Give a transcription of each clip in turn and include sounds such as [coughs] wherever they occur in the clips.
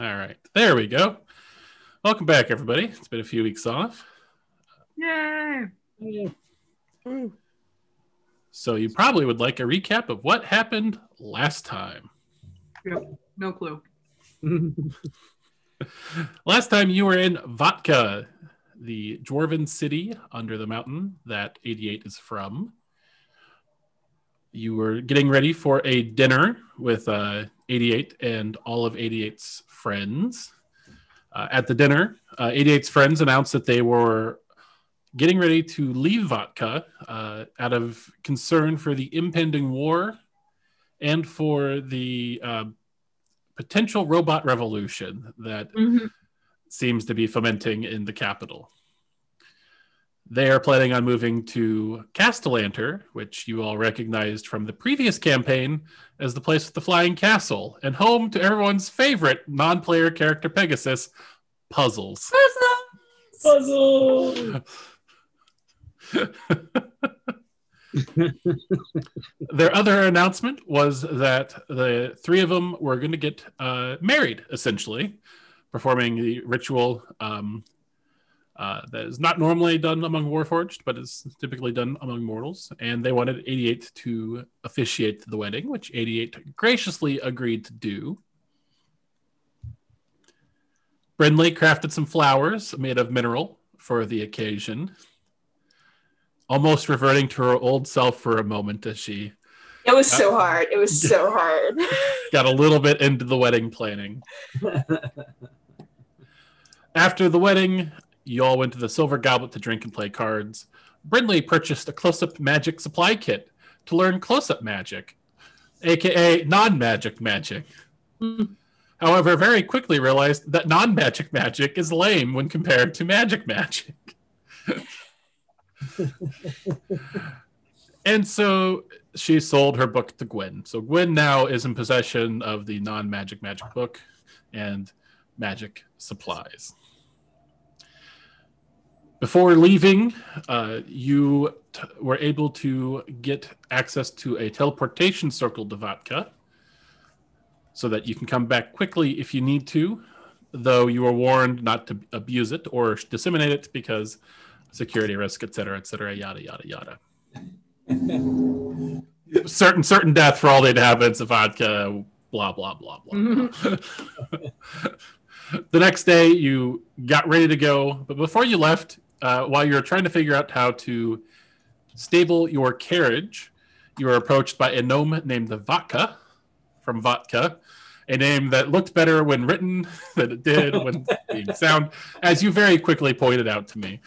All right. There we go. Welcome back, everybody. It's been a few weeks off. Yay! So, you probably would like a recap of what happened last time. Yep. No clue. [laughs] Last time you were in Vatka, the dwarven city under the mountain that 88 is from. You were getting ready for a dinner with uh, 88 and all of 88's friends. Uh, at the dinner, uh, 88's friends announced that they were getting ready to leave Vodka uh, out of concern for the impending war and for the uh, potential robot revolution that Mhm. seems to be fomenting in the capital. They are planning on moving to Castellanter, which you all recognized from the previous campaign as the place with the flying castle and home to everyone's favorite non player character Pegasus, Puzzles. Puzzle. [laughs] Their other announcement was that the three of them were going to get uh, married, essentially, performing the ritual um, uh, that is not normally done among Warforged, but is typically done among mortals. And they wanted 88 to officiate the wedding, which 88 graciously agreed to do. Brindley crafted some flowers made of mineral for the occasion, almost reverting to her old self for a moment as she It was so hard. It was so [laughs] hard. got a little bit into the wedding planning. [laughs] After the wedding, you all went to the Silver Goblet to drink and play cards. Brindley purchased a close up magic supply kit to learn close up magic, aka non magic magic. However, very quickly realized that non magic magic is lame when compared to magic magic. [laughs] and so she sold her book to Gwen. So Gwen now is in possession of the non magic magic book and magic supplies. Before leaving, uh, you t- were able to get access to a teleportation circle to Vatka so that you can come back quickly if you need to, though you were warned not to abuse it or disseminate it because security risk, et cetera, et cetera, yada, yada, yada. [laughs] certain certain death for all the inhabitants of Vodka, blah, blah, blah, blah. Mhm. [laughs] the next day, you got ready to go, but before you left, uh, while you're trying to figure out how to stable your carriage, you are approached by a gnome named the Vodka from Vodka, a name that looked better when written [laughs] than it did when [laughs] being sound, as you very quickly pointed out to me.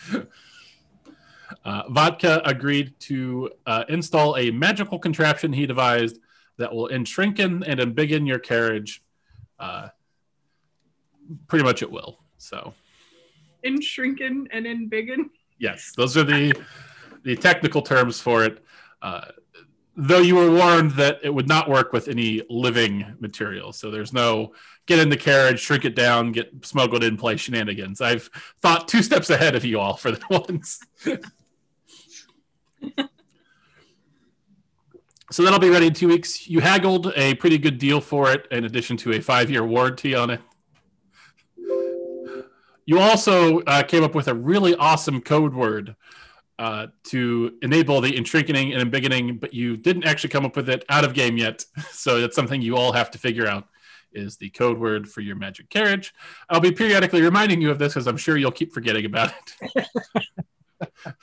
Uh, Vodka agreed to uh, install a magical contraption he devised that will enshrinken and embiggen your carriage. Uh, pretty much it will. So, In shrinking and in biggin. yes, those are the the technical terms for it. Uh, though you were warned that it would not work with any living material, so there's no get in the carriage, shrink it down, get smuggled in, play shenanigans. I've thought two steps ahead of you all for the [laughs] ones. [laughs] so that'll be ready in two weeks. You haggled a pretty good deal for it, in addition to a five-year warranty on it. You also uh, came up with a really awesome code word uh, to enable the entrinkening and embiggening, but you didn't actually come up with it out of game yet. [laughs] So that's something you all have to figure out is the code word for your magic carriage. I'll be periodically reminding you of this because I'm sure you'll keep forgetting about it. [laughs]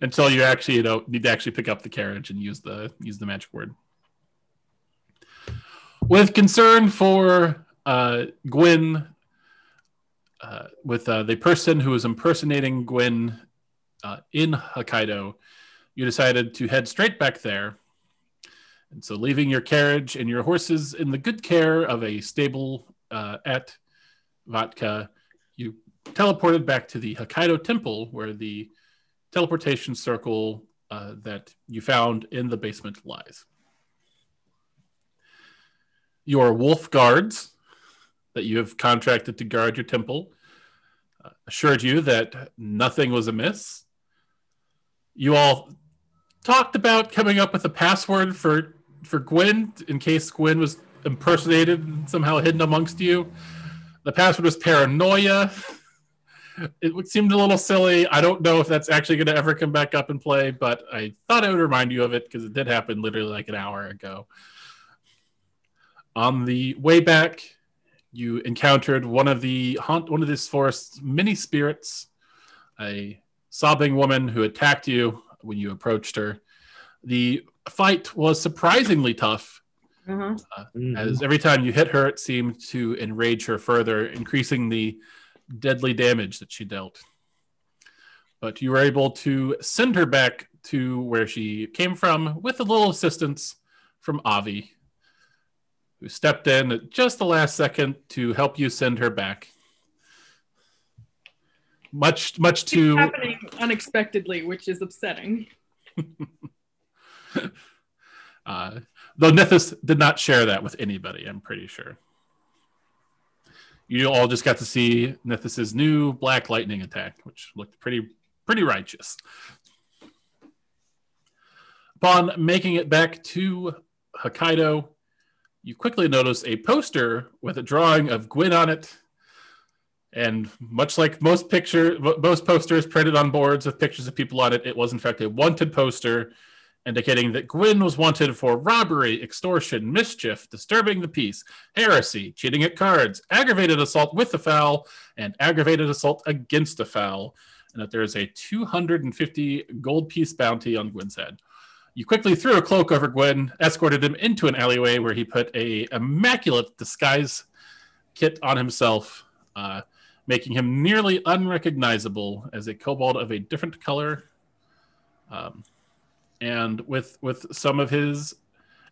Until you actually you know need to actually pick up the carriage and use the use the magic word. With concern for uh, Gwyn, uh, with uh, the person who was impersonating Gwyn uh, in Hokkaido, you decided to head straight back there. And so, leaving your carriage and your horses in the good care of a stable uh, at Vatka, you teleported back to the Hokkaido Temple, where the teleportation circle uh, that you found in the basement lies. Your wolf guards that you have contracted to guard your temple uh, assured you that nothing was amiss. You all talked about coming up with a password for for Gwen in case Gwen was impersonated and somehow hidden amongst you. The password was paranoia. [laughs] It seemed a little silly. I don't know if that's actually going to ever come back up and play, but I thought I would remind you of it because it did happen literally like an hour ago. On the way back, you encountered one of the haunt, one of this forest's many spirits, a sobbing woman who attacked you when you approached her. The fight was surprisingly tough, Uh-huh. Mhm. as every time you hit her, it seemed to enrage her further, increasing the deadly damage that she dealt. But you were able to send her back to where she came from with a little assistance from Avi, who stepped in at just the last second to help you send her back. Much, much It's to happening unexpectedly, which is upsetting. [laughs] Uh, though Nithis did not share that with anybody, I'm pretty sure. You all just got to see Nithis's new black lightning attack, which looked pretty pretty righteous. Upon making it back to Hokkaido, you quickly notice a poster with a drawing of Gwyn on it. And much like most picture, most posters printed on boards with pictures of people on it, it was in fact a wanted poster indicating that Gwyn was wanted for robbery, extortion, mischief, disturbing the peace, heresy, cheating at cards, aggravated assault with a foul, and aggravated assault against a foul, and that there is a 250 gold piece bounty on Gwyn's head. You quickly threw a cloak over Gwyn, escorted him into an alleyway where he put a immaculate disguise kit on himself, uh, making him nearly unrecognizable as a kobold of a different color. Um, and with with some of his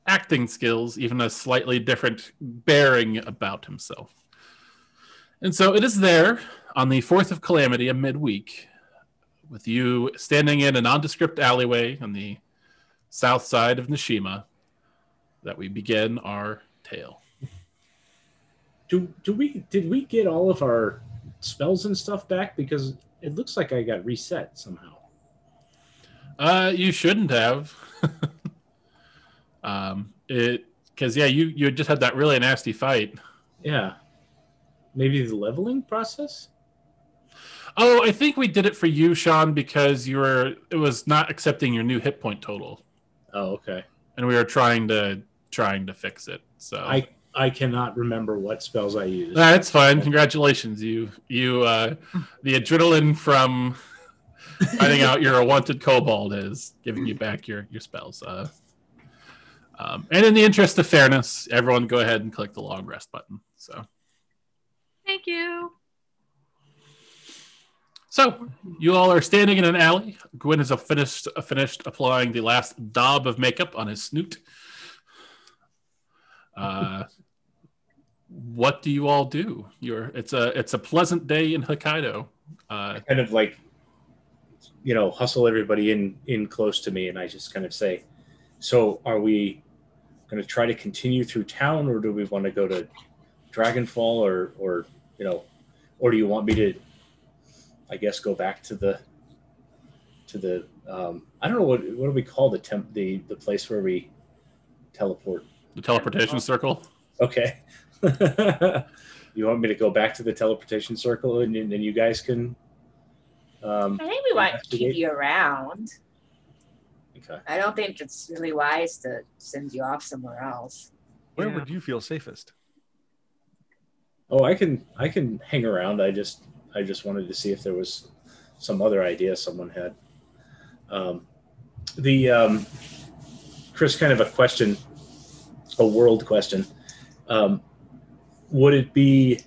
acting skills, even a slightly different bearing about himself. And so it is there on the 4th of Calamity, a midweek, with you standing in a nondescript alleyway on the south side of Nishima, that we begin our tale. Do do we did we get all of our spells and stuff back? Because it looks like I got reset somehow. Uh, you shouldn't have. [laughs] um, it because yeah, you you just had that really nasty fight. Yeah. Maybe the leveling process? Oh, I think we did it for you, Sean, because you were it was not accepting your new hit point total, Oh, okay. and we were trying to trying to fix it. So I I cannot remember what spells I used. that's fine. Congratulations, you you uh, the adrenaline from finding out you're a wanted kobold is giving you back your your spells. Uh, um, and in the interest of fairness, everyone go ahead and click the long rest button. So. Thank you. So you all are standing in an alley. Gwyn has finished finished applying the last daub of makeup on his snoot. Uh, what do you all do? You're it's a it's a pleasant day in Hokkaido. Uh, kind of like you know hustle everybody in in close to me and i just kind of say so are we going to try to continue through town or do we want to go to dragonfall or or you know or do you want me to i guess go back to the to the um i don't know what what do we call the temp the the place where we teleport the teleportation circle. okay [laughs] you want me to go back to the teleportation circle and, then you guys can um I think we want to keep you around. okay I don't think it's really wise to send you off somewhere else. Where Yeah. would you feel safest? Oh, I can I can hang around. I just I just wanted to see if there was some other idea someone had. Um, the um, Chris, kind of a question, a world question. Um, would it be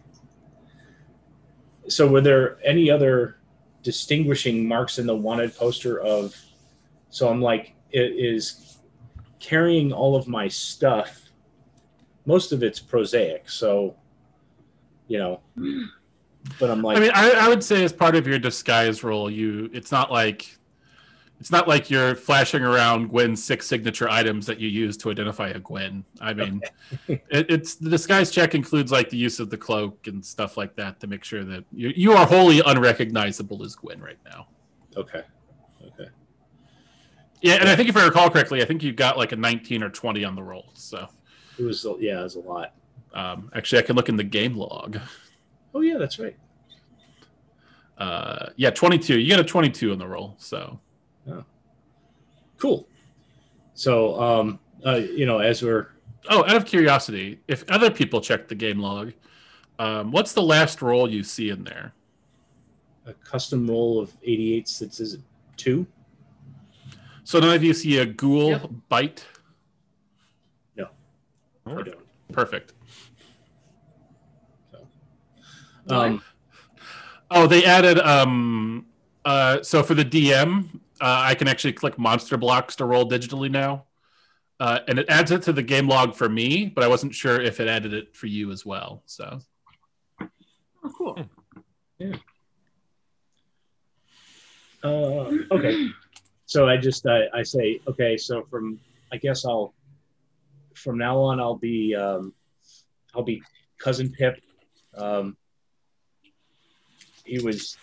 so? Were there any other distinguishing marks in the wanted poster of? So I'm like, it is carrying all of my stuff. Most of it's prosaic, so you know. [laughs] But I'm like, I mean, I, I would say as part of your disguise role, you it's not like it's not like you're flashing around Gwen's six signature items that you use to identify a Gwen. I mean, it, it's the disguise check includes like the use of the cloak and stuff like that to make sure that you you are wholly unrecognizable as Gwen right now. okay, okay. Yeah, and I think if I recall correctly, I think you got like a 19 or 20 on the roll. So It was yeah, it was a lot. Um, actually, I can look in the game log. Oh yeah, that's right. Uh, yeah, 22. You get a 22 on the roll. So Cool. So um, uh, you know, as we're Oh, out of curiosity, if other people check the game log, um, what's the last roll you see in there? a custom roll of 88 sits is two? So none of you see a ghoul Yep. bite. I don't. Perfect. Um, Oh, they added. Um, uh, so for the DM, uh, I can actually click monster blocks to roll digitally now, uh, and it adds it to the game log for me. But I wasn't sure if it added it for you as well. So Oh, cool. Yeah. Uh, okay. So I just I, I say okay. So from I guess I'll from now on I'll be um, I'll be cousin Pip. Um, he was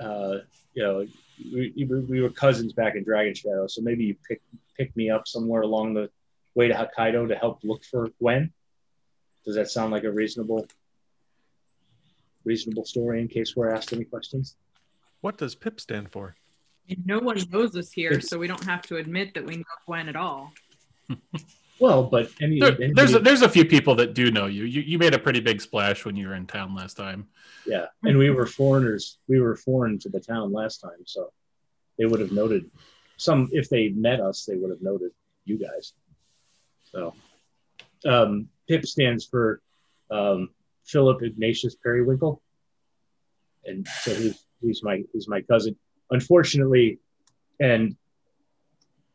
uh, you know we, we we were cousins back in Dragon Shadow. So maybe you pick pick me up somewhere along the way to Hokkaido to help look for Gwen. Does that sound like a reasonable reasonable story in case we're asked any questions? What does PIP stand for? And no one knows us here, [laughs] so we don't have to admit that we know Gwen at all. [laughs] Well, but any, there, anybody- there's a, there's a few people that do know you. You you made a pretty big splash when you were in town last time. yeah, and we were foreigners. We were foreign to the town last time, so they would have noted some. If they met us, they would have noted you guys. So, um, PIP stands for um, Philip Ignatius Periwinkle, and so he's he's my he's my cousin. Unfortunately, and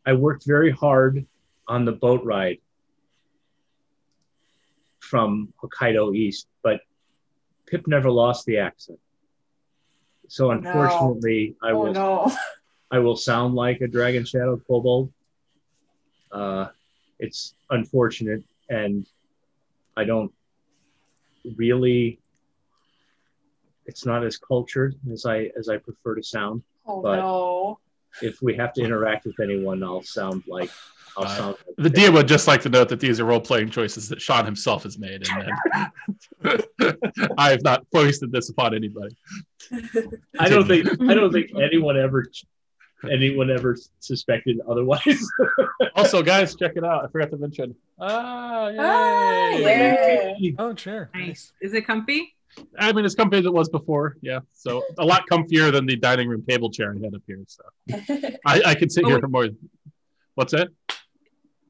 I worked very hard on the boat ride from Hokkaido east, but Pip never lost the accent. So unfortunately, I will no. [laughs] I will sound like a Dragon Shadow kobold. Uh, it's unfortunate, and I don't really. It's not as cultured as I as I prefer to sound. Oh But- no. If we have to interact with anyone, I'll sound like Uh. The DM would just like to note that these are role playing choices that Sean himself has made, and that [laughs] I have not foisted this upon anybody. [laughs] I don't think I don't think [laughs] anyone ever anyone ever suspected otherwise. Also, guys, check it out. I forgot to mention. Ah, yay! Ah, yay. Oh, chair. Nice. Is it comfy? I mean, as comfy as it was before. Yeah, so a lot comfier than the dining room table chair I had up here. So I, I could sit Oh, here for more. What's that?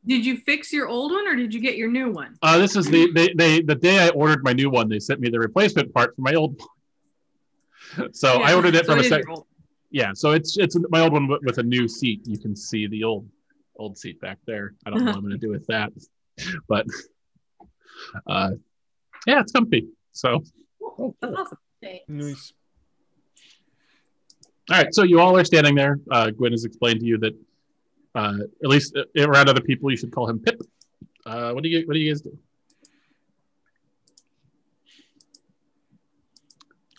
Did you fix your old one or did you get your new one? Uh, this is the they, they the day I ordered my new one. They sent me the replacement part for my old one. [laughs] So I ordered it so from a is sec- your old- yeah. So it's it's my old one with- with a new seat. You can see the old old seat back there. I don't know what I'm going to do with that, [laughs] but uh, yeah, it's comfy. So That's awesome. Nice. All right, so you all are standing there. Uh, Gwen has explained to you that, uh, at least uh, around other people, you should call him Pip. Uh, what do you What do you guys do?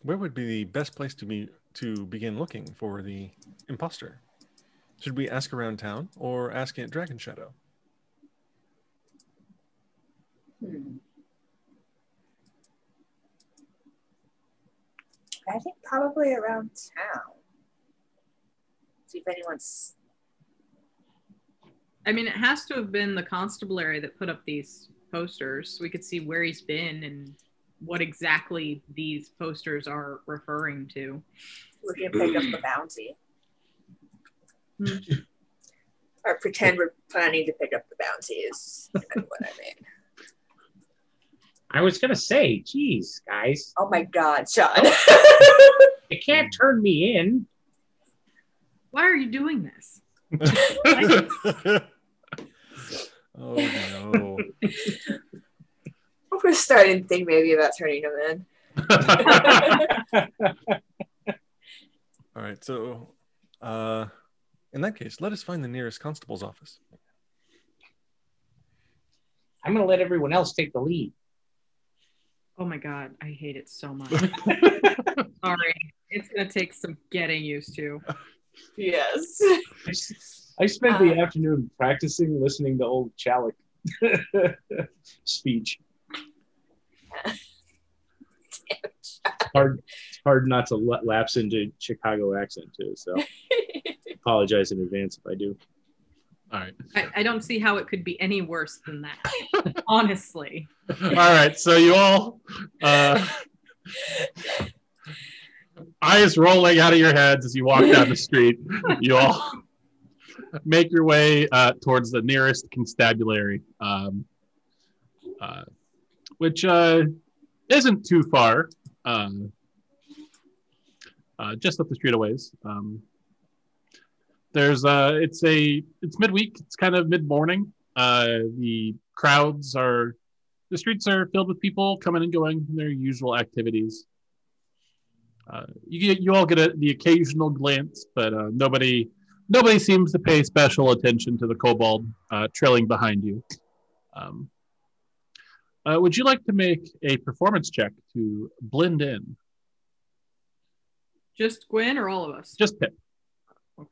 Where would be the best place to be to begin looking for the imposter? Should we ask around town or ask at Dragon Shadow? Hmm. I think probably around town. See if anyone's. I mean, it has to have been the constabulary that put up these posters. We could see where he's been and what exactly these posters are referring to. We're gonna pick up the bounty. Hmm. or pretend we're planning to pick up the bounty is kind what I mean. I was gonna say, geez, guys, Oh my god, Sean. [laughs] you can't turn me in. Why are you doing this? [laughs] oh no. we're starting to think maybe about turning him in. [laughs] All right, so uh in that case, let us find the nearest constable's office. I'm gonna let everyone else take the lead. Oh my god, I hate it so much. [laughs] Sorry. It's gonna take some getting used to. Yes. [laughs] I spent the afternoon practicing listening to old Chalik [laughs] speech. [laughs] hard, it's hard not to let lapse into Chicago accent too. So [laughs] apologize in advance if I do. All right. I, I don't see how it could be any worse than that. honestly. All right. So you all, uh, eyes rolling out of your heads as you walk down the street. You all make your way uh, towards the nearest constabulary, um, uh, which uh, isn't too far. Um, just up the street a ways. Um, there's uh, it's a it's midweek. It's kind of mid morning. The crowds are the streets are filled with people coming and going from their usual activities. You you all get a, the occasional glance, but nobody nobody seems to pay special attention to the kobold uh, trailing behind you. Um, uh, would you like to make a performance check to blend in? Just Gwen or all of us? Just Pip. Okay.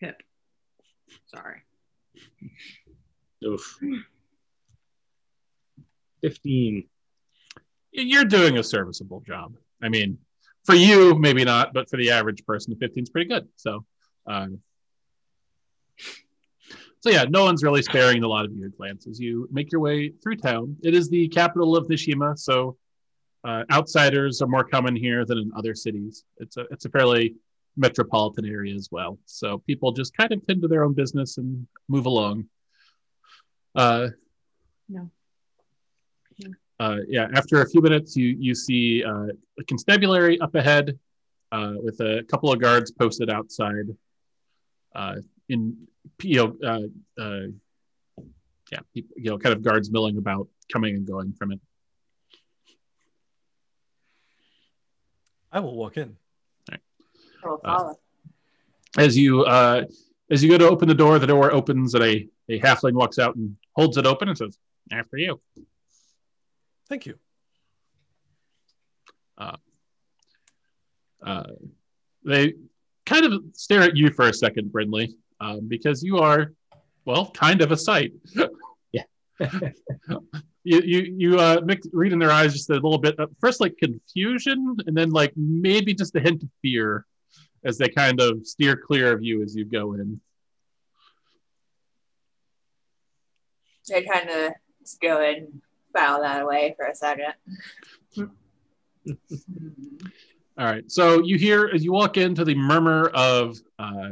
Pip. Sorry. Oof. 15. You're doing a serviceable job. I mean, for you, maybe not, but for the average person, 15 is pretty good. So, um, so yeah, no one's really sparing a lot of your glances. You make your way through town. It is the capital of Nishima, so uh, outsiders are more common here than in other cities. It's a it's a fairly metropolitan area as well. So people just kind of tend to their own business and move along. Uh, No. uh, yeah, after a few minutes, you you see uh, a constabulary up ahead uh, with a couple of guards posted outside. Uh, in you know, uh, uh, yeah, you know, kind of guards milling about, coming and going from it. I will walk in. We'll follow. As you uh, as you go to open the door, the door opens and a a halfling walks out and holds it open and says, "After you." Thank you. Uh, they kind of stare at you for a second, Brindley, um, because you are, well, kind of a sight. [laughs] Yeah. [laughs] you you you uh, mix, read in their eyes just a little bit. At first, like confusion, and then like maybe just a hint of fear as they kind of steer clear of you as you go in. I kind of go and file that away for a second. [laughs] All right. So you hear as you walk into the murmur of uh,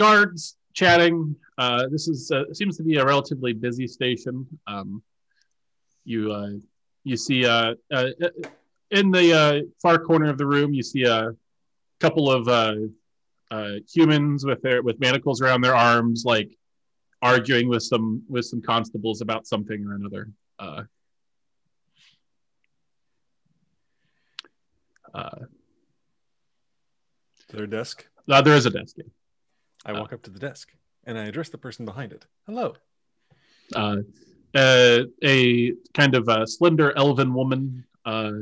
guards chatting. Uh, this is uh, seems to be a relatively busy station. Um, you uh, you see uh, uh, in the uh, far corner of the room, you see a couple of uh, uh, humans with their with manacles around their arms, like arguing with some with some constables about something or another. Uh, uh, their desk. uh, there is a desk. I walk up to the desk and I address the person behind it. Hello. uh, uh, a kind of a slender elven woman uh,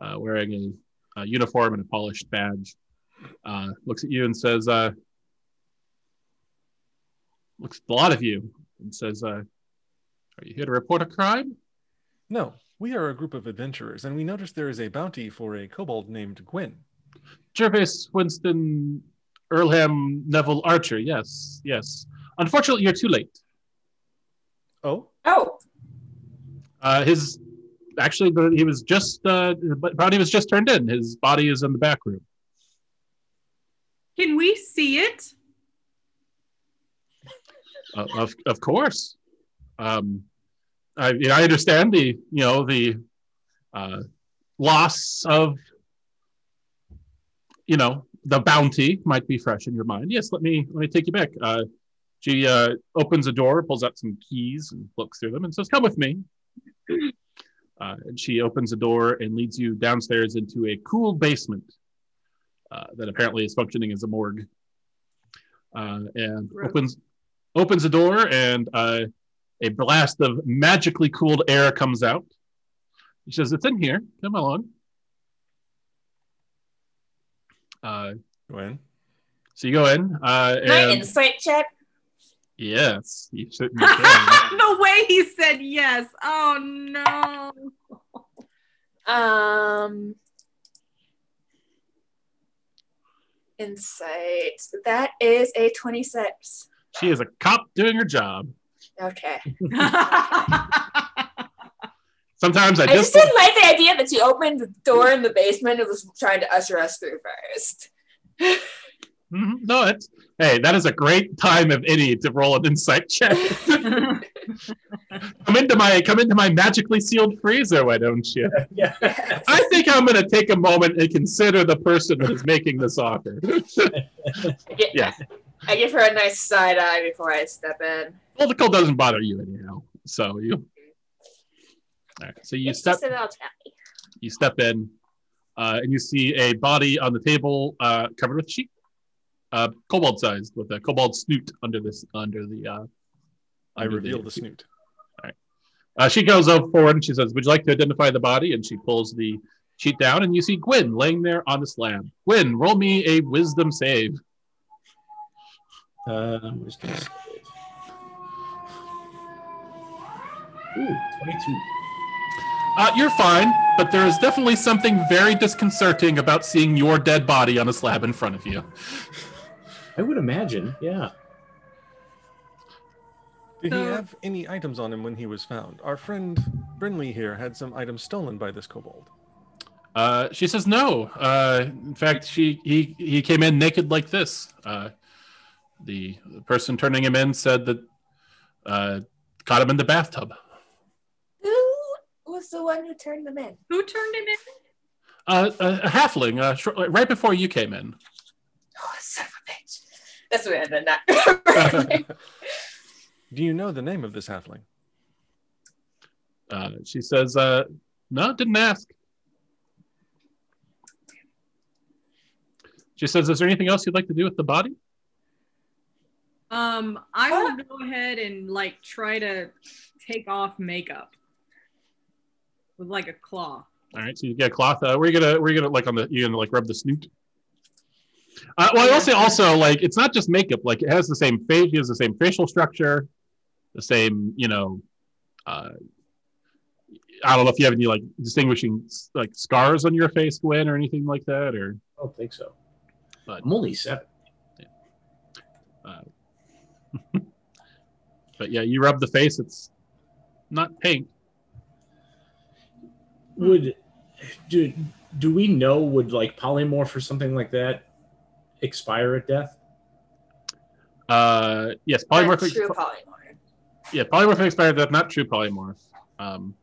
uh, wearing a, a uniform and a polished badge uh, looks at you and says, uh, looks at a lot of you and says, uh, Are you here to report a crime? No, we are a group of adventurers and we noticed there is a bounty for a kobold named Gwyn. Jervis Winston Earlham Neville Archer. Yes, yes. Unfortunately, you're too late. Oh, Oh, Uh, his actually, he was just uh, but bounty was just turned in. His body is in the back room. Can we see it? Uh, of of course. Um, I you know, I understand the you know the uh, loss of you know the bounty might be fresh in your mind. Yes, let me let me take you back. Uh, she uh, opens a door, pulls out some keys, and looks through them, and says, "Come with me." [laughs] Uh, and she opens a door and leads you downstairs into a cool basement uh, that apparently is functioning as a morgue. Uh, and Gross. opens opens a door, and uh, a blast of magically cooled air comes out. She says, "It's in here. Come along." Uh, go in. so you go in, uh, my and insight check. Yes, you certainly [laughs] can. the way he said yes. Oh no. Um, insight. That is a twenty-six. she is a cop doing her job. Okay. [laughs] [laughs] Sometimes I I just just didn't like the idea that she opened the door in the basement and was trying to usher us through first. Mhm. no. It's hey, that is a great time of any to roll an insight check. [laughs] come into my come into my magically sealed freezer, why don't you? [laughs] Yeah. I think I'm going to take a moment and consider the person that is making this offer. I get, Yeah. I give her a nice side eye before I step in. well, the cold doesn't bother you anyhow, so you. All right, so you It's step just a little tappy. you step in, uh, and you see a body on the table uh, covered with sheep, uh, kobold sized, with a kobold snoot under this under the. Uh, I under reveal the snoot. Uh, she goes over forward and she says, "Would you like to identify the body?" And she pulls the sheet down, and you see Gwyn laying there on the slab. Gwyn, roll me a wisdom save. Uh, wisdom save. Ooh, 22. Uh, you're fine, but there is definitely something very disconcerting about seeing your dead body on a slab in front of you. I would imagine, yeah. Did he So- have any items on him when he was found? Our friend Brindley here had some items stolen by this kobold. Uh, she says no. Uh, in fact, she he he came in naked like this. Uh, the, the person turning him in said that uh, caught him in the bathtub. Who was the one who turned them in? Who turned him in? Uh, a, a halfling, uh, short, right before you came in. Oh, son of a bitch. That's what I did not. [laughs] Do you know the name of this halfling? Uh, she says, uh, "No, didn't ask." She says, "Is there anything else you'd like to do with the body?" Um, I will go ahead and like try to take off makeup with like a claw. All right, so you get a cloth. Uh, where you gonna, where you gonna like on the, you gonna like rub the snoot? Uh, well, I will say also like it's not just makeup. Like it has the same face, it has the same facial structure, the same, you know. Uh, I don't know if you have any like distinguishing like scars on your face, Gwen, or anything like that, or. I don't think so. But- I'm only seven. [laughs] But yeah, you rub the face. It's not pink. Would do do we know would like polymorph or something like that expire at death? Uh, yes, Not polymorphic. true polymorph. Yeah, polymorphic expired. That's not true polymorph. Um,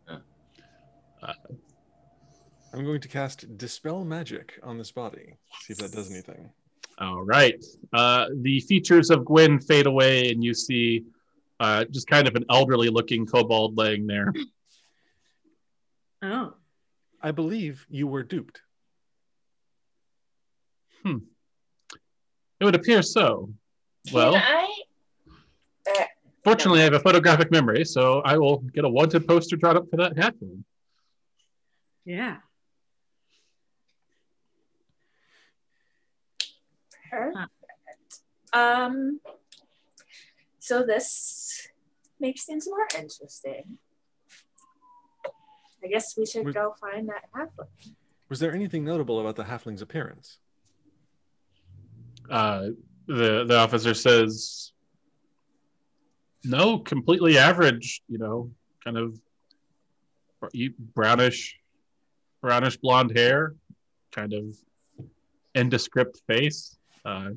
I'm going to cast Dispel Magic on this body. See if that does anything. all right. Uh, the features of Gwen fade away, and you see uh, just kind of an elderly-looking kobold laying there. Oh. I believe you were duped. Hmm. It would appear so. Well, I? Uh, fortunately, I have a photographic memory, so I will get a wanted poster drawn up for that halfling. Yeah. Perfect. Um. So this makes things more interesting. I guess we should Was- go find that halfling. Was there anything notable about the halfling's appearance? Uh, the the officer says, "No, completely average. You know, kind of brownish, brownish blonde hair, kind of indescript face." Uh,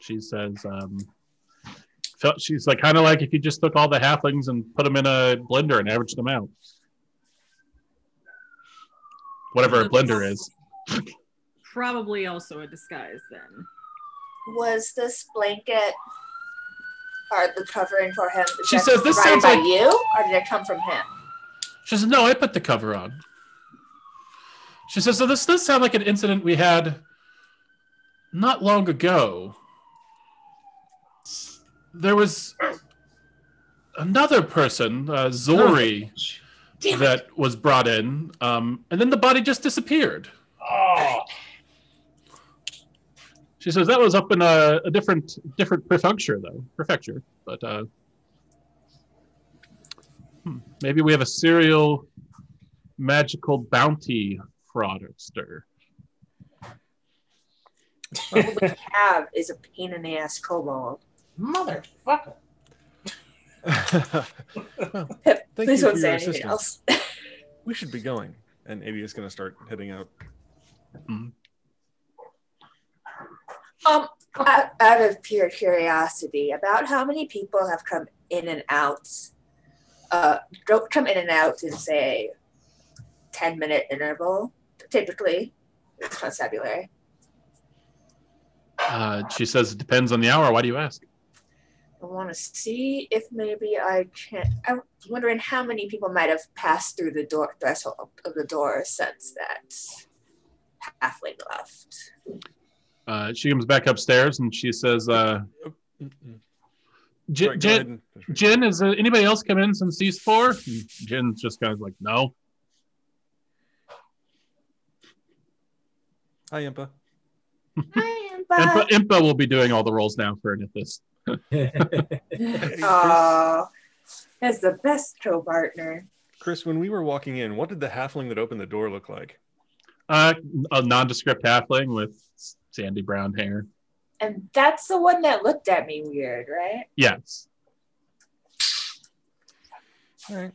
she says, um, felt "She's like kind of like if you just took all the halflings and put them in a blender and averaged them out, whatever a blender is." [laughs] Probably also a disguise then. Was this blanket or the covering for him? is She says, "This sounds by like- you, or did it come from him?" She says, "No, I put the cover on." She says, "So this does sound like an incident we had not long ago. There was another person, uh, Zori, Damn it. that was brought in, um, and then the body just disappeared." Oh, She She says that was up in a, a different different prefecture though, prefecture. But uh, hmm, maybe we have a serial magical bounty fraudster. What we have is a pain in the ass kobold. Motherfucker. well, [laughs] Thank please you don't for say your anything assistance. else. [laughs] we should be going. And Adi is going to start heading out. um, out, out of pure curiosity, about how many people have come in and out, uh, don't come in and out in say, ten minute interval, typically. It's constabulary. Uh, she says it depends on the hour. Why do you ask? I want to see if maybe I can. I'm wondering how many people might have passed through the door threshold of the door since that halfling left. Uh, she comes back upstairs and she says, uh, Jen, ahead and finish. Jen, is uh, anybody else come in since these four? And Jen's just kind of like, no. Hi, Impa. I am Impa. Impa will be doing all the roles now for Anithis. [laughs] Oh, that's the best co partner. Chris, when we were walking in, what did the halfling that opened the door look like? Uh, a nondescript halfling with sandy brown hair. And that's the one that looked at me weird, right? Yes. All right.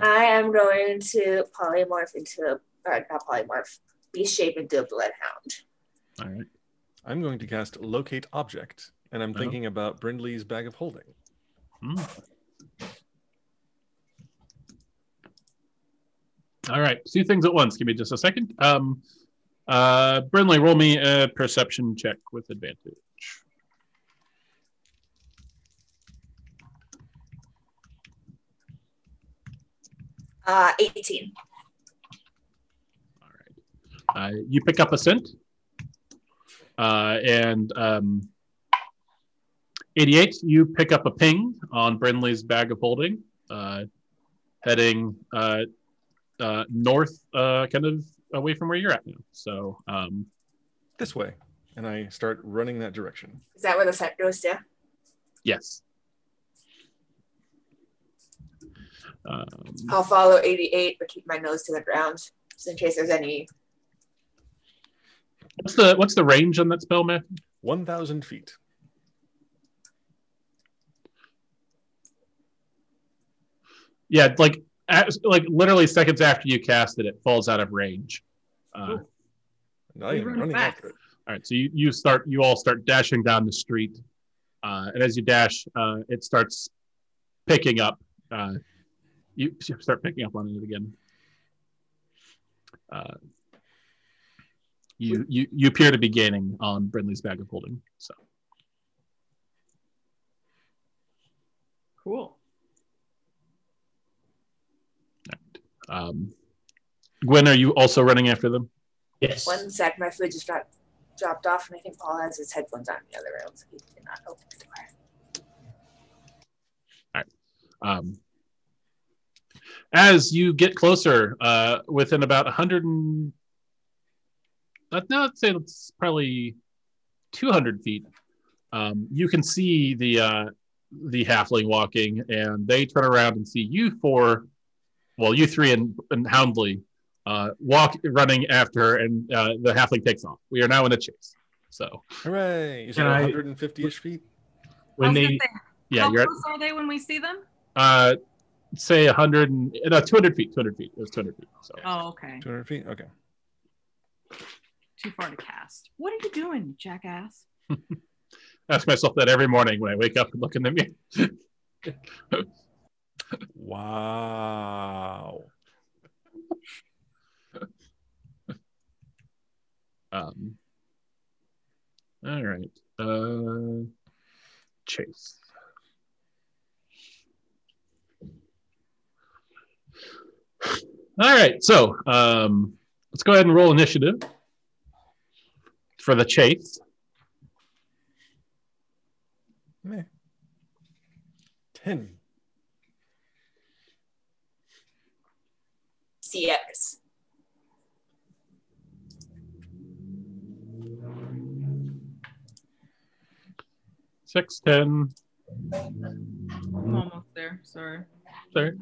I am going to polymorph into, a, or not polymorph, beast shape into a bloodhound. All right. I'm going to cast Locate Object, and I'm Oh. thinking about Brindley's Bag of Holding. Hmm. All right. Two things at once. Give me just a second. Um, uh, Brindley, roll me a perception check with advantage. Uh, 18. All right. Uh, you pick up a scent, uh, and um, 88, you pick up a ping on Brindley's bag of holding, uh, heading uh, uh, north, uh, kind of away from where you're at now. So, um, This way. And I start running that direction. Is that where the scent goes to? yes. Um, I'll follow 88, but keep my nose to the ground just in case there's any. what's the what's the range on that spell, Matt? 1,000 feet. Yeah, like as, like literally seconds after you cast it, it falls out of range. Uh, Not We even run running after it. All right, so you, you start you all start dashing down the street, uh, and as you dash, uh, it starts picking up. Uh, you you start picking up on it again. Uh, you you you appear to be gaining on Brindley's bag of holding. So Cool. Um, Gwen, are you also running after them? yes. One sec, my food just got dropped off, and I think Paul has his headphones on in the other room, so he did not open the door. Um, as you get closer, uh, within about 100 and no, I'd say it's probably 200 feet, um, you can see the uh, the halfling walking, and they turn around and see you four, well, you three and, and Houndley uh, walk running after her, and uh, the halfling takes off. We are now in a chase. So, Hooray! You said 150 ish feet? When they say, yeah, how you're at, close are they when we see them? uh, say 100 and no, 200 feet, 200 feet. It was 200 feet. So. Oh, okay. 200 feet? Okay. Too far to cast. What are you doing, jackass? [laughs] ask myself that every morning when I wake up and look in the mirror. [laughs] Wow. Um, all right. Uh, chase. All right. So um, let's go ahead and roll initiative for the chase. Meh. CX. Six, ten. I'm almost there. Sorry. Sorry.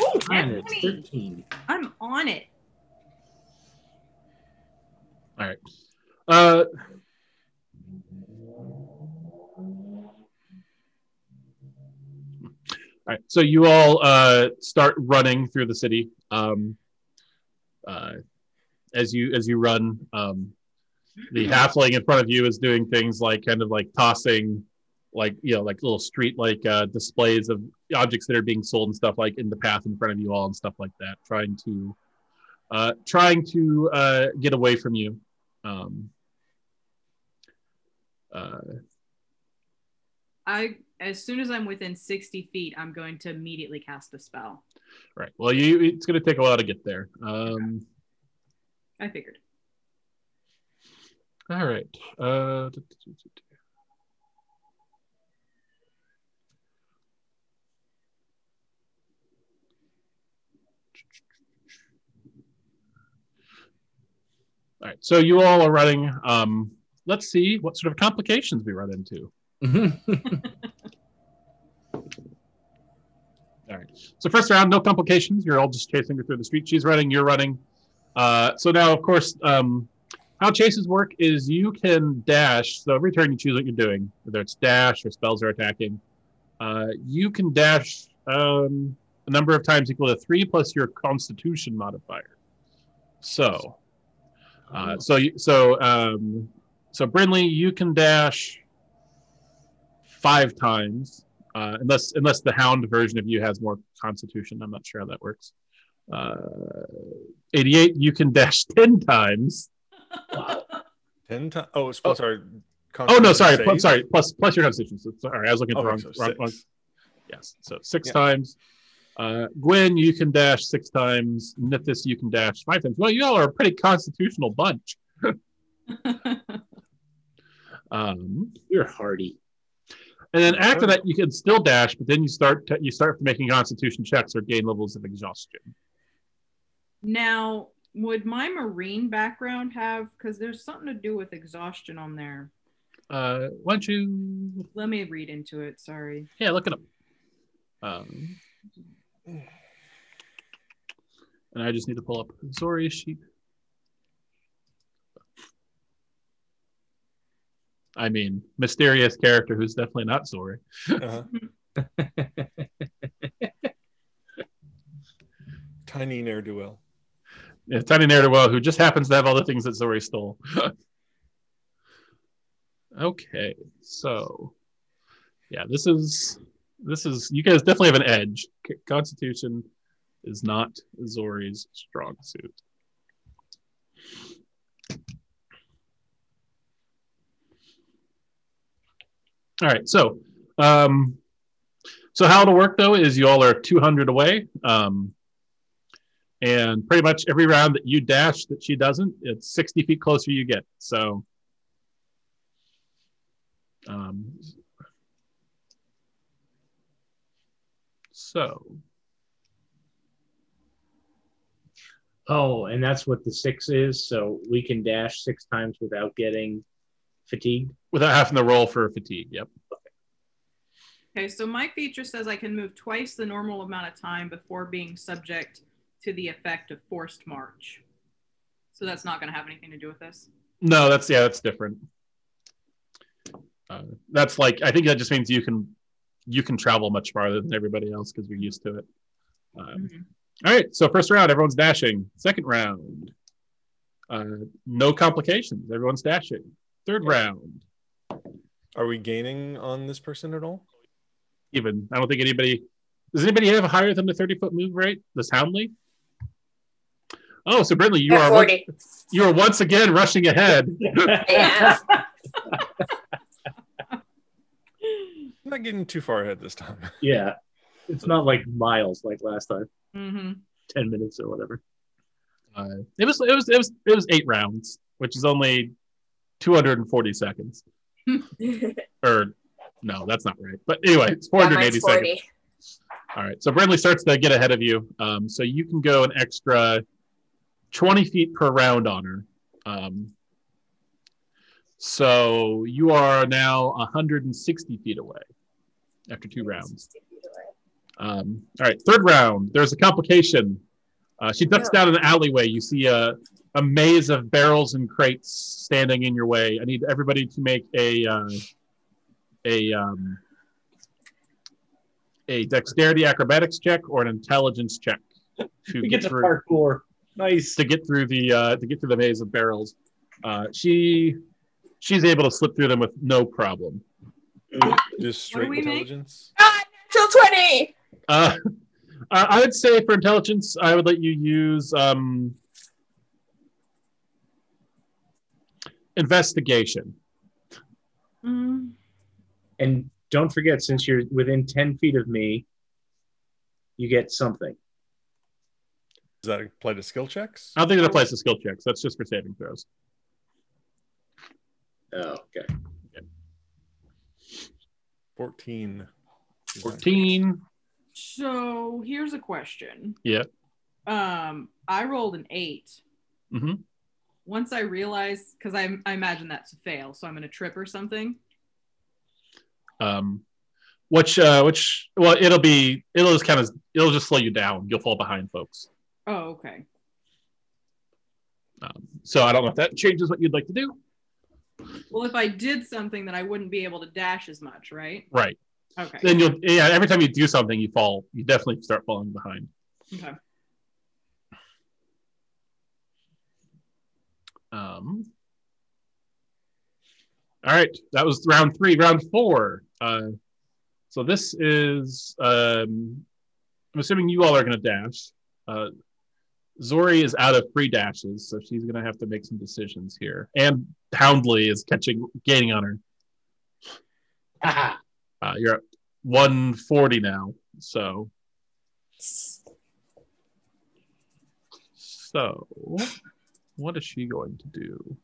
Oh, Nine, nat it's 20. 13. I'm on it. All right. Uh, all right. So you all uh, start running through the city. Um, uh, as you as you run, um, the halfling in front of you is doing things like kind of like tossing, like you know, like little street like uh, displays of objects that are being sold and stuff like in the path in front of you all and stuff like that, trying to uh, trying to uh, get away from you. Um, uh, I as soon as I'm within 60 feet, I'm going to immediately cast a spell. right. Well, you it's going to take a while to get there. Um, I figured. all right. Uh, All right. So you all are running. Um, let's see what sort of complications we run into. [laughs] All right. So first round, no complications. You're all just chasing her through the street. She's running. You're running. Uh, so now, of course, um, how chases work is you can dash. So every turn you choose what you're doing, whether it's dash or spells are attacking, uh, you can dash um, a number of times equal to three plus your Constitution modifier. So, uh, so so um, so Brindley, you can dash five times, uh, unless unless the Hound version of you has more Constitution. I'm not sure how that works. Uh, 88, you can dash [laughs] ten times. [laughs] Ten times. Oh, it's plus our. Oh no, sorry, plus, sorry, plus plus your Constitution. So, sorry, I was looking at the Okay, wrong, so wrong six. one. Yes, so six Yeah. times. Uh, Gwen, you can dash six times. Nithis, you can dash five times. Well, you all are a pretty constitutional bunch. [laughs] Um, You're hardy. And then after that, you can still dash, but then you start to, you start making Constitution checks or gain levels of exhaustion. now, would my marine background have? Because there's something to do with exhaustion on there. Uh, why don't you? Let me read into it. Sorry. Yeah, look it up. Um, and I just need to pull up Zori's sheet. I mean, mysterious character who's definitely not Zori. Uh-huh. [laughs] Tiny ne'er do well. Yeah, Tiny Ne'er-do-well, who just happens to have all the things that Zori stole. [laughs] okay, so yeah, this is this is you guys definitely have an edge. Constitution is not Zori's strong suit. All right, so um, so how it'll work though is you all are 200 away. Um, and pretty much every round that you dash that she doesn't, it's 60 feet closer you get. So, um, so Oh, and that's what the six is. So we can dash six times without getting fatigued. Without having to roll for fatigue. Yep. Okay, so my feature says I can move twice the normal amount of time before being subject to the effect of forced march. So that's not going to have anything to do with this. No, that's yeah, that's different. Uh, that's like I think that just means you can you can travel much farther than everybody else because you're used to it. Um, Mhm. All right, so first round, everyone's dashing. Second round, uh, no complications. Everyone's dashing. Third round, Are we gaining on this person at all? even. I don't think anybody. Does anybody have a higher than the thirty foot move rate? This Houndley. Oh, so Brindley, you At are once, 40. you are once again rushing ahead. [laughs] Yeah. I'm [laughs] not getting too far ahead this time. [laughs] Yeah. It's not like miles like last time. Mm-hmm. 10 minutes or whatever. Uh, it was it was it was it was eight rounds, which is only two hundred and forty seconds. Or no, that's not right. But anyway, it's four Yeah, hundred mine's eighty seconds. All right. So Brindley starts to get ahead of you. Um, so you can go an extra 20 feet per round on her. Um, So you are now 160 feet away after two rounds. Um, all right, third round. There's a complication. Uh, she ducks Yeah. down an alleyway. You see a, a maze of barrels and crates standing in your way. I need everybody to make a uh, a um, a dexterity acrobatics check or an intelligence check to We get get through parkour. Nice. to get through the uh, to get through the maze of barrels. Uh, she she's able to slip through them with no problem. Just straight we make? intelligence. Ah, natural 20! Uh, [laughs] I I would say for intelligence, I would let you use um, investigation. Mm, And don't forget, since you're within 10 feet of me, you get something. Does that apply to skill checks? I don't think it applies to skill checks. That's just for saving throws. Oh, okay. 14. 14. so here's a question. Yeah. Um, I rolled an 8 hmm Once I realized, because I, I imagine that's a fail, so I'm gonna trip or something. Um, which uh, which well, it'll be it'll just kind of it'll just slow you down. You'll fall behind folks. Oh, okay. Um, so I don't know if that changes what you'd like to do. Well, if I did something, then I wouldn't be able to dash as much, right? Right. Okay. Then you'll yeah. Every time you do something, you fall. You definitely start falling behind. Okay. Um, all right, that was round three. Round four. Uh, so this is. Um, I'm assuming you all are going to dash. Uh, Zori is out of free dashes, so she's going to have to make some decisions here. And Houndley is catching, gaining on her. Haha. [laughs] Uh, you're at 140 now. So, so what is she going to do?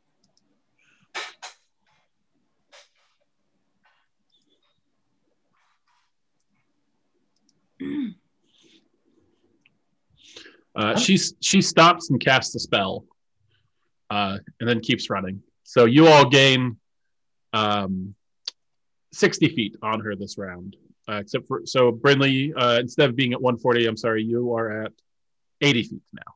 [clears throat] Uh, she she stops and casts a spell, uh, and then keeps running. So you all gain um, sixty feet on her this round, uh, except for so Brindley. Uh, instead of being at one forty, I'm sorry, you are at eighty feet now.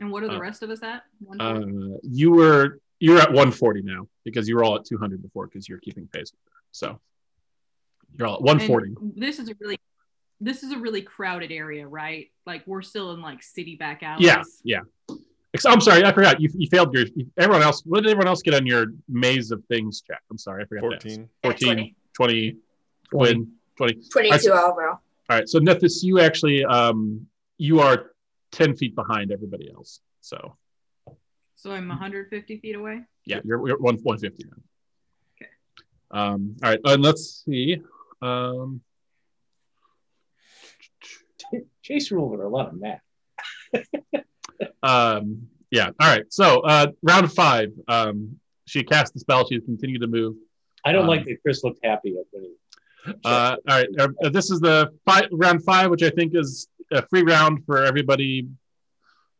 And what are the Uh, rest of us at? Uh, you were you're at 140 now because you were all at 200 before because you're keeping pace with her. So you're all at 140. And this is a really this is a really crowded area, right? Like we're still in like city back alleys. Yeah, yeah. I'm sorry, I forgot. You, you failed your. You, everyone else. What did everyone else get on your maze of things check? I'm sorry, I forgot. that. 14. 14, 20, Quinn, 20. 22 overall. All right. So Nithis, you actually um you are 10 feet behind everybody else. So So I'm 150 feet away. yeah, you're, you're one 150 now. Okay. Um. All right. And let's see. Um. Chase rule with a lot of math. [laughs] Um, yeah. All right. So uh, round five. Um, she cast the spell. She's continued to move. I don't Um, like that Chris looked happy at when he. Uh, all right. Uh, this is the fi- round five, which I think is a free round for everybody.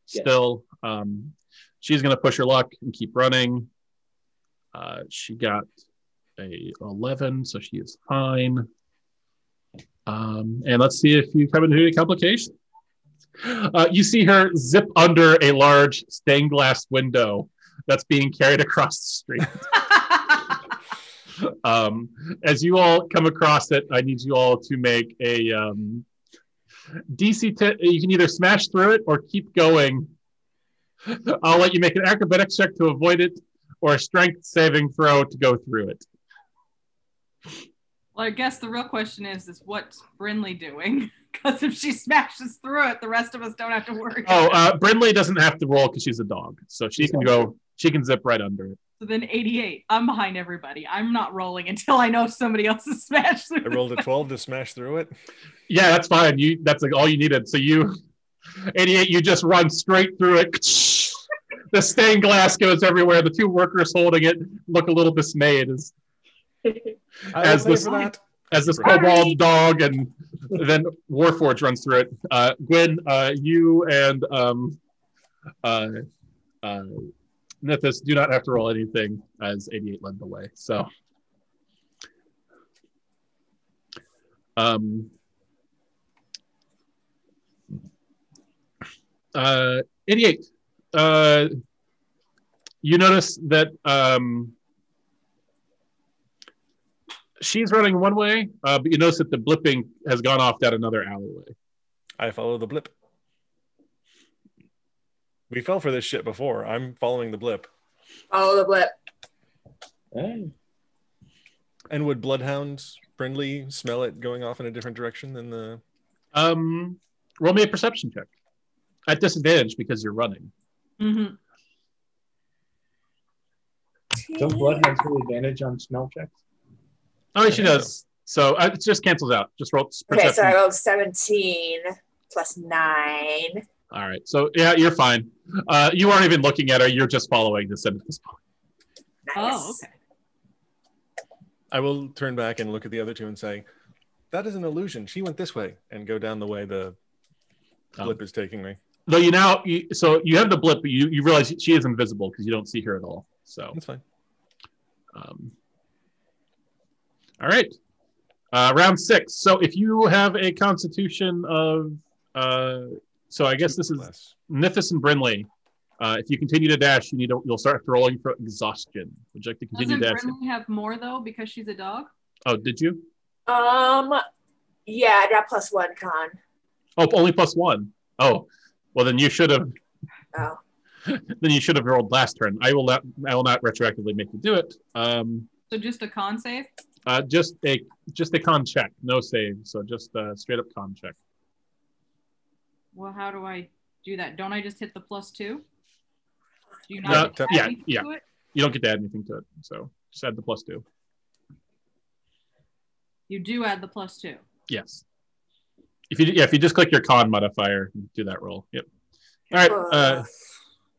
Still, um, she's going to push her luck and keep running. Uh, she got a 11, so she is fine. Um, and let's see if you come into any complications. Uh, you see her zip under a large stained glass window that's being carried across the street. [laughs] um, as you all come across it, I need you all to make a um, DC. T- you can either smash through it or keep going. I'll let you make an acrobatics check to avoid it, or a strength saving throw to go through it. well, I guess the real question is, is what's Brindley doing? [laughs] Because if she smashes through it, the rest of us don't have to worry. Oh, uh, Brindley doesn't have to roll because she's a dog, so she can go. She can zip right under it. So then 88. I'm behind everybody. I'm not rolling [laughs] until I know somebody else has smashed through. I rolled a 12 to smash through it. Yeah, that's fine. You that's like all you needed. So you, 88, you just run straight through it. [laughs] the stained glass goes everywhere. The two workers holding it look a little dismayed as As will this- as this Sorry. kobold dog and then Warforged runs through it. Uh, Gwen, uh, you and um, uh, Nithis do not have to roll anything as 88 led the way. So, um, uh, 88. Uh, you notice that um, she's running one way, uh, but you notice that the blipping has gone off down another alleyway. I follow the blip. We fell for this shit before. I'm following the blip. Follow the blip. Hey. And would Bloodhound friendly smell it going off in a different direction than the? Um, roll me a perception check at disadvantage because you're running. Mm-hmm. Don't bloodhounds have advantage on smell checks? Oh, she does. So uh, it just cancels out. Just roll Okay, so I rolled 17 plus 9. All right. So yeah, you're fine. Uh, you aren't even looking at her. You're just following the scent at this point. Nice. Oh, okay. I will turn back and look at the other two and say, "That is an illusion. She went this way," and go down the way the Oh. blip is taking me. Though you now, you, so you have the blip, but you, you realize she is invisible because you don't see her at all. So, That's fine. um, all right. Uh, round six. So if you have a constitution of, uh, so I guess this is Less. Nithis and Brindley. Uh, if you continue to dash, you need to, you'll start rolling for exhaustion. Would you like to continue Doesn't dashing? Brindley have more though because she's a dog? Oh, did you? Um, yeah, I got plus one con. Oh, only plus one. Oh, well then you should have. Oh. [laughs] then you should have rolled last turn. I will not. I will not retroactively make you do it. Um, So just a con save? uh, just a just a con check, no save. So just a straight up con check. Well, how do I do that? Don't I just hit the plus two? Do you not tap- add yeah, anything yeah. to it? You don't get to add anything to it. So just add the plus two. You do add the plus two. Yes. If you yeah, if you just click your con modifier, do that roll. Yep. All right. Uh,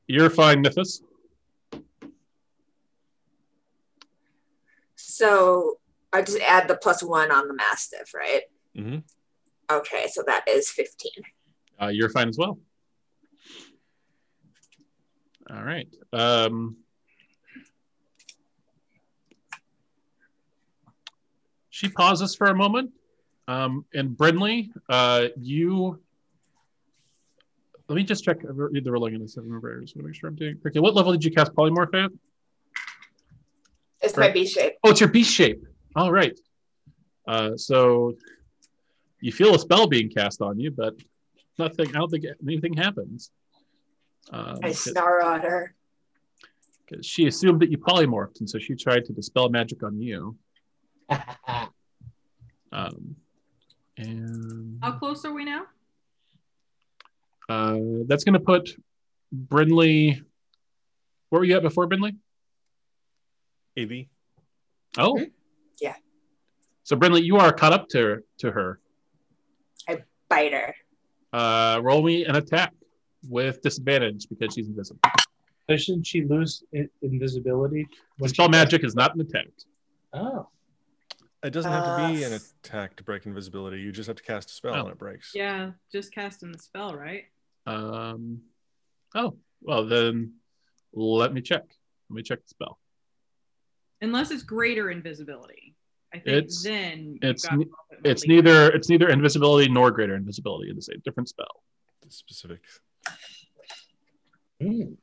you're fine, Nithis. so I just add the plus one on the Mastiff, right? hmm Okay, so that is 15. Uh, you're fine as well. All right. Um, she pauses for a moment. Um, and Brindley, uh, you. Let me just check the rolling in the seven members. Make sure I'm doing. Okay, what level did you cast polymorph at? It's my Right. B shape. Oh, it's your beast shape. All right. Uh, so you feel a spell being cast on you, but nothing. I don't think anything happens. Um, I snarl at her. because she assumed that you polymorphed, and so she tried to dispel magic on you. [laughs] Um, and How close are we now? uh, that's going to put Brindley. Where were you at before Brindley? AV. Oh, Mhm. Yeah. So Brindley, you are caught up to to her. I bite her. Uh, roll me an attack with disadvantage because she's invisible. Doesn't she lose i- invisibility? when Dispel she- magic is not an attack. Oh. It doesn't have to be an Uh, attack to break invisibility. You just have to cast a spell Oh. and it breaks. Yeah, just casting the spell, right? Um, oh, well then, let me check. Let me check the spell. Unless it's greater invisibility. I think It's- then you've it's got It's relief. neither it's neither invisibility nor greater invisibility. It's a different spell. Specific. Hmm.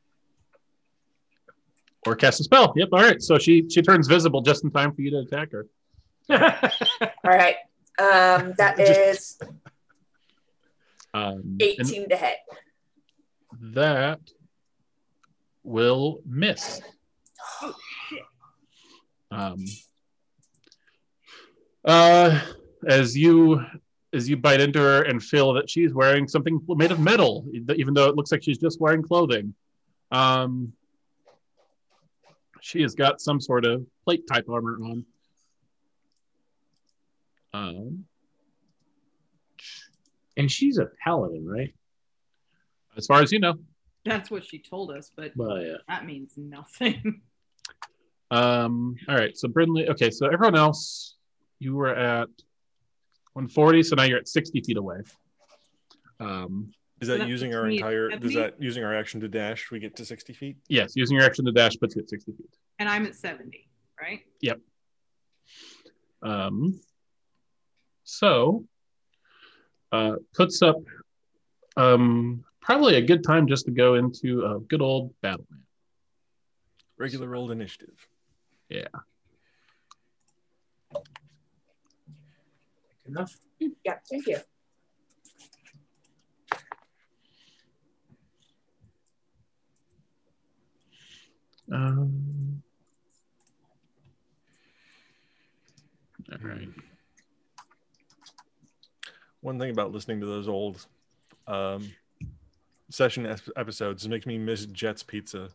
Or cast a spell. Yep. All right. So she she turns visible just in time for you to attack her. [laughs] All right. Um, that [laughs] Just- is Um, 18 to hit. that will miss. Oh, shit. Um, uh, as you as you bite into her and feel that she's wearing something made of metal, even though it looks like she's just wearing clothing. Um, she has got some sort of plate type armor on. Um, And she's a paladin, right? as far as you know. That's what she told us, but Well, yeah. that means nothing. [laughs] Um, all right, so Brindley. Okay, so everyone else, you were at 140, so now you're at 60 feet away. Um, Is that that using our entire? Is that using our action to dash? We get to sixty feet. Yes, using your action to dash puts you at 60 feet. And I'm at 70, right? Yep. Um, so, uh, puts up um, probably a good time just to go into a good old battle. man. Regular old initiative. Enough. Yeah, thank you. Um, all right. One thing about listening to those old um, session ep- episodes makes me miss Jet's Pizza.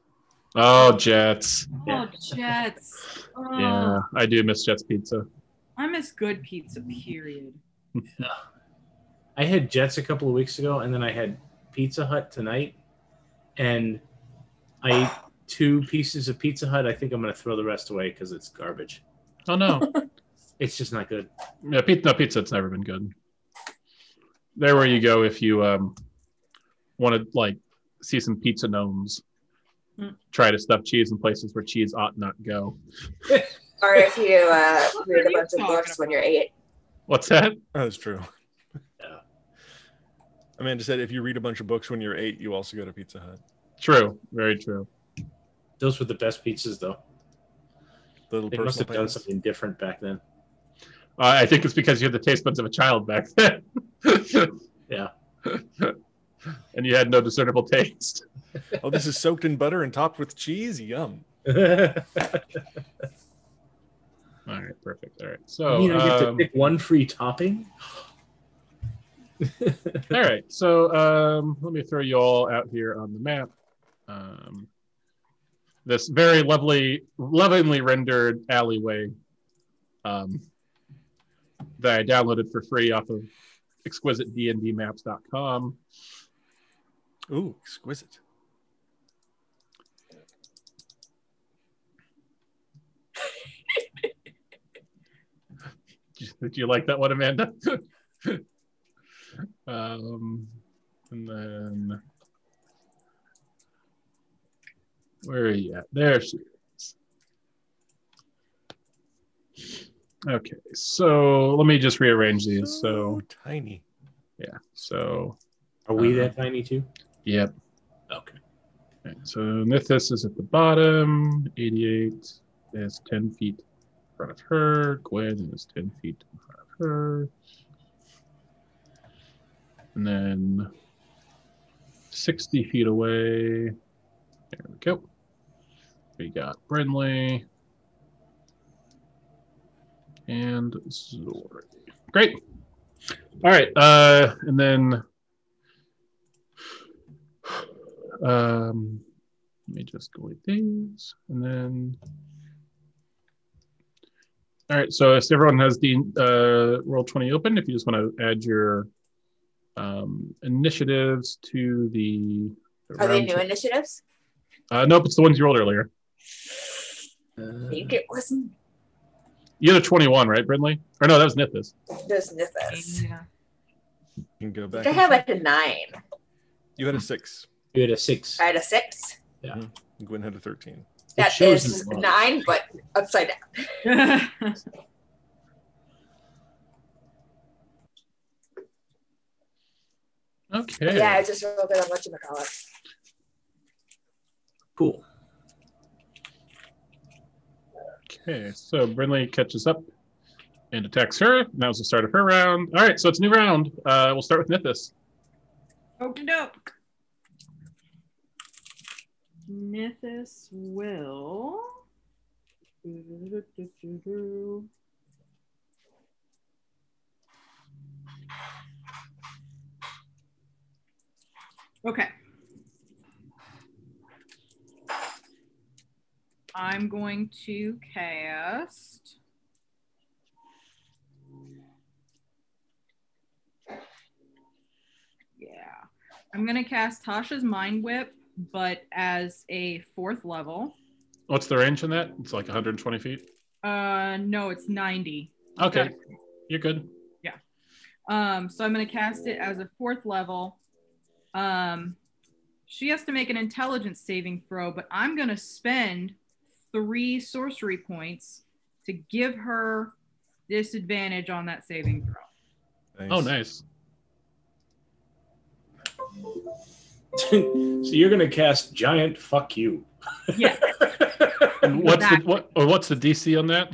Oh, Jets. Oh, Jets. Oh, Yeah, I do miss Jets Pizza. I miss good pizza, period. I had Jets a couple of weeks ago, and then I had Pizza Hut tonight, and I ate two pieces of Pizza Hut. I think I'm going to throw the rest away because it's garbage. Oh no, [laughs] It's just not good. yeah, pizza. No, pizza. It's never been good. There, where you go if you um want to like see some pizza gnomes. Hmm. Try to stuff cheese in places where cheese ought not go. [laughs] Or if you uh, read a bunch of books when you're eight. What's that? Oh, that's true. Yeah. Amanda said if you read a bunch of books when you're eight, you also go to Pizza Hut. True. Very true. Those were the best pizzas, though. The little They must personal have done something different back then. Uh, I think it's because you had the taste buds of a child back then. [laughs] Yeah. [laughs] and you had no discernible taste. Oh, this is soaked in butter and topped with cheese. Yum. [laughs] All right, perfect. All right. So, you know, you get to um, pick one free topping. [laughs] all right. So, um, let me throw you all out here on the map. Um, this very lovely, lovingly rendered alleyway um, that I downloaded for free off of exquisitedndmaps.com. Ooh, exquisite. [laughs] Did you like that one, Amanda? [laughs] um, and then where are you at? There she is. Okay, so let me just rearrange these. So tiny. yeah, so Are we Uh, that tiny too? yep. Okay. Okay, so Nithis is at the bottom. 88 is 10 feet in front of her. Gwen is 10 feet in front of her. And then 60 feet away. There we go. We got Brindley and Zori. Great. All right. Uh, and then um, let me just go with these, and then. All right. So if everyone has the uh, Roll20 open, if you just want to add your um, initiatives to the. the Are they new t- initiatives? Uh, nope, it's the ones you rolled earlier. I think it wasn't. You had a twenty-one, right, Brindley? Or no, that was Nithis. There's Nithis. Yeah. You can go back. think I and had like a nine. You had a six. You had a six. I had a six. Yeah, Gwen had a thirteen. That shows is in the log. nine, but upside down. [laughs] Okay. Yeah, I just rolled it on what you call it. Cool. Okay, so Brindley catches up and attacks her. Now's the start of her round. All right, so it's a new round. Uh, we'll start with Nithis. Okie doke. Nithis will. Okay. I'm going to cast. Yeah. I'm going to cast Tasha's Mind Whip, but as a fourth level. What's the range in that? It's like 120 feet. Uh, no, it's 90. Okay, Okay. you're good. Yeah. Um, so I'm going to cast it as a fourth level. Um, she has to make an intelligence saving throw, but I'm going to spend three sorcery points to give her disadvantage on that saving throw. Oh, nice. [laughs] so you're gonna cast giant fuck you. Yeah. [laughs] And what's the what or what's the DC on that?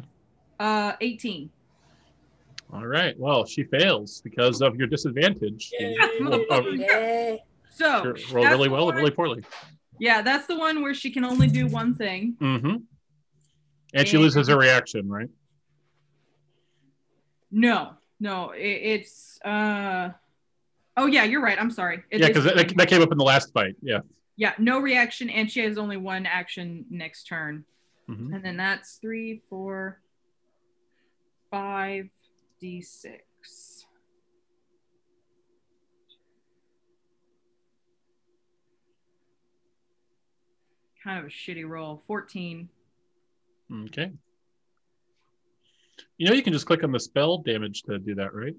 Uh, 18. All right. Well, she fails because of your disadvantage. Yay. [laughs] Oh, oh, So, Sure, roll really well or one- really poorly. yeah, that's the one where she can only do one thing. Mm-hmm. And she loses her reaction, right? No, no, it, it's uh oh yeah, you're right. I'm sorry. It yeah, because that, that came up in the last fight. Yeah. yeah, no reaction, and she has only one action next turn. Mhm. And then that's three, four, five, d6. Kind of a shitty roll. 14. Okay. You know, you can just click on the spell damage to do that, right?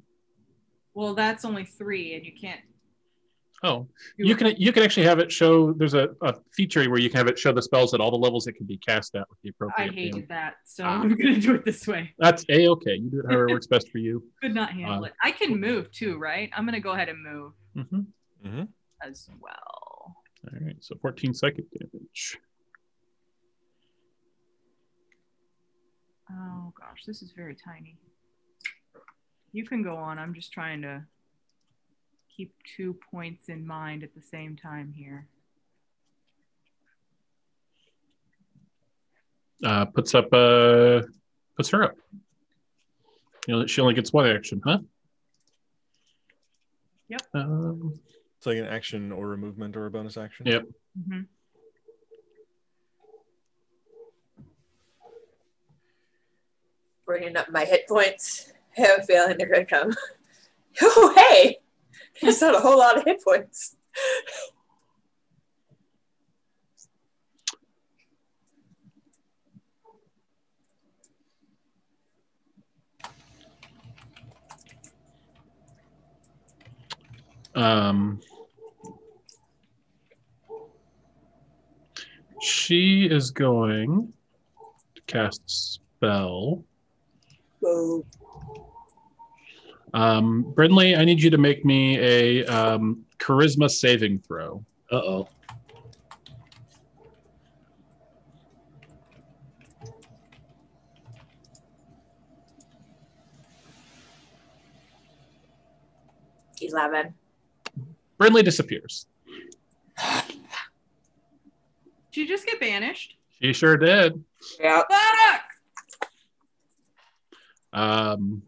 Well, that's only three, and you can't. Oh, you can you can actually have it show. There's a, a feature where you can have it show the spells at all the levels it can be cast at with the appropriate. I hated damage. that, so Ah. I'm [laughs] gonna do it this way. That's a okay. You do it however works best for you. [laughs] Could not handle Uh, it. I can move too, right? I'm gonna go ahead and move hmm hmm as well. All right. So 14 psychic damage. Oh gosh, this is very tiny. You can go on. I'm just trying to keep two points in mind at the same time here. Uh, puts up uh puts her up. You know, she only gets one action, huh? Yep. Um, It's like an action or a movement or a bonus action. Yep. Mm-hmm. Bringing up my hit points. Have a feeling they're gonna come. [laughs] Oh hey, there's not a whole lot of hit points. um, she is going to cast spell. Whoa. Um, Brindley, I need you to make me a um, charisma saving throw. Uh oh. Eleven. Brindley disappears. Did you just get banished? She sure did. Yeah. Um,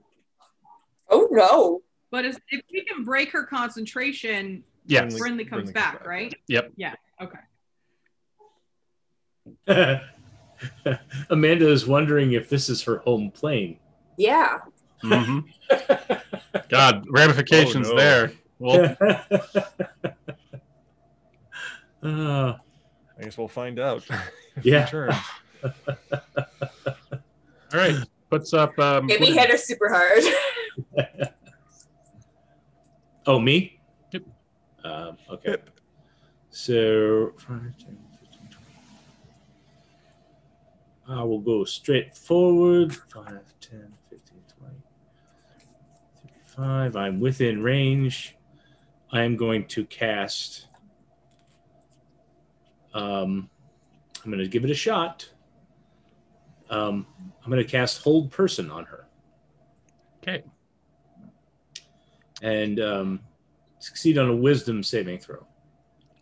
Oh no. But if, if we can break her concentration, yes. Brindley comes Brindley comes back, back, right? Yep. Yeah. Okay. [laughs] Amanda is wondering if this is her home plane. Yeah. Mm-hmm. [laughs] God, ramifications Oh, no. there. Well, [laughs] Uh, I guess we'll find out. Yeah. Turn. all right. Puts up. Um, Maybe what- hit her super hard. [laughs] oh, me? Yep. Um, okay. So, 5, 10, 15, 20. I will go straight forward. 5, 10, 15, 20. 35. I'm within range. I am going to cast. Um, I'm going to give it a shot. Um, I'm going to cast Hold Person on her Okay. and um, succeed on a Wisdom saving throw.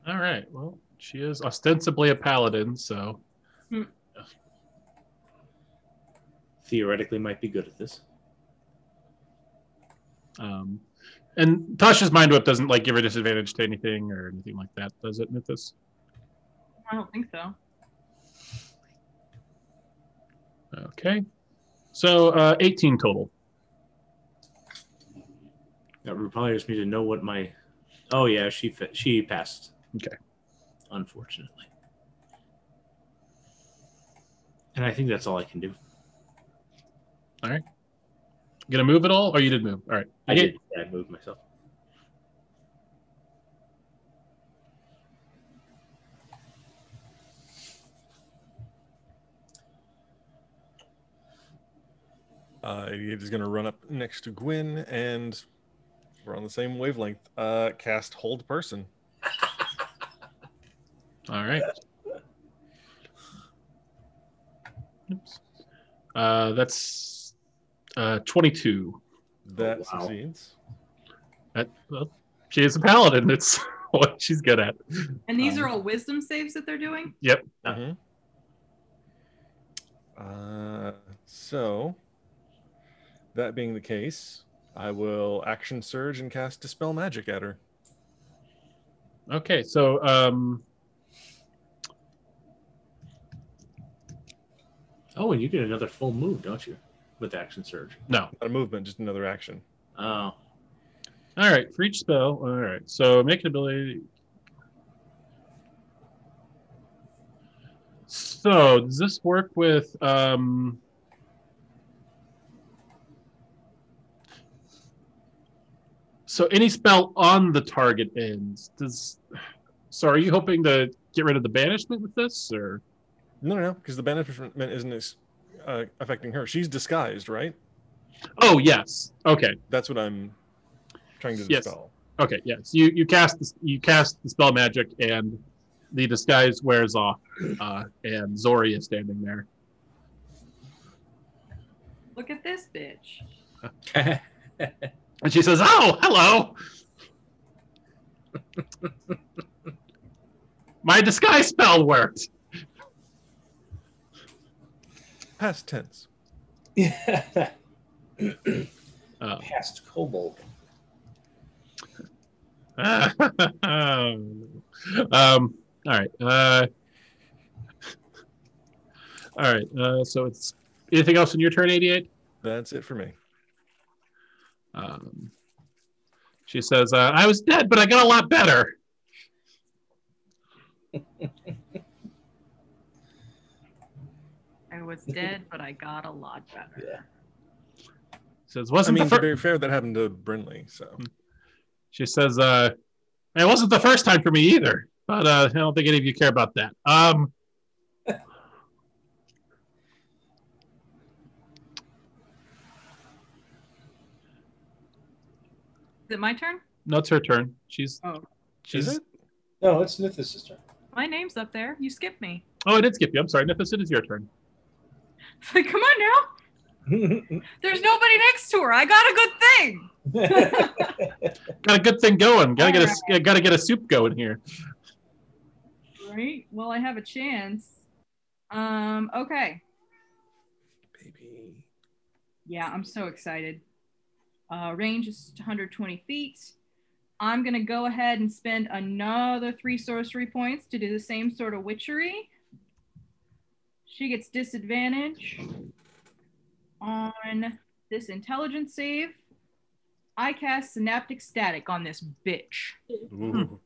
All right. Well, she is ostensibly a paladin, so Theoretically, might be good at this. um, and Tasha's mind whip doesn't like give her disadvantage to anything or anything like that, does it, Mythos? I don't think so. Okay. So uh, 18 total. That requires me to know what my. Oh yeah, she fa- she passed. Okay. Unfortunately. And I think that's all I can do. All right. Gonna move at all? Or you did move? All right. I did. I moved myself. Uh, it is going to run up next to Gwen, and we're on the same wavelength. Uh, cast Hold Person. [laughs] All right. Oops. Uh, that's uh, 22. That wow. succeeds. That, well, she is a paladin. It's [laughs] what she's good at. And these Um, are all wisdom saves that they're doing? Yep. Mhm. Uh, so, that being the case, I will action surge and cast Dispel Magic at her. Okay, so um, Oh, and you get another full move, don't you? With action surge. no. Not a movement, just another action. Oh. All right, for each spell. All right, so make an ability. So does this work with um? So any spell on the target ends. Does so? Are you hoping to get rid of the banishment with this, or No, no, no, because the banishment isn't uh, affecting her. She's disguised, right? oh yes, okay, That's what I'm trying to Yes. dispel. okay, yes. You you cast this, you cast dispel magic, and the disguise wears off, uh, and Zori is standing there. Look at this bitch. [laughs] And she says, "Oh, hello." [laughs] My disguise spell worked. Past tense. yeah. [laughs] Uh, Past kobold. [laughs] um, all right. Uh, all right. Uh, so it's anything else in your turn, eighty-eight. That's it for me. Um, she says, uh, "I was dead, but I got a lot better." [laughs] I was dead, but I got a lot better. Yeah. Says, "Wasn't I mean, the to fir-" be fair, that happened to Brindley, so She says, uh, it wasn't the first time for me either, but uh, I don't think any of you care about that. Um, Is it my turn? no, it's her turn. She's, Oh. she's, is it? No, it's Nithis' turn. My name's up there. You skipped me. oh, I did skip you. I'm sorry. Nithis, it is your turn. [laughs] Like, come on now. [laughs] There's nobody next to her. I got a good thing. [laughs] Got a good thing going. Gotta get a, gotta get a soup going here. Right? Well, I have a chance. Um, okay. Baby. Yeah, I'm so excited. Uh, range is 120 feet. I'm going to go ahead and spend another three sorcery points to do the same sort of witchery. She gets disadvantage on this intelligence save. I cast Synaptic Static on this bitch. Ooh,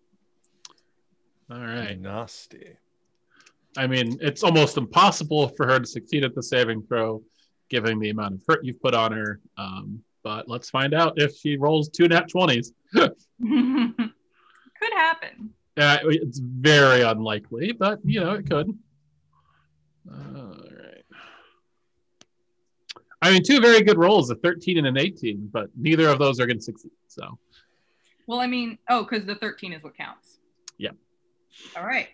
All right. nasty. I mean, it's almost impossible for her to succeed at the saving throw, given the amount of hurt you've put on her. Um, but let's find out if she rolls two nat 20s. [laughs] [laughs] Could happen. Uh, it's very unlikely, but you know, it could. All right. I mean, two very good rolls, a 13 and an 18, but neither of those are going to succeed. So, Well, I mean, oh, because the 13 is what counts. Yeah. All right.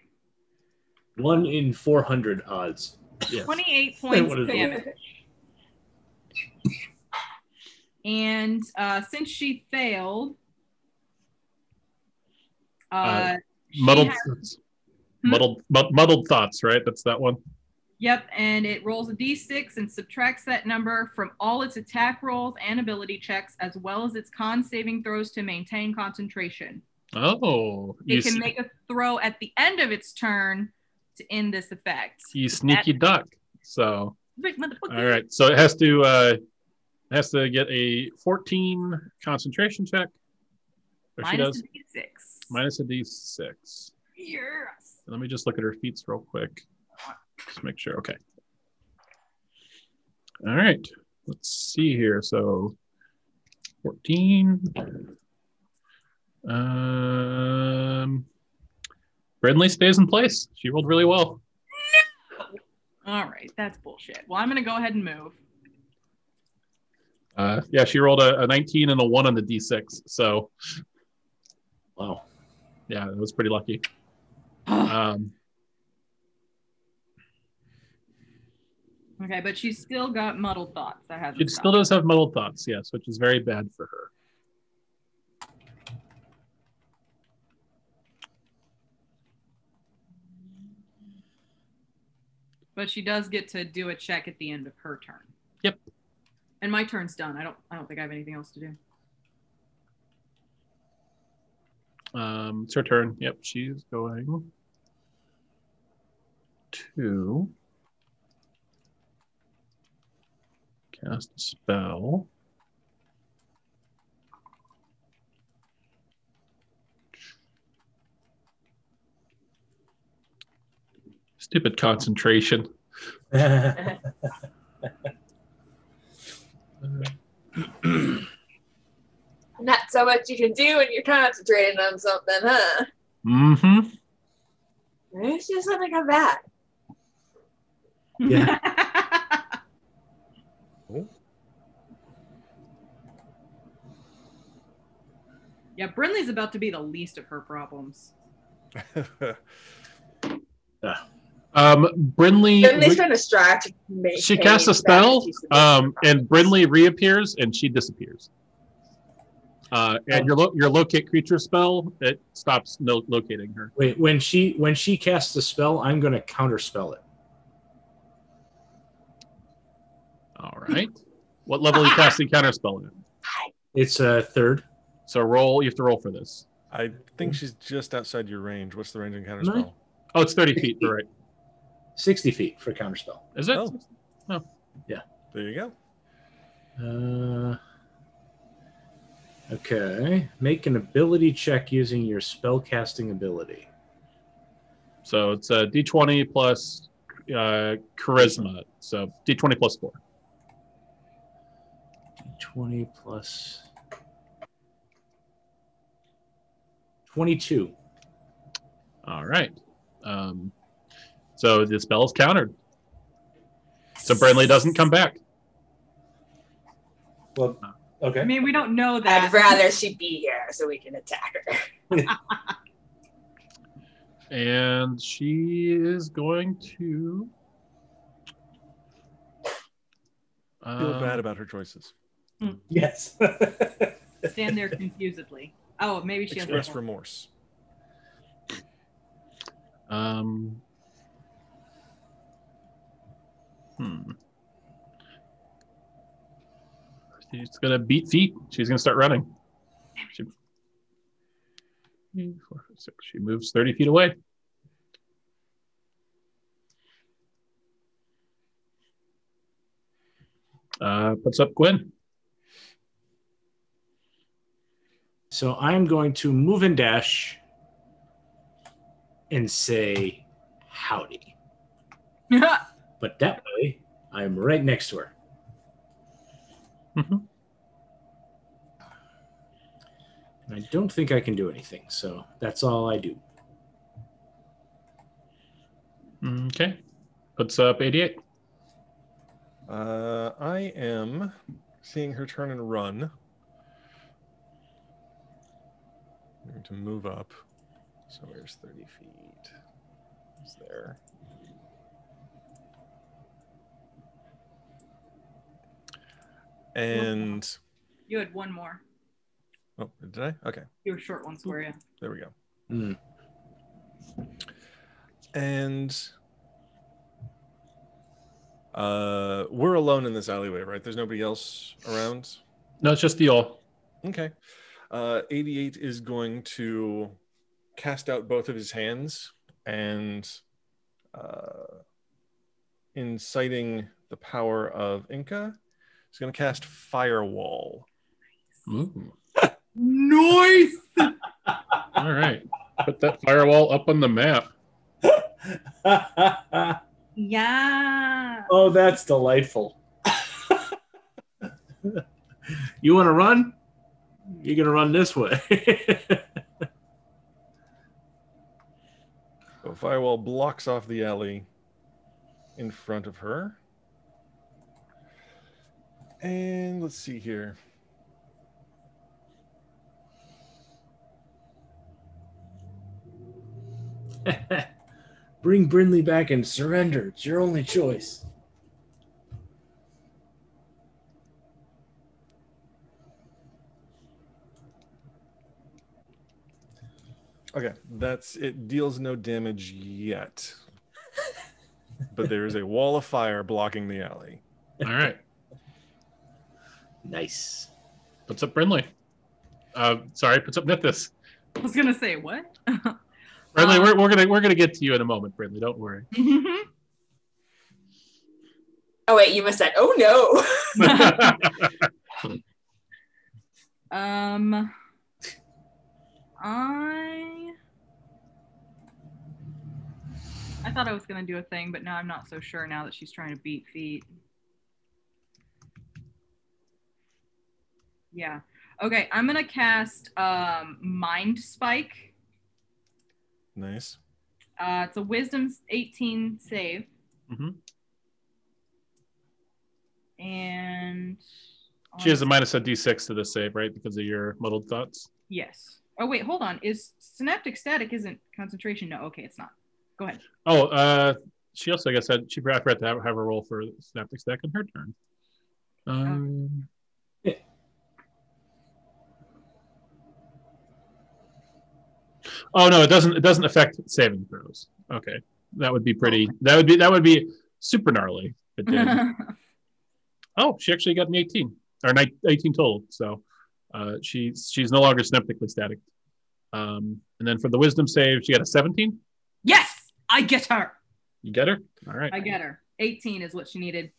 One in 400 odds. yes. 28 points What it? damage. And uh, since she failed, uh, Uh, she muddled, has- muddled, mud- muddled thoughts, right? That's that one. Yep, and it rolls a d6 and subtracts that number from all its attack rolls and ability checks, as well as its con saving throws to maintain concentration. Oh, It can s- make a throw at the end of its turn to end this effect. you sneaky duck. So, all right. So it has to uh, has to get a 14 concentration check. Minus does a d6. minus a d6. Yes. Let me just look at her feats real quick. Just make sure. Okay. All right. Let's see here. So 14. Um Brindley stays in place. She rolled really well. No! All right, that's bullshit. Well, I'm going to go ahead and move. Uh, yeah, she rolled a, a 19 and a 1 on the d6. So, Wow. yeah, it was pretty lucky. [sighs] Um, okay, but she's still got muddled thoughts. That hasn't She still does have muddled thoughts, yes, which is very bad for her. But she does get to do a check at the end of her turn. Yep. And my turn's done. I don't I don't think I have anything else to do. Um, it's her turn. Yep, she's going to cast a spell. Stupid concentration. [laughs] [laughs] [clears throat] Not so much you can do when you're concentrating on something, huh? Mm-hmm. It's just something come back. Yeah. [laughs] yeah, Brindley's about to be the least of her problems. [laughs] Um, Brindley. Then they trying to strive to she casts a spell, um, and Brindley reappears, and she disappears. Uh, and your lo- your locate creature spell it stops no- locating her. Wait, when she when she casts the spell, I'm going to counterspell it. All right. What level are you casting counterspell in? It's a third. So roll. You have to roll for this. I think she's just outside your range. What's the range in Am I? counterspell? Oh, it's thirty feet. You're right. 60 feet for counterspell. Is it? Oh. No. Yeah. There you go. Uh, okay. Make an ability check using your spell casting ability. So it's a D twenty plus uh, charisma. So D twenty plus four. 20 plus 22. All right. Um, so the spell is countered. So Brindley doesn't come back. Well, okay. I mean, we don't know that. I'd rather she be here so we can attack her. [laughs] and she is going to Feel um, bad about her choices. Yes. [laughs] stand there confusedly. Oh, maybe she has. Express remorse. um hmm. She's gonna beat feet. She's gonna start running. She, Three, four, five, six. she moves 30 feet away. Uh puts up gwen so I'm going to move and dash and say howdy. [laughs] But that way, I'm right next to her. Mhm. And I don't think I can do anything, so that's all I do. okay puts up 88 Uh, I am seeing her turn and run. I'm going to move up. So where's 30 feet? It's there. And You had one more. oh, did I? Okay, You were short one square, yeah. there we go. Mm. And uh, we're alone in this alleyway, right? There's nobody else around. no it's just the all Okay. Uh, 88 is going to cast out both of his hands and, uh, inciting the power of Inca, he's going to cast Firewall. Ooh. Nice. [laughs] all right put that firewall up on the map [laughs] Yeah. oh, that's delightful. [laughs] you want to run? You're going to run this way. So Firewall blocks off the alley in front of her. And let's see here. [laughs] Bring Brindley back and surrender. It's your only choice. Okay, that's it. Deals no damage yet, but there is a wall of fire blocking the alley. All right. Nice. Puts up Brindley. Uh, sorry, puts up Nithis. I was gonna say what? [laughs] Brindley, Um, we're, we're gonna we're gonna get to you in a moment, Brindley. Don't worry. [laughs] Oh wait, you missed that. Oh no. [laughs] um, I I thought I was gonna do a thing, but now I'm not so sure. Now that she's trying to beat feet. Yeah. Okay, I'm gonna cast um, Mind Spike. Nice. Uh, it's a Wisdom 18 save. Mm-hmm. And She has a minus a d6 to this save, right? Because of your muddled thoughts. Yes. Oh wait, hold on. Is synaptic static isn't concentration? No, okay, it's not. Go ahead. Oh, uh, she also, I guess, had she forgot to have, have a roll for synaptic static in her turn. Um, oh no, it doesn't. It doesn't affect saving throws. Okay, that would be pretty. That would be that would be super gnarly. if It did. [laughs] oh, she actually got an 18 or nine- 18 total. So uh, she's she's no longer synaptically static. Um, and then for the wisdom save, she got a 17. yes, I get her. You get her. All right. I get her. 18 is what she needed.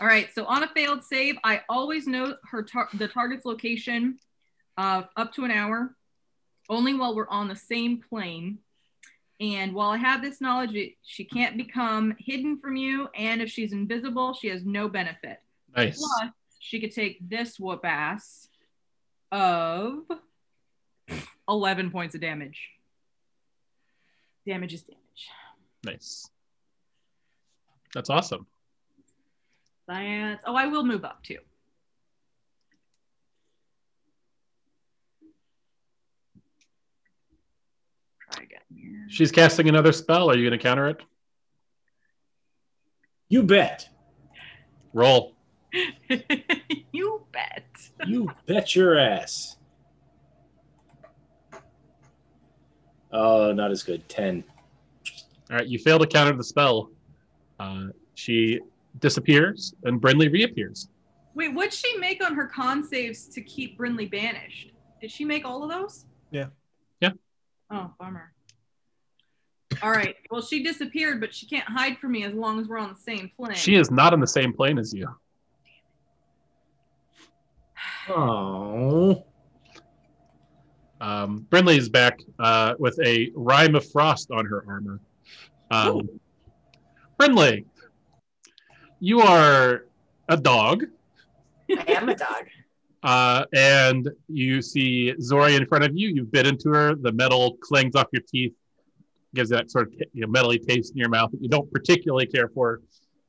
All right. So on a failed save, I always know her tar- the target's location uh, up to an hour, only while we're on the same plane. And while I have this knowledge, it, she can't become hidden from you. And if she's invisible, she has no benefit. Nice. Plus, she could take this whoop ass of 11 points of damage. Damage is damage. Nice. That's awesome. That's, oh, I will move up too. Again She's casting another spell. Are you going to counter it? You bet. Roll. [laughs] you bet. You bet your ass. Oh, not as good. 10. All right. You fail to counter the spell. Uh, she disappears and Brindley reappears. Wait, what'd she make on her con saves to keep Brindley banished? Did she make all of those? Yeah. Yeah. Oh, bummer. All right. Well, she disappeared, but she can't hide from me as long as we're on the same plane. She is not on the same plane as you. [sighs] Oh. Um, Brindley is back uh, with a rime of frost on her armor. Um, Brindley, you are a dog. I am a dog. [laughs] Uh, and you see Zori in front of you. You've bit into her. The metal clings off your teeth, gives that sort of you know, metally taste in your mouth that you don't particularly care for.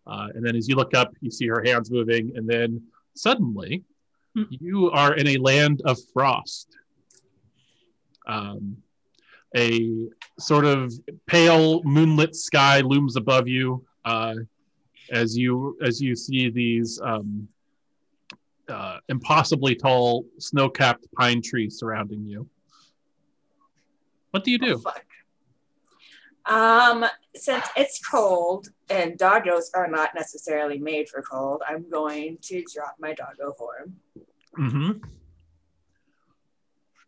Uh, and then as you look up, you see her hands moving, and then suddenly, Hmm. you are in a land of frost. Um, a sort of pale moonlit sky looms above you uh, as you as you see these. Um, uh, impossibly tall snow-capped pine trees surrounding you. What do you Oh, do? fuck. Um, since it's cold and doggos are not necessarily made for cold, I'm going to drop my doggo form. hmm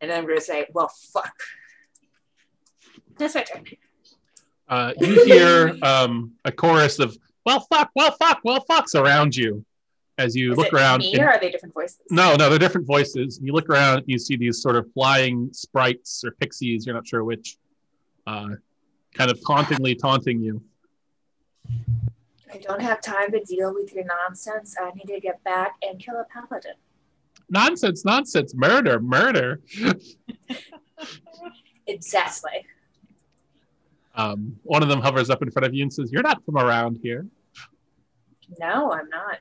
And then I'm gonna say, well fuck. That's my turn. Uh, you hear um, a chorus of "Well, fuck! Well, fuck! Well, fucks" around you as you Is look around. me and- or are they different voices? no, no, they're different voices. You look around, you see these sort of flying sprites or pixies. You're not sure which. Uh, kind of tauntingly taunting you. I don't have time to deal with your nonsense. I need to get back and kill a paladin. Nonsense! Nonsense! Murder! Murder! [laughs] Exactly. Um, one of them hovers up in front of you and says, "You're not from around here." No, I'm not.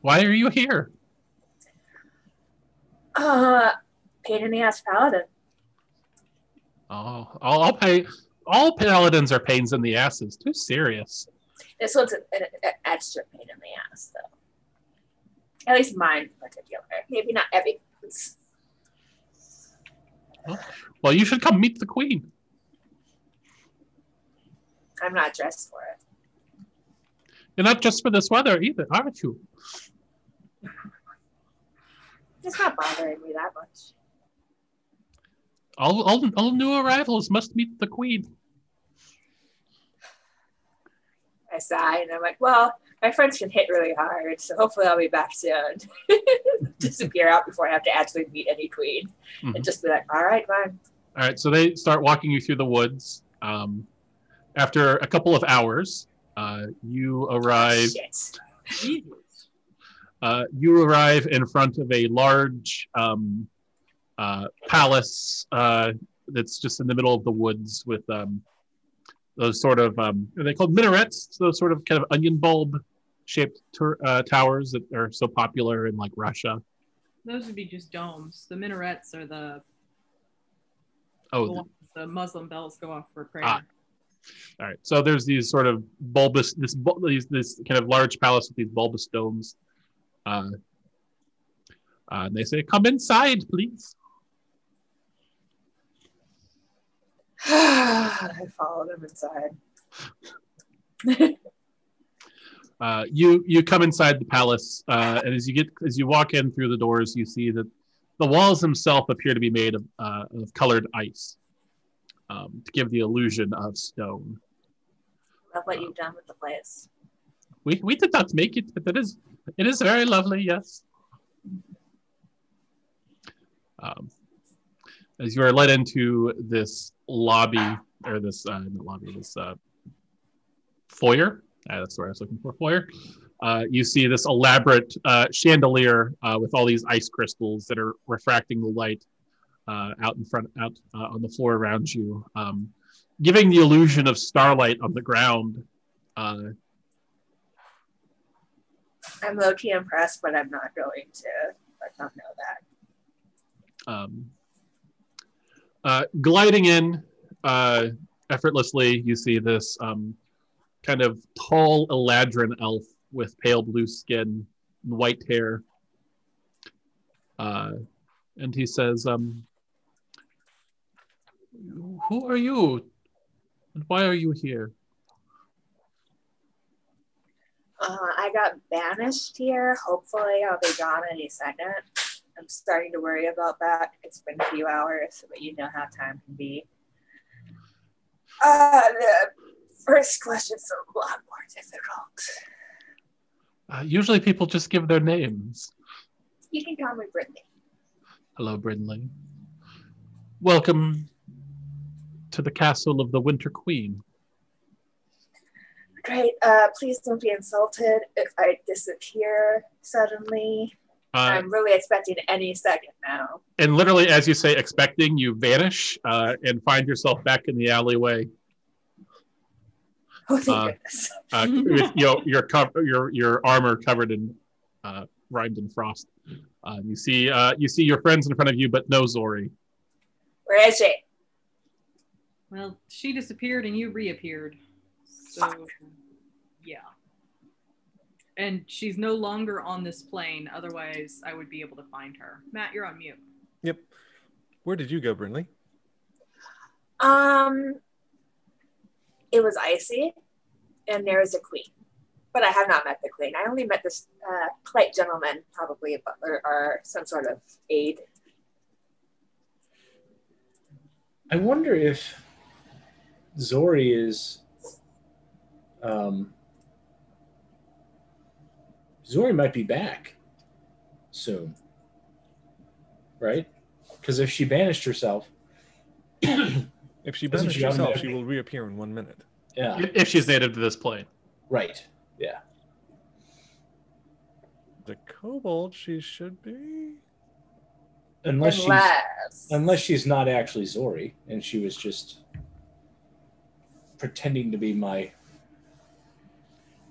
Why are you here? Uh, pain in the ass paladin. Oh, I'll, I'll pay. All paladins are pains in the asses. Too serious. This one's an, an, extra pain in the ass, though. At least mine in particular. Maybe not everyone's. Well, you should come meet the queen. I'm not dressed for it. You're not just for this weather either, aren't you? It's not bothering me that much. All, all, all new arrivals must meet the queen. I sigh and I'm like, well, my friends can hit really hard, so hopefully I'll be back soon. [laughs] Disappear out before I have to actually meet any queen. Mhm. And just be like, all right, fine. All right, so they start walking you through the woods. Um, after a couple of hours, uh, you arrive. Shit. Uh, you arrive in front of a large um, uh, palace uh, that's just in the middle of the woods with um, those sort of um, are they called minarets? Those sort of kind of onion bulb shaped uh, towers that are so popular in like Russia. Those would be just domes. The minarets are the, the, Oh, ones the Muslim bells go off for prayer. Ah. All right. So there's these sort of bulbous, this these, this kind of large palace with these bulbous domes. Uh, uh, and they say, "Come inside, please." [sighs] I followed him inside. [laughs] Uh, you you come inside the palace, uh, and as you get as you walk in through the doors, you see that the walls themselves appear to be made of, uh, of colored ice um, to give the illusion of stone. Love what you've done with the place. We we did not make it, but it is it is very lovely. Yes. Um, as you are led into this lobby or this uh, not lobby, this uh, foyer. Uh, that's what I was looking for. Foyer. Uh, you see this elaborate uh, chandelier uh, with all these ice crystals that are refracting the light uh, out in front, out uh, on the floor around you, um, giving the illusion of starlight on the ground. Uh, I'm low key impressed, but I'm not going to let them know that. um, uh, gliding in uh, effortlessly, you see this um, kind of tall Eladrin elf with pale blue skin and white hair. Uh, and he says, um, Who are you? And why are you here? Uh, I got banished here. Hopefully, I'll be gone any second. I'm starting to worry about that. It's been a few hours, but you know how time can be. Uh, the first question's a lot more difficult. Uh, usually people just give their names. You can call me Brittany. Hello, Brindley. Welcome to the castle of the Winter Queen. Great. Uh, please don't be insulted if I disappear suddenly. Uh, I'm really expecting any second now. and literally, as you say, expecting, you vanish uh, and find yourself back in the alleyway. Oh, thank Uh, goodness. Uh, with your your, cover, your your armor covered in uh, rimed in frost. Uh, you see uh, you see your friends in front of you, but no Zori. Where is she? Well, she disappeared and you reappeared. So, yeah. And she's no longer on this plane. Otherwise, I would be able to find her. Matt, you're on mute. Yep. Where did you go, Brindley? Um, it was icy, and there was a queen, but I have not met the queen. I only met this uh, polite gentleman, probably a butler or some sort of aide. I wonder if Zori is. Um, Zori might be back soon, right? Because if she banished herself, [clears throat] If she banished she herself, she will reappear in one minute. yeah, If if she's native to this plane. right, yeah. The kobold, she should be. Unless she's Unless, unless she's not actually Zori and she was just pretending to be my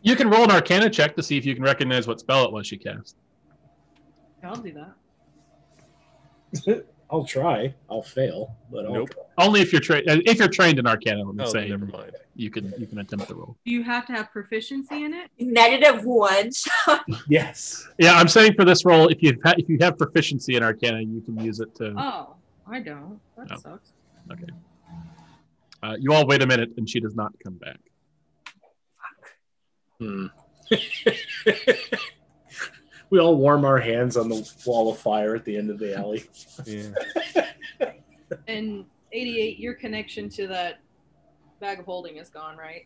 You can roll an Arcana check to see if you can recognize what spell it was she cast. I'll do that. [laughs] I'll try. I'll fail, but I'll Nope. try. Only if you're trained. If you're trained in Arcana, let me Oh, say, never mind. you can you can attempt the roll. Do you have to have proficiency in it? Negative one. [laughs] Yes. Yeah, I'm saying for this roll, if you ha- if you have proficiency in Arcana, you can use it to. Oh, I don't. That Oh. sucks. Okay. Uh, you all wait a minute, and she does not come back. Hmm. [laughs] we all warm our hands on the wall of fire at the end of the alley. Yeah. [laughs] And 88, your connection to that bag of holding is gone, right?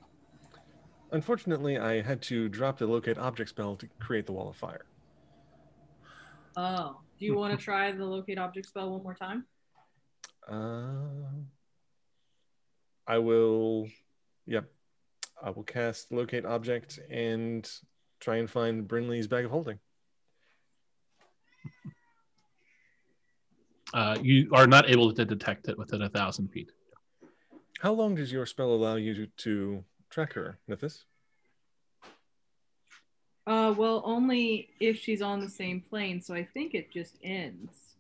Unfortunately, I had to drop the locate object spell to create the wall of fire. Oh. Do you want to try the locate object spell one more time? Uh, I will. Yep. I will cast locate object and try and find Brindley's bag of holding. [laughs] Uh, you are not able to detect it within a thousand feet. How long does your spell allow you to, to track her, Nithis? Uh, well, only if she's on the same plane, so I think it just ends.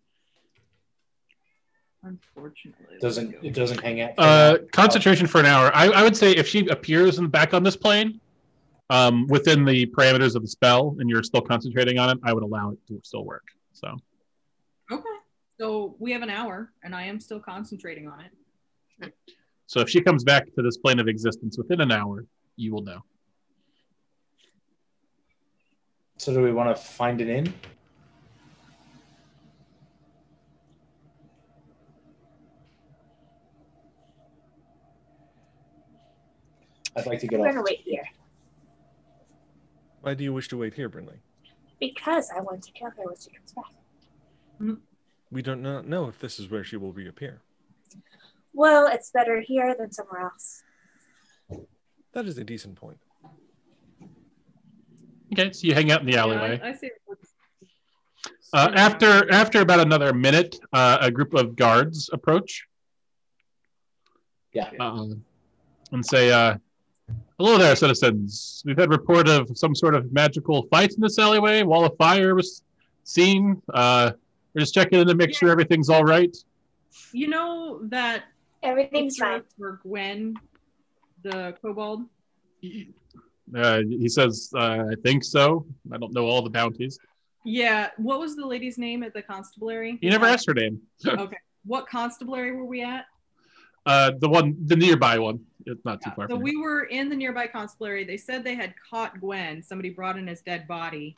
Unfortunately. Doesn't it doesn't hang out? Uh, concentration for an hour. I, I would say if she appears in back on this plane, um, within the parameters of the spell, and you're still concentrating on it, I would allow it to still work. So Okay. So we have an hour, and I am still concentrating on it. So if she comes back to this plane of existence within an hour, you will know. So do we want to find it inn? I'd like to get We're off. gonna wait here Why do you wish to wait here, Brindley? because I want to kill her when she comes back. We do not know if this is where she will reappear. Well, it's better here than somewhere else. That is a decent point. Okay, so you hang out in the Yeah, alleyway. I, I say let's Uh, after after about another minute, uh, a group of guards approach. Yeah. Uh, and say, uh, "Hello there, citizens. We've had report of some sort of magical fight in this alleyway. Wall of fire was seen. Uh, we're just checking in to make sure everything's all right." You know that Everything's picture fine. for Gwen, the kobold. Uh, he says, uh, "I think so. I don't know all the bounties. Yeah. What was the lady's name at the constabulary? You never asked her name. [laughs] Okay. What constabulary were we at? Uh, the one, the nearby one. It's not too far. So we were in the nearby constabulary. They said they had caught Gwen. Somebody brought in his dead body.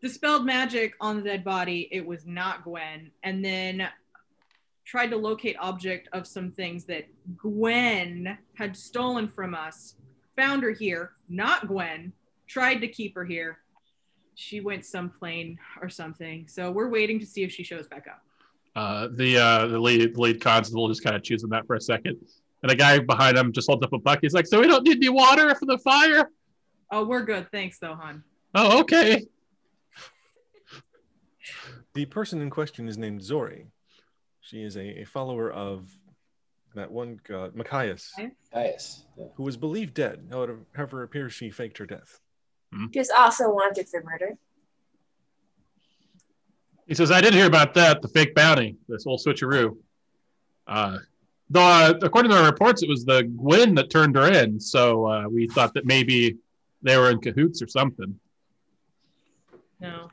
Dispelled magic on the dead body. It was not Gwen. And then tried to locate object of some things that Gwen had stolen from us. Found her here, not Gwen. Tried to keep her here. She went some plane or something. So we're waiting to see if she shows back up. Uh, the uh, the lead lead constable just kind of chews on that for a second, and the guy behind him just holds up a bucket. He's like, "So we don't need any water for the fire?" Oh, we're good. Thanks, though, hon. Oh, okay. The person in question is named Zori. She is a, a follower of that one god, Machias, Okay. Nice. Yeah. who was believed dead. However, however, appears she faked her death. She was also wanted for murder. He says, "I did hear about that. The fake bounty. This whole switcheroo." Uh, though, uh, according to our reports, it was the Gwen that turned her in. So uh, we thought that maybe they were in cahoots or something. No.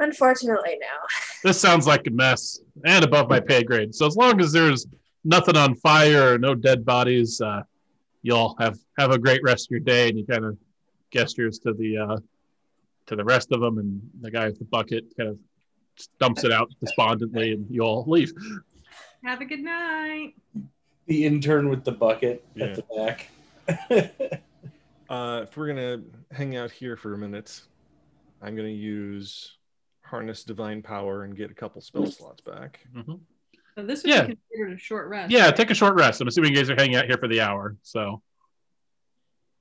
Unfortunately, no. [laughs] This sounds like a mess and above my pay grade. So as long as there's nothing on fire or no dead bodies, uh, you'll have have a great rest of your day. And you kind of gestures to the uh, to the rest of them, and the guy with the bucket kind of dumps it out despondently, and you all leave. Have a good night. The intern with the bucket Yeah. at the back. [laughs] Uh, if we're gonna hang out here for a minute, I'm gonna use harness divine power and get a couple spell slots back. Mhm. So this would Yeah. be considered a short rest. Yeah, right? take a short rest. I'm assuming you guys are hanging out here for the hour. So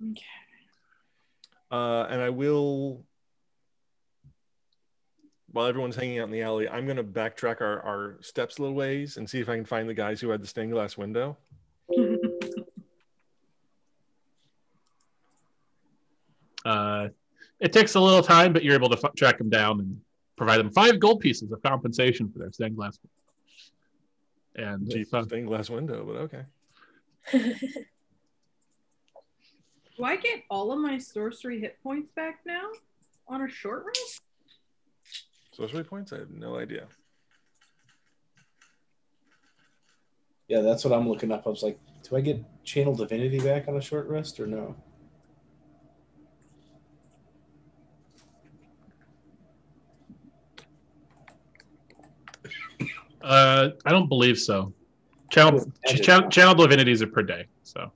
Okay. Uh, and I will, while everyone's hanging out in the alley, I'm gonna backtrack our, our steps a little ways and see if I can find the guys who had the stained glass window. [laughs] Uh, it takes a little time, but you're able to f- track them down and provide them five gold pieces of compensation for their stained glass. And Cheap uh, stained glass window, but okay. [laughs] Do I get all of my sorcery hit points back now on a short rest? Sorcery points? I have no idea. Yeah, that's what I'm looking up. I was like, do I get channel divinity back on a short rest or no? uh, I don't believe so. Channel, Imagine. channel, channel divinities are per day. So,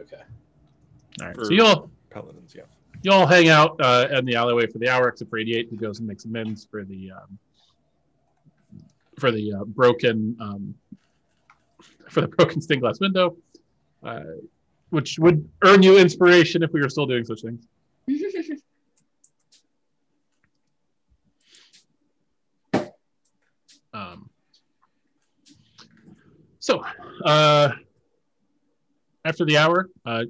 Okay. all right. For- So you'll Paladins, yeah. You all hang out uh, in the alleyway for the hour, except for 88, who goes and makes amends for the um, for the uh, broken um, for the [laughs] broken stained glass window, uh, which would earn you inspiration if we were still doing such things. [laughs] Um, so, uh, after the hour, uh,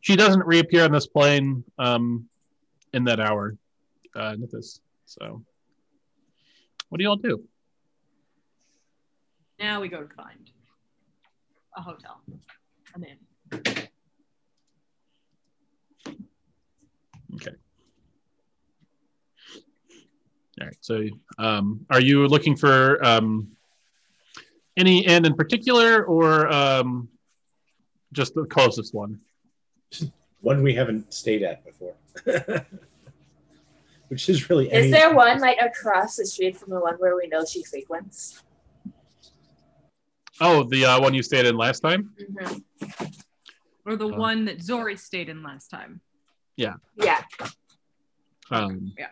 she doesn't reappear on this plane um, in that hour, uh, Nithis. So, what do you all do? Now we go to find a hotel. An inn. Okay. All right. So, um, are you looking for um, any inn in particular, or um, just the closest one? One we haven't stayed at before. [laughs] Which is really Is any- there one like across the street from the one where we know she frequents? Oh, the uh, one you stayed in last time. hmm Or the Uh. one that Zori stayed in last time. Yeah. Um, Yeah.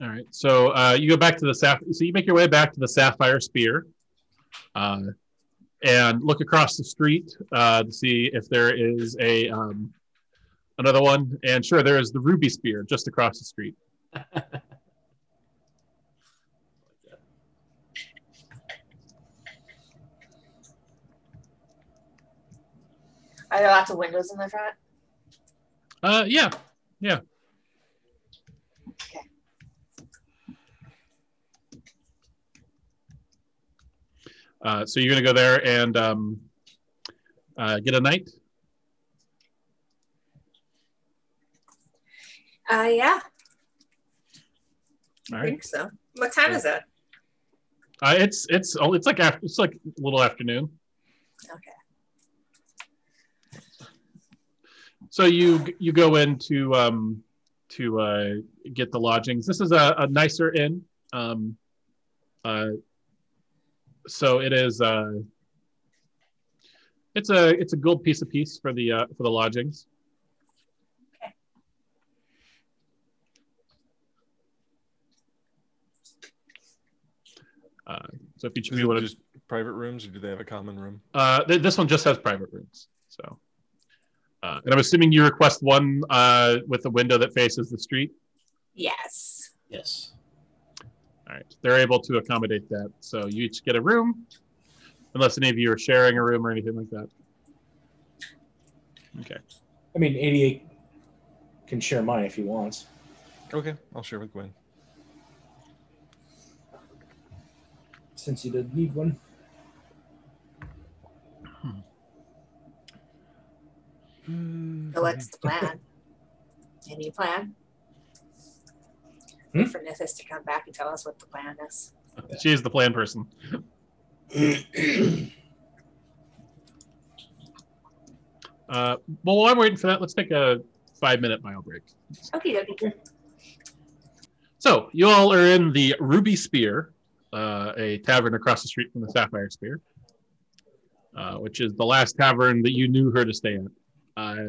All right. So uh, you go back to the sapphire. So you make your way back to the Sapphire Spear, uh, and look across the street uh, to see if there is a um, another one. And sure, there is the Ruby Spear just across the street. [laughs] Are there lots of windows in the front? Uh, yeah. Yeah. Uh, so you're gonna go there and um, uh, get a night. Uh, yeah, All I right. think so. What time is it? Uh, it's it's oh, it's like after, it's like a little afternoon. Okay. So you you go in to um, to uh, get the lodgings. This is a, a nicer inn. Um, uh, so it is. Uh, it's a it's a gold piece a piece for the uh, for the lodgings. Okay. Uh, so if each of you it want to, just private rooms, or do they have a common room? uh, th- this one just has private rooms. So, uh, and I'm assuming you request one uh, with a window that faces the street. Yes. Yes. All right, they're able to accommodate that. So you each get a room, unless any of you are sharing a room or anything like that. Okay. I mean, 88 can share mine if he wants. Okay, I'll share with Gwen. Since he didn't need one. So what's the plan? Any plan? Hmm? For Nithis to come back and tell us what the plan is. She's the plan person. [clears throat] Uh, well, while I'm waiting for that, let's take a five minute mile break. Okay, dokie. So you all are in the Ruby Spear, uh, a tavern across the street from the Sapphire Spear, uh, which is the last tavern that you knew her to stay at. Uh,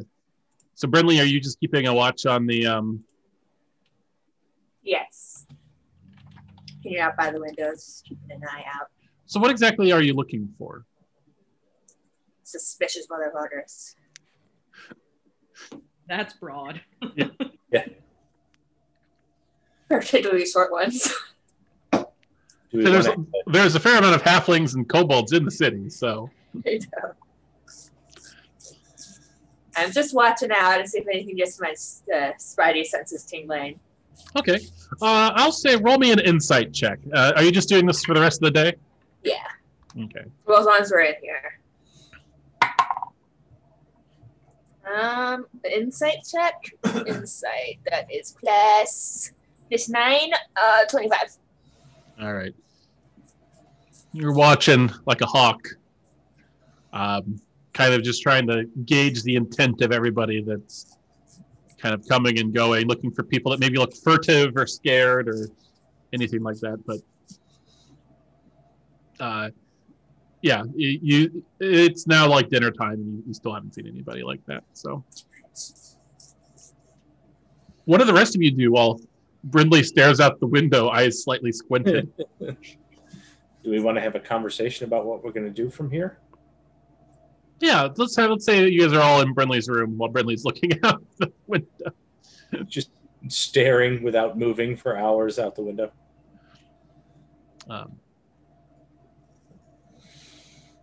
so, Brindley, are you just keeping a watch on the? Um, Yes. Hanging out by the windows, keeping an eye out. so, what exactly are you looking for? Suspicious mother voters. That's broad. [laughs] Yeah. Particularly short ones. So there's, wanna- there's a fair amount of halflings and kobolds in the city, so I know. I'm just watching out and see if anything gets my uh, spidey senses tingling. Okay. Uh, I'll say roll me an insight check. Uh, are you just doing this for the rest of the day? Yeah. Okay. Well, as long as we're in here. Um, the insight check. [coughs] insight. That is plus this nine. Uh, twenty-five. All right. You're watching like a hawk, um, kind of just trying to gauge the intent of everybody that's kind of coming and going, looking for people that maybe look furtive or scared or anything like that. But uh, yeah, you, you it's now like dinner time, and you, you still haven't seen anybody like that. So, what do the rest of you do while Brindley stares out the window, eyes slightly squinted? [laughs] Do we want to have a conversation about what we're going to do from here? Yeah, let's have let's say that you guys are all in Brindley's room while Brindley's looking [laughs] out the window. Just staring without moving for hours out the window. Um,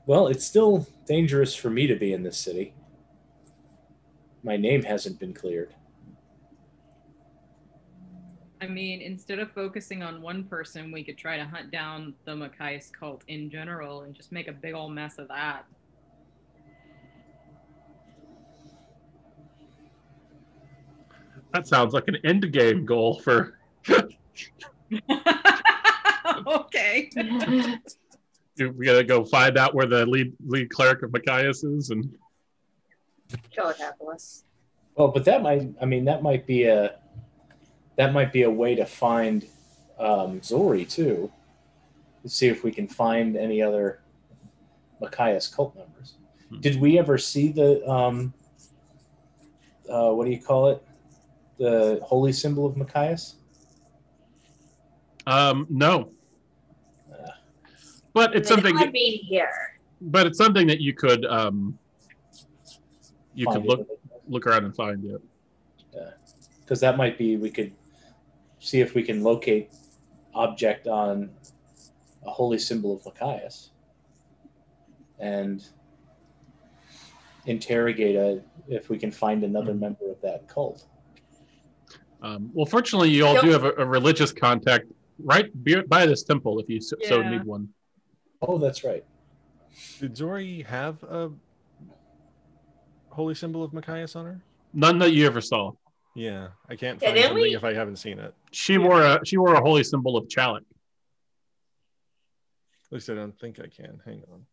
Well, it's still dangerous for me to be in this city. My name hasn't been cleared. I mean, instead of focusing on one person, we could try to hunt down the Machias cult in general and just make a big old mess of that. That sounds like an end game goal for. [laughs] okay. [laughs] We gotta go find out where the lead lead cleric of Machias is, and Kill Annapolis. Well, but that might I mean that might be a that might be a way to find um, Zori too. To see if we can find any other Machias cult members. Hmm. Did we ever see the um, uh, what do you call it? The holy symbol of Machias? um, no. Uh. But it's something. That, be here. but it's something that you could um, you Find could it. look look around and find it. Yeah, because that might be we could see if we can locate object on a holy symbol of Machias and interrogate a, if we can find another Hmm. member of that cult. Um, well, fortunately, you all do have a, a religious contact right by this temple if you so, so need one. Oh, that's right. Did Zori have a holy symbol of Machias on her? None that you ever saw. Yeah, I can't find didn't something we- if I haven't seen it. She wore a she wore a holy symbol of Chalik. At least I don't think I can. Hang on.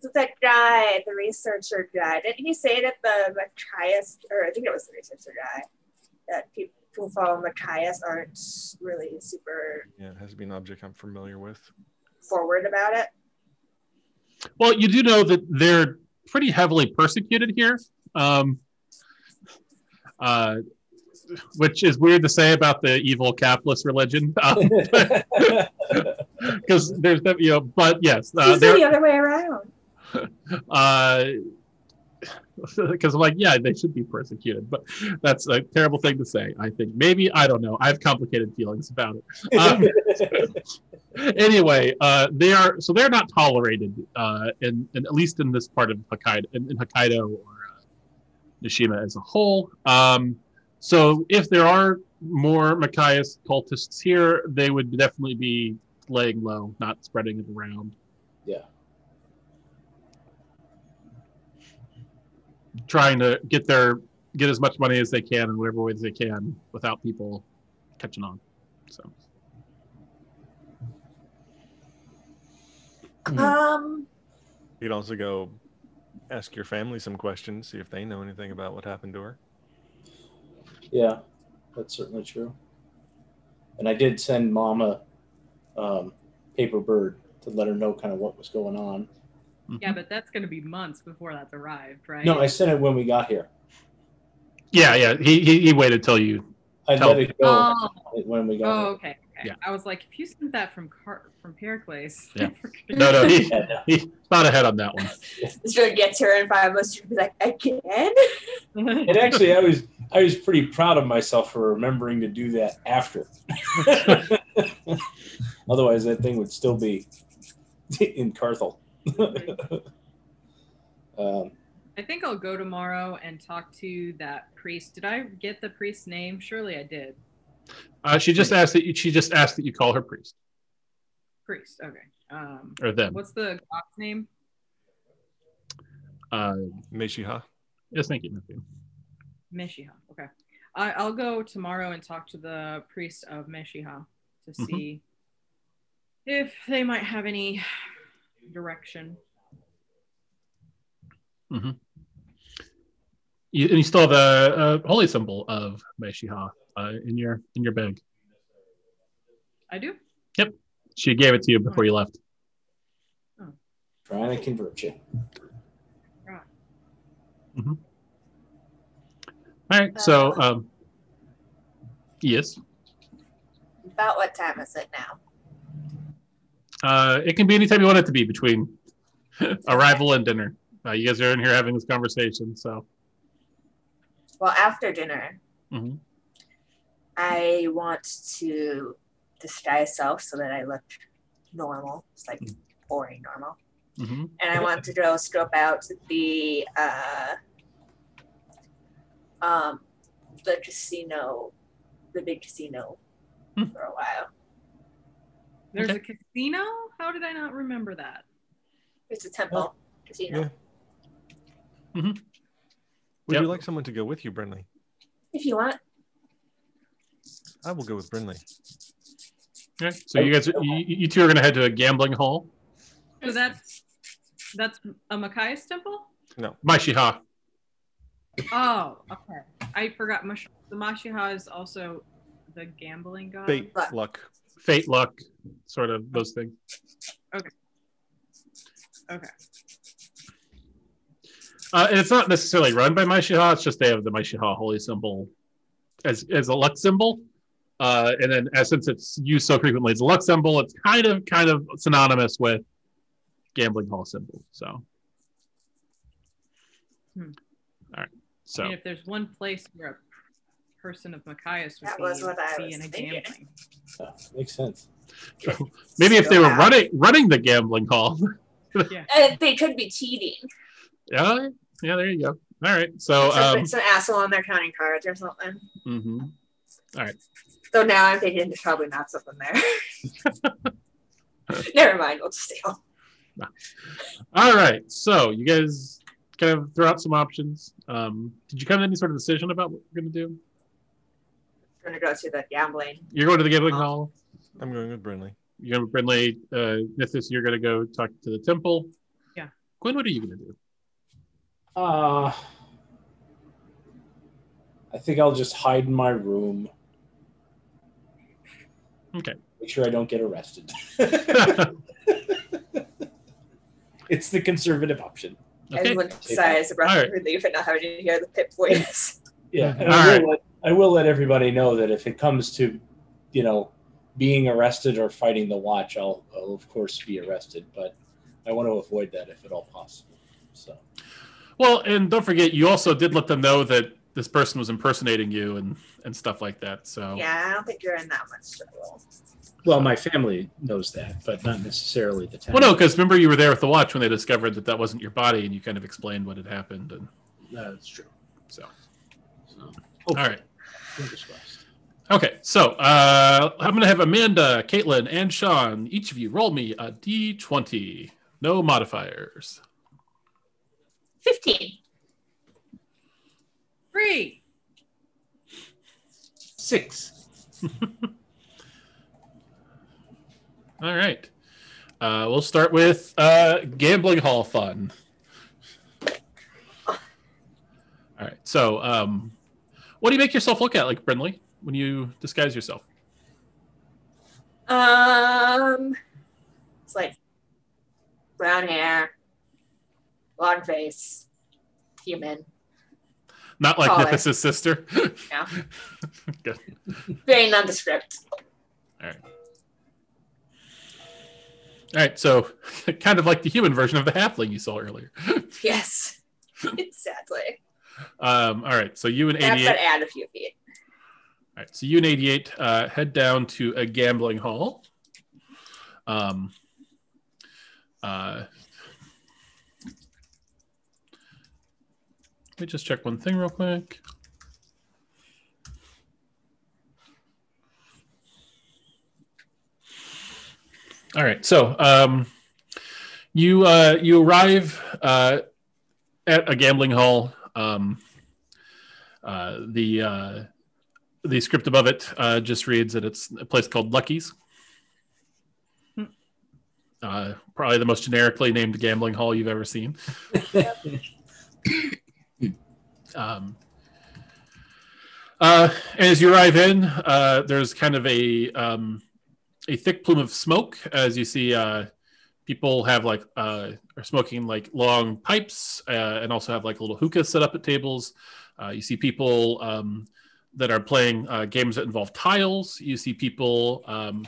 What's that guy, the researcher guy? Didn't he say that the Machias, or I think it was the researcher guy, that people who follow Machias aren't really super Yeah, it has to be an object I'm familiar with. forward about it? Well, you do know that they're pretty heavily persecuted here, um, uh, which is weird to say about the evil capitalist religion, [laughs] because [laughs] there's that you know. But yes, uh, It's they're the other way around. [laughs] [laughs] because I'm like, yeah, they should be persecuted, but that's a terrible thing to say. I think maybe I don't know. I have complicated feelings about it. Um, [laughs] anyway, uh, they are so they're not tolerated, uh, in, in at least in this part of Hokkaido, in, in Hokkaido or uh, Nishima as a whole. Um, so if there are more Machias cultists here, they would definitely be laying low, not spreading it around. Yeah. Trying to get their get as much money as they can in whatever ways they can without people catching on. So. Um, You could also go ask your family some questions, see if they know anything about what happened to her. yeah, that's certainly true. And I did send Mama um, paper bird to let her know kind of what was going on. Yeah, mm-hmm. but that's going to be months before that's arrived, right? No, I sent it when we got here. Yeah, yeah. He he, he waited till you. I Tell- let it go Oh, when we got oh, here. okay. okay. Yeah. I was like, if you sent that from Car- from Pericles, Yeah. [laughs] No, no, he, Yeah, no. he's not ahead on that one. [laughs] this really gets her in five months. She'll be like, again? And actually, I was I was pretty proud of myself for remembering to do that after. [laughs] Otherwise, that thing would still be in Carthel. [laughs] Um, I think I'll go tomorrow and talk to that priest. Did I get the priest's name? Surely I did. Uh, she just asked that you, she just asked that you call her priest Priest. Okay. Um, or them. what's the god's name? Uh, Meshiha. yes, thank you. Matthew. Meshiha. Okay. I, I'll go tomorrow and talk to the priest of Meshiha to Mhm. see if they might have any direction. You, and you still have a, a holy symbol of Meshiha uh, in your in your bag. I do. Yep, she gave it to you before you left. trying to convert you. All right. So, Uh, um, yes, About what time is it now? Uh, it can be anytime you want it to be between [laughs] arrival and dinner. Uh, you guys are in here having this conversation, so Well, after dinner, Mhm. I want to disguise self so that I look normal. It's like Mm. boring normal. mhm. and I want to go scope out the uh, um, the casino, the big casino, Hmm. for a while. There's Okay. a casino? How did I not remember that? It's a temple oh, casino. Yeah. Mm-hmm. Would Yep. you like someone to go with you, Brindley? If you want, I will go with Brindley. Okay. So oh. you guys, you, you two are going to head to a gambling hall. So that's that's a Machias temple? No, Maishiha. Oh, okay. I forgot. Mash- the Mashiha is also the gambling god. Fate, Luck. luck. Fate, luck, sort of those things. Okay. Uh, and it's not necessarily run by Maishiha. It's just they have the Maishiha holy symbol as as a luck symbol. Uh, and then, as since it's used so frequently as a luck symbol, it's kind of kind of synonymous with gambling hall symbol. So, Hmm. all right. I So, mean, if there's one place where a person of Machias would That be, was it what I be was in a thinking. gambling. Oh, makes sense. [laughs] maybe if they were have- running running the gambling hall. [laughs] and they could be cheating. yeah, yeah. There you go. All right. So, some, um, some asshole on their counting cards or something. mhm. All right. So now I'm thinking there's probably not something there. [laughs] Never mind, we'll just steal. All right. So you guys kind of throw out some options. Um, did you come to any sort of decision about what you're going to do? I'm gonna go to the gambling. You're going to the gambling Oh. hall. I'm going with Brindley. You're going to Brindley. Uh, Nithis, you're going to go talk to the temple. Yeah. Gwen, what are you going to do? Uh, I think I'll just hide in my room. Okay. Make sure I don't get arrested. [laughs] [laughs] it's the conservative option. okay. Everyone sighs a breath of relief and not having to hear the pip voice. Yeah, and All I, right. will let, I will let everybody know that if it comes to, you know, being arrested or fighting the watch, I'll, I'll of course be arrested. But I want to avoid that if at all possible. So Well, and don't forget, you also did let them know that this person was impersonating you and and stuff like that. So Yeah, I don't think you're in that much trouble. Well, my family knows that, but not necessarily the town. Well, no, because remember you were there with the watch when they discovered that that wasn't your body, and you kind of explained what had happened. And that's true. so, So, all right, okay. So uh, I'm going to have Amanda, Caitlin, and Sean. Each of you roll me a d20. No modifiers. 15. Three. Six. [laughs] All right. Uh, we'll start with uh, gambling hall fun. All right. So, um, what do you make yourself look at, like Brindley, when you disguise yourself? Um, it's like brown hair, long face, human, Not like. Nithis' sister. [laughs] Yeah. [laughs] Good. very nondescript. Alright. All right. So, [laughs] kind of like the human version of the halfling you saw earlier. Yes, exactly. Um, all right. So you and That's 88. but add a few feet. All right, so you and 88 uh, head down to a gambling hall. Um, uh, Let me just check one thing real quick. All right, so um, you uh, you arrive uh, at a gambling hall. Um, uh, the uh, the script above it uh, just reads that it's a place called Lucky's. Uh, probably the most generically named gambling hall you've ever seen. [laughs] um, uh, as you arrive in, uh, there's kind of a um, a thick plume of smoke as you see uh, people have like uh, are smoking like long pipes uh, and also have like little hookahs set up at tables. Uh, you see people um, that are playing uh, games that involve tiles. You see people um,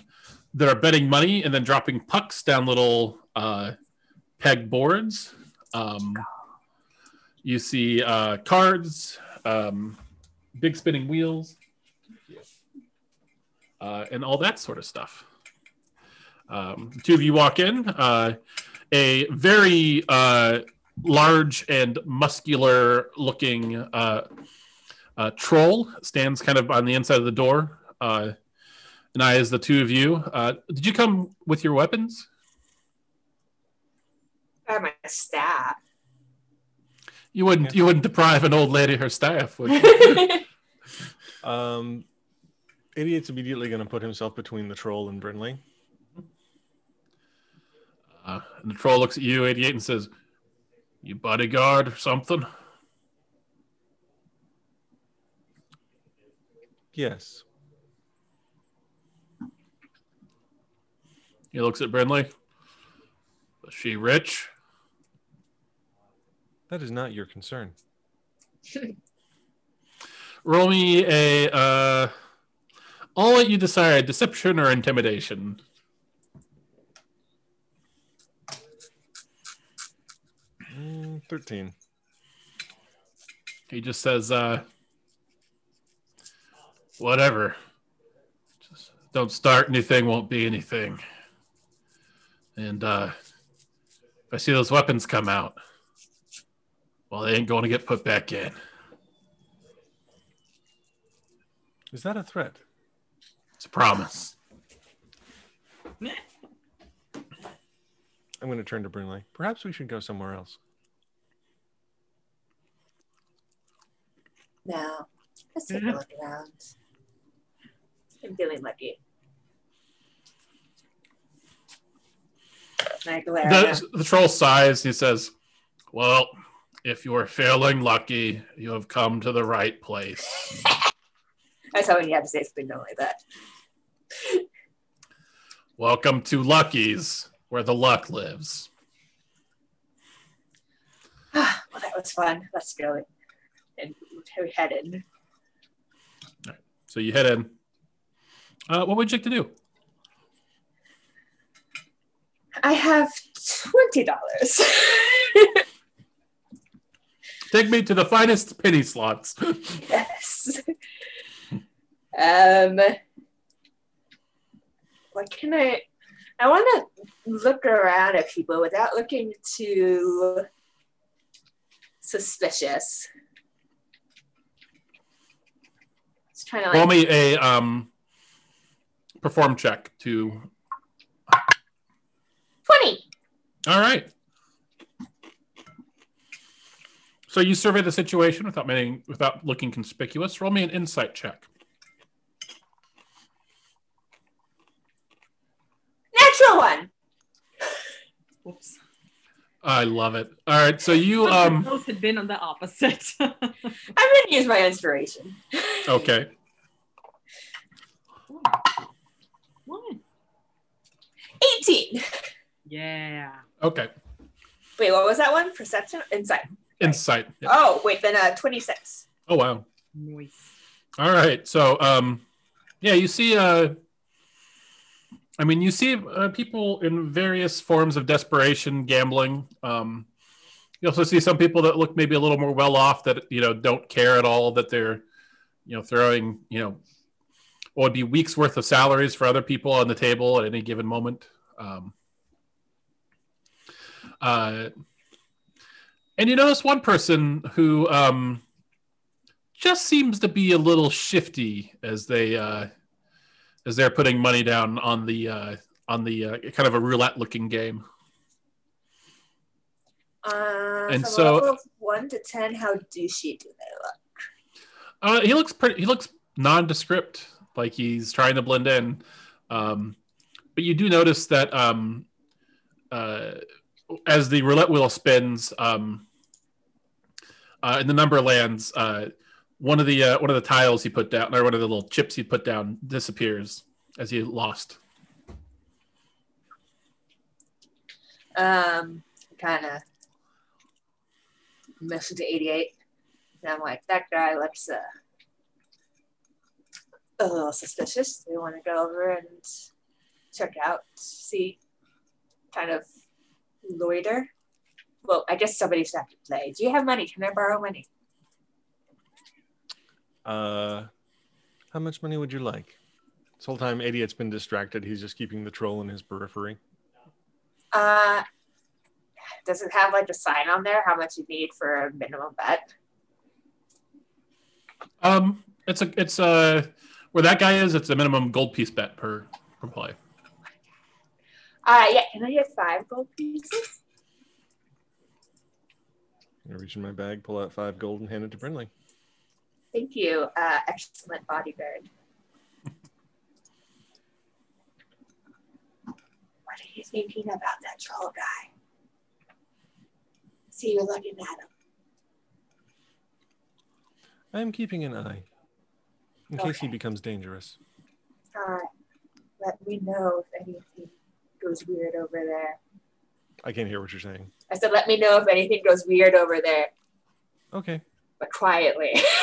that are betting money and then dropping pucks down little uh, peg boards. Um, you see uh, cards, um, big spinning wheels, and all that sort of stuff. Um, the two of you walk in. Uh, a very uh, large and muscular looking uh, uh, troll stands kind of on the inside of the door. Uh, and I, as the two of you, uh, did you come with your weapons? I have my staff. You wouldn't. You wouldn't deprive an old lady her staff, would you? [laughs] Um, idiot's immediately going to put himself between the troll and Brindley. Uh, and the troll looks at you, 88, and says, You bodyguard or something? Yes. He looks at Brindley. Is she rich? That is not your concern. [laughs] Roll me a. Uh, I'll let you decide deception or intimidation. Mm, 13. He just says, uh, whatever. Just don't start anything, won't be anything. And uh, if I see those weapons come out, well, they ain't going to get put back in. Is that a threat? It's a promise. I'm going to turn to Brindley. Perhaps we should go somewhere else. No. Let's take a mm-hmm. look around. I'm feeling lucky. And I glare at him. The, the troll sighs. He says, Well, if you're feeling lucky, you have come to the right place. I was hoping you had to say something like that. Welcome to Lucky's, where the luck lives. [sighs] well, that was fun. Let's go and we head in. So you head in. Uh, what would you like to do? I have twenty dollars. [laughs] Take me to the finest penny slots. [laughs] yes. Um. What can I? I want to look around at people without looking too suspicious. Just trying to Roll me a um, perform check to. Twenty. All right. So you survey the situation without making, without looking conspicuous. Roll me an insight check. Natural one. Oops. I love it. All right. So you um. Both had been on the opposite. [laughs] I'm gonna use my inspiration. Okay. One. Eighteen. Yeah. Okay. Wait, what was that one? Perception, insight. Insight. Yeah. Oh, wait, then uh, twenty-six. Oh wow. Nice. All right. So, um, yeah, you see, uh, I mean, you see uh, people in various forms of desperation gambling. Um, you also see some people that look maybe a little more well off that, you know, don't care at all that they're, you know, throwing, you know, what would be weeks worth of salaries for other people on the table at any given moment. Um, uh, And you notice one person who um, just seems to be a little shifty as they uh, as they're putting money down on the uh, on the uh, kind of a roulette looking game. Uh, And so- a level of one to ten, how douchey do they look? Uh, he looks pretty. He looks nondescript, like he's trying to blend in. Um, but you do notice that um, uh, as the roulette wheel spins, um, uh, and the number lands, uh, one of the uh, one of the tiles he put down, or one of the little chips he put down, disappears as he lost. Um, kind of missing to 88. And I'm like, that guy looks uh, a little suspicious. Do we want to go over and check out, see, kind of loiter? Well, I guess somebody's have to play. Do you have money? Can I borrow money? Uh, how much money would you like? This whole time, Idiot's been distracted. He's just keeping the troll in his periphery. Uh, does it have like a sign on there how much you need for a minimum bet? Um, it's a it's a where that guy is. It's a minimum gold piece bet per per play. Uh, yeah, can I get five gold pieces? I reach in my bag, pull out five gold, and hand it to Brindley. Thank you, uh, excellent bodyguard. what are you thinking about that troll guy? See you looking at him. I am keeping an eye in case he becomes dangerous. Uh, let me know if anything goes weird over there. I can't hear what you're saying. I said, let me know if anything goes weird over there, Okay. but quietly. [laughs]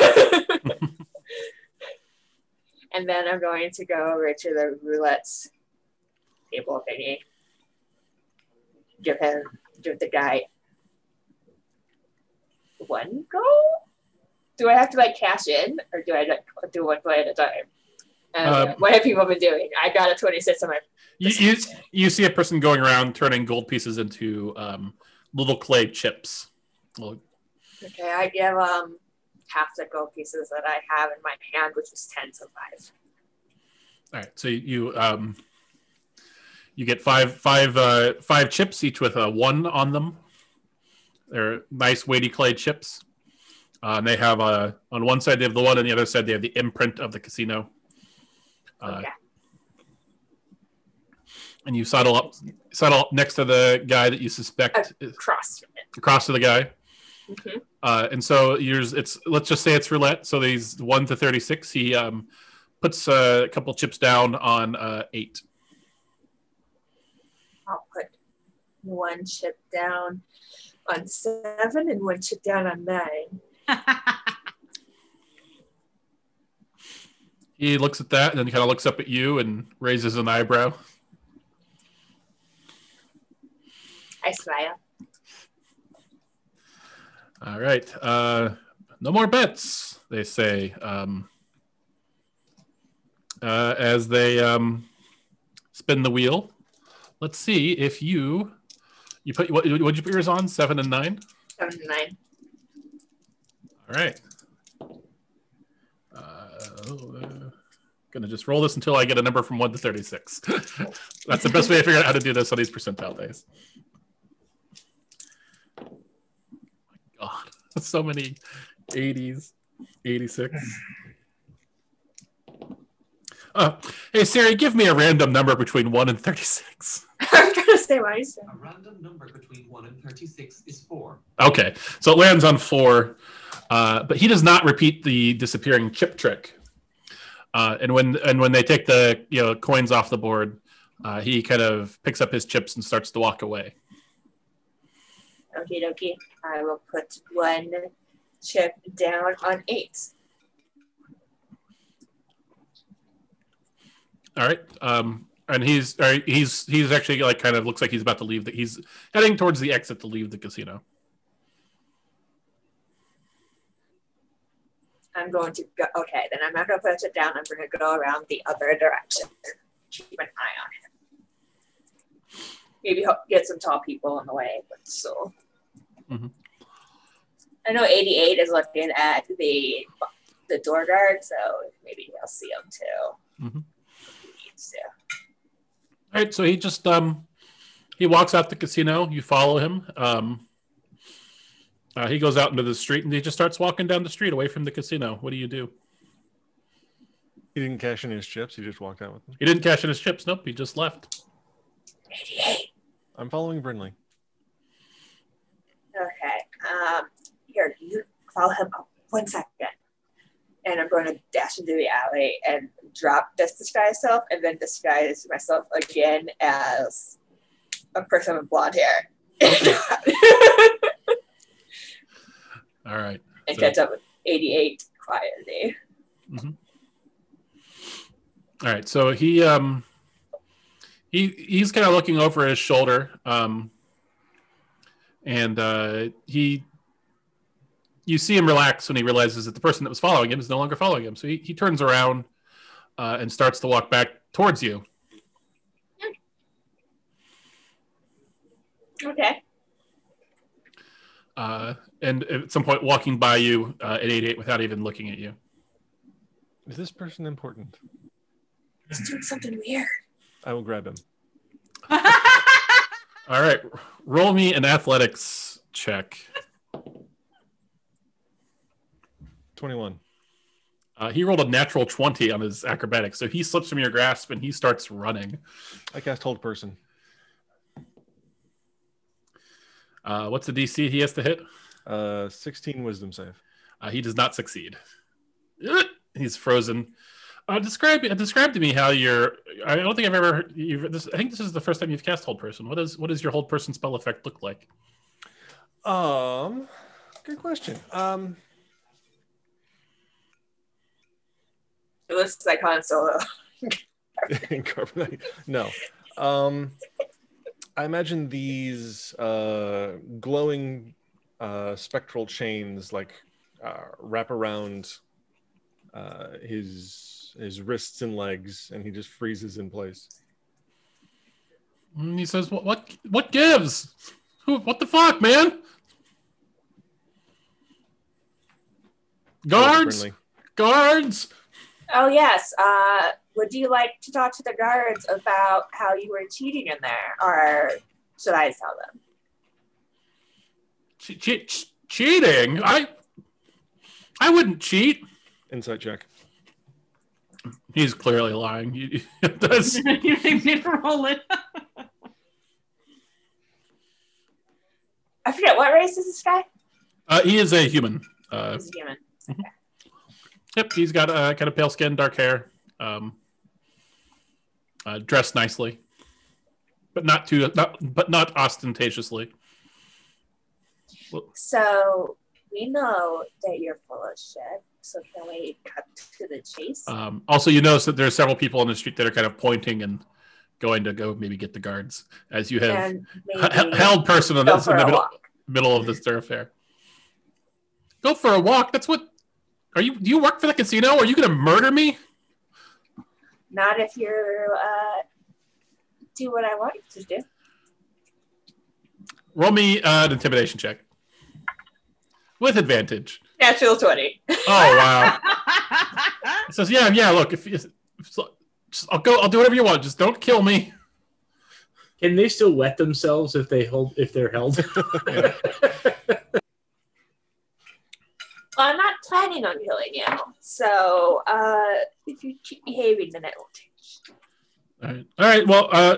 and then I'm going to go over to the roulette table thingy. Give him, give the guy one go. Do I have to like cash in, or do I like, do one play at a time? Uh, Um, what have people been doing? I got a 26 on my. You, you you see a person going around turning gold pieces into um, little clay chips. Well, Okay, I give um half the gold pieces that I have in my hand, which is 10 to 5. All right, so you um, you get five five uh, five chips each with a one on them. They're nice weighty clay chips. Uh, and they have uh, on one side they have the one, on the other side they have the imprint of the casino. Uh, Okay. And you settle up settle up next to the guy that you suspect is Cross. across to the guy. Mhm. Uh, and so yours, it's let's just say it's roulette. So these one to thirty six. He um, puts uh, a couple chips down on uh, eight. I'll put one chip down on seven and one chip down on nine. [laughs] He looks at that and then he kind of looks up at you and raises an eyebrow. I smile. All right. Uh, no more bets, they say. Um, uh, as they um, spin the wheel. Let's see if you you put what would you put yours on? Seven and nine. Seven and nine. All right. Uh, gonna just roll this until I get a number from one to thirty-six. [laughs] That's the best way to figure out how to do this on these percentile dice. Oh My god, [laughs] so many 80s, 86. Uh, hey Siri, give me a random number between one and 36. [laughs] I'm gonna say what I said. A random number between 1 and 36 is 4. Okay, so it lands on four, uh, but he does not repeat the disappearing chip trick. Uh, and when and when they take the you know coins off the board, uh, he kind of picks up his chips and starts to walk away. Okay, dokie. I will put one chip down on eight. All right, um, and he's he's he's actually like kind of looks like he's about to leave. The, he's heading towards the exit to leave the casino. I'm going to go. Okay, then I'm not going to put it down. I'm going to go around the other direction. Keep an eye on him. Maybe get some tall people on the way, but still. I know 88 is looking at the the door guard, so maybe he'll see him too. Mhm. He needs to. All right, so he just um he walks out the casino. You follow him. Um, uh, he goes out into the street and he just starts walking down the street away from the casino. What do you do? He didn't cash in his chips. He just walked out with them. He didn't cash in his chips. Nope, he just left. 88. I'm following Brindley. Okay. Um, here, you follow him up one second. And I'm going to dash into the alley and drop this disguise self and then disguise myself again as a person with blonde hair. [laughs] [laughs] All right. and So- catch up with 88 quietly. All right, so he um he he's kind of looking over his shoulder, um, and uh, he you see him relax when he realizes that the person that was following him is no longer following him. So he, he turns around uh, and starts to walk back towards you. Okay. Uh, and at some point, walking by you uh, at 88 without even looking at you. Is this person important? He's doing something weird. I will grab him. [laughs] All right, roll me an athletics check. 21. Uh, he rolled a natural 20 on his acrobatics, so he slips from your grasp and he starts running. I cast hold person. Uh, what's the DC he has to hit? Uh, 16 wisdom save. Uh, he does not succeed. [laughs] He's frozen. Uh, describe uh, describe to me how your. I don't think I've ever. Heard, you've, this, I think this is the first time you've cast hold person. What does what does your hold person spell effect look like? Um, good question. Um, It looks like Han Solo. [laughs] No. Um, I imagine these uh, glowing uh, spectral chains like uh, wrap around uh, his his wrists and legs, and he just freezes in place. And he says, "What what what gives? Who? What the fuck, man? Guards, guards." Oh yes. Uh, would you like to talk to the guards about how you were cheating in there, or should I tell them? Che- che- che- cheating? I I wouldn't cheat. Insight check. He's clearly lying. He- [laughs] he does- [laughs] you didn't roll it. I forget what race is this guy. uh, he is a human. Uh, He's a human. [laughs] yep, he's got uh, kind of pale skin, dark hair, um, uh, dressed nicely, but not too, not but not ostentatiously. So we know that you're full of shit. So can we cut to the chase? Um, also, you notice that there are several people on the street that are kind of pointing and going to go maybe get the guards as you have h- [laughs] held person on this in the middle, walk. middle of the thoroughfare. Go for a walk. That's what. Are you? Do you work for the casino? Are you going to murder me? Not if you're uh, do what I want you to do. Roll me uh, an intimidation check with advantage. Natural twenty. Oh wow! [laughs] It says, "Yeah, yeah. Look, if, if so- just, I'll go, I'll do whatever you want. Just don't kill me." Can they still wet themselves if they hold if they're held? [laughs] Well, I'm not planning on killing you. So uh, if you keep behaving, then it won't change. All right. All right. Well, uh,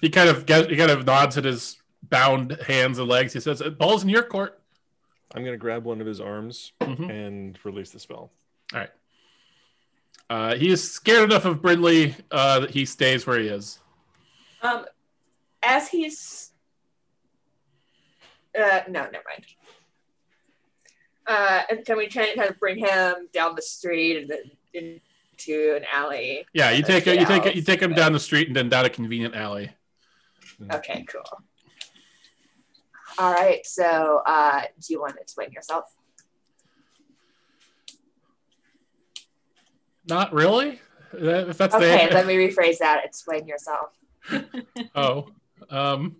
he kind of get, he kind of nods at his bound hands and legs. He says, "Ball's in your court." I'm gonna grab one of his arms Mhm. and release the spell. All right. Uh, he is scared enough of Brindley uh, that he stays where he is. Um, as he's uh, no, never mind. Uh, and can we try and kind of bring him down the street and then into an alley? Yeah, you Uh, take you take yeah, you take him down the street and then down a convenient alley. Okay, cool. All right, so uh, do you want to explain yourself? Not really. If that's Okay, the let me rephrase that. Explain yourself. [laughs] oh, um,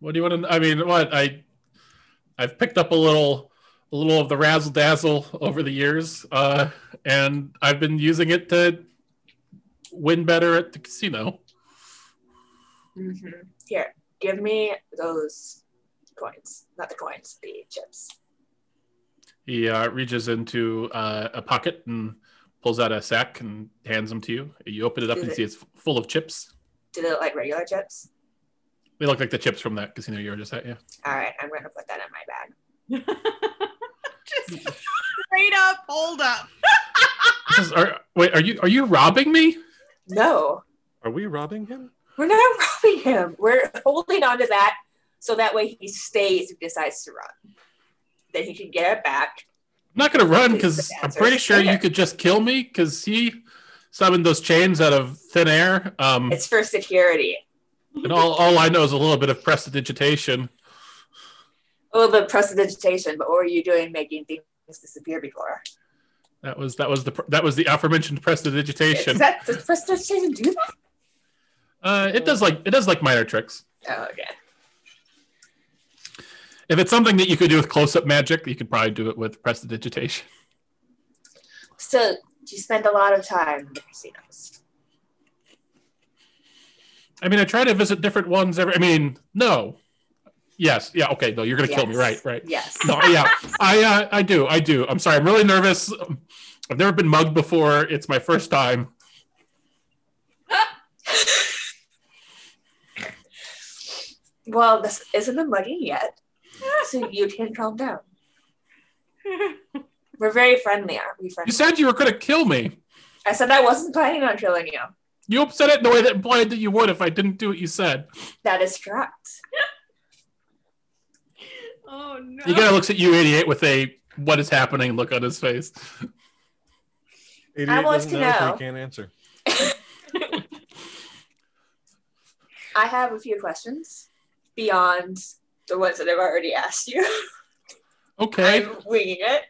what do you want to? I mean, what I I've picked up a little a little of the razzle dazzle over the years, uh, and I've been using it to win better at the casino. Mm-hmm. Here, give me those coins. Not the coins, the chips. He uh, reaches into uh, a pocket and pulls out a sack and hands them to you. You open it up Is and it- see it's full of chips. Do they look like regular chips? They look like the chips from that casino you were just at. Yeah. All right, I'm gonna put that in my bag. [laughs] Just [laughs] straight up, hold up. Says, are, wait, are you are you robbing me? No, Are we robbing him? We're not [laughs] robbing him. We're holding on to that so that way he stays if he decides to run. Then he can get it back. I'm not gonna run because I'm pretty sure you [laughs] could just kill me because he summoned those chains out of thin air. Um, It's for security. and all, all I know is a little bit of prestidigitation. A little bit of prestidigitation, but what were you doing making things disappear before? That was that was the that was the aforementioned Does prestidigitation. that does prestidigitation do that? Uh, it does like it does like minor tricks. Oh, okay. If it's something that you could do with close-up magic, you could probably do it with prestidigitation. So you spend a lot of time in the casinos. I mean, I try to visit different ones every. I mean, no, yes, yeah, okay, no, you're gonna kill me, right? Right. Yes. No, yeah, I uh, I do, I do. I'm sorry, I'm really nervous. I've never been mugged before. It's my first time. Well, this isn't a mugging yet, ah, so you can calm down. [laughs] We're very friendly, aren't we? You said you were gonna kill me. I said I wasn't planning on killing you. You said it in the way that implied that you would if I didn't do what you said. That is correct. [laughs] Oh no. He kind of looks at you, 88, with a "what is happening" look on his face. 88 I want to know, so know. he can't answer. [laughs] I have a few questions beyond the ones that I've already asked you. [laughs] Okay. I'm winging it.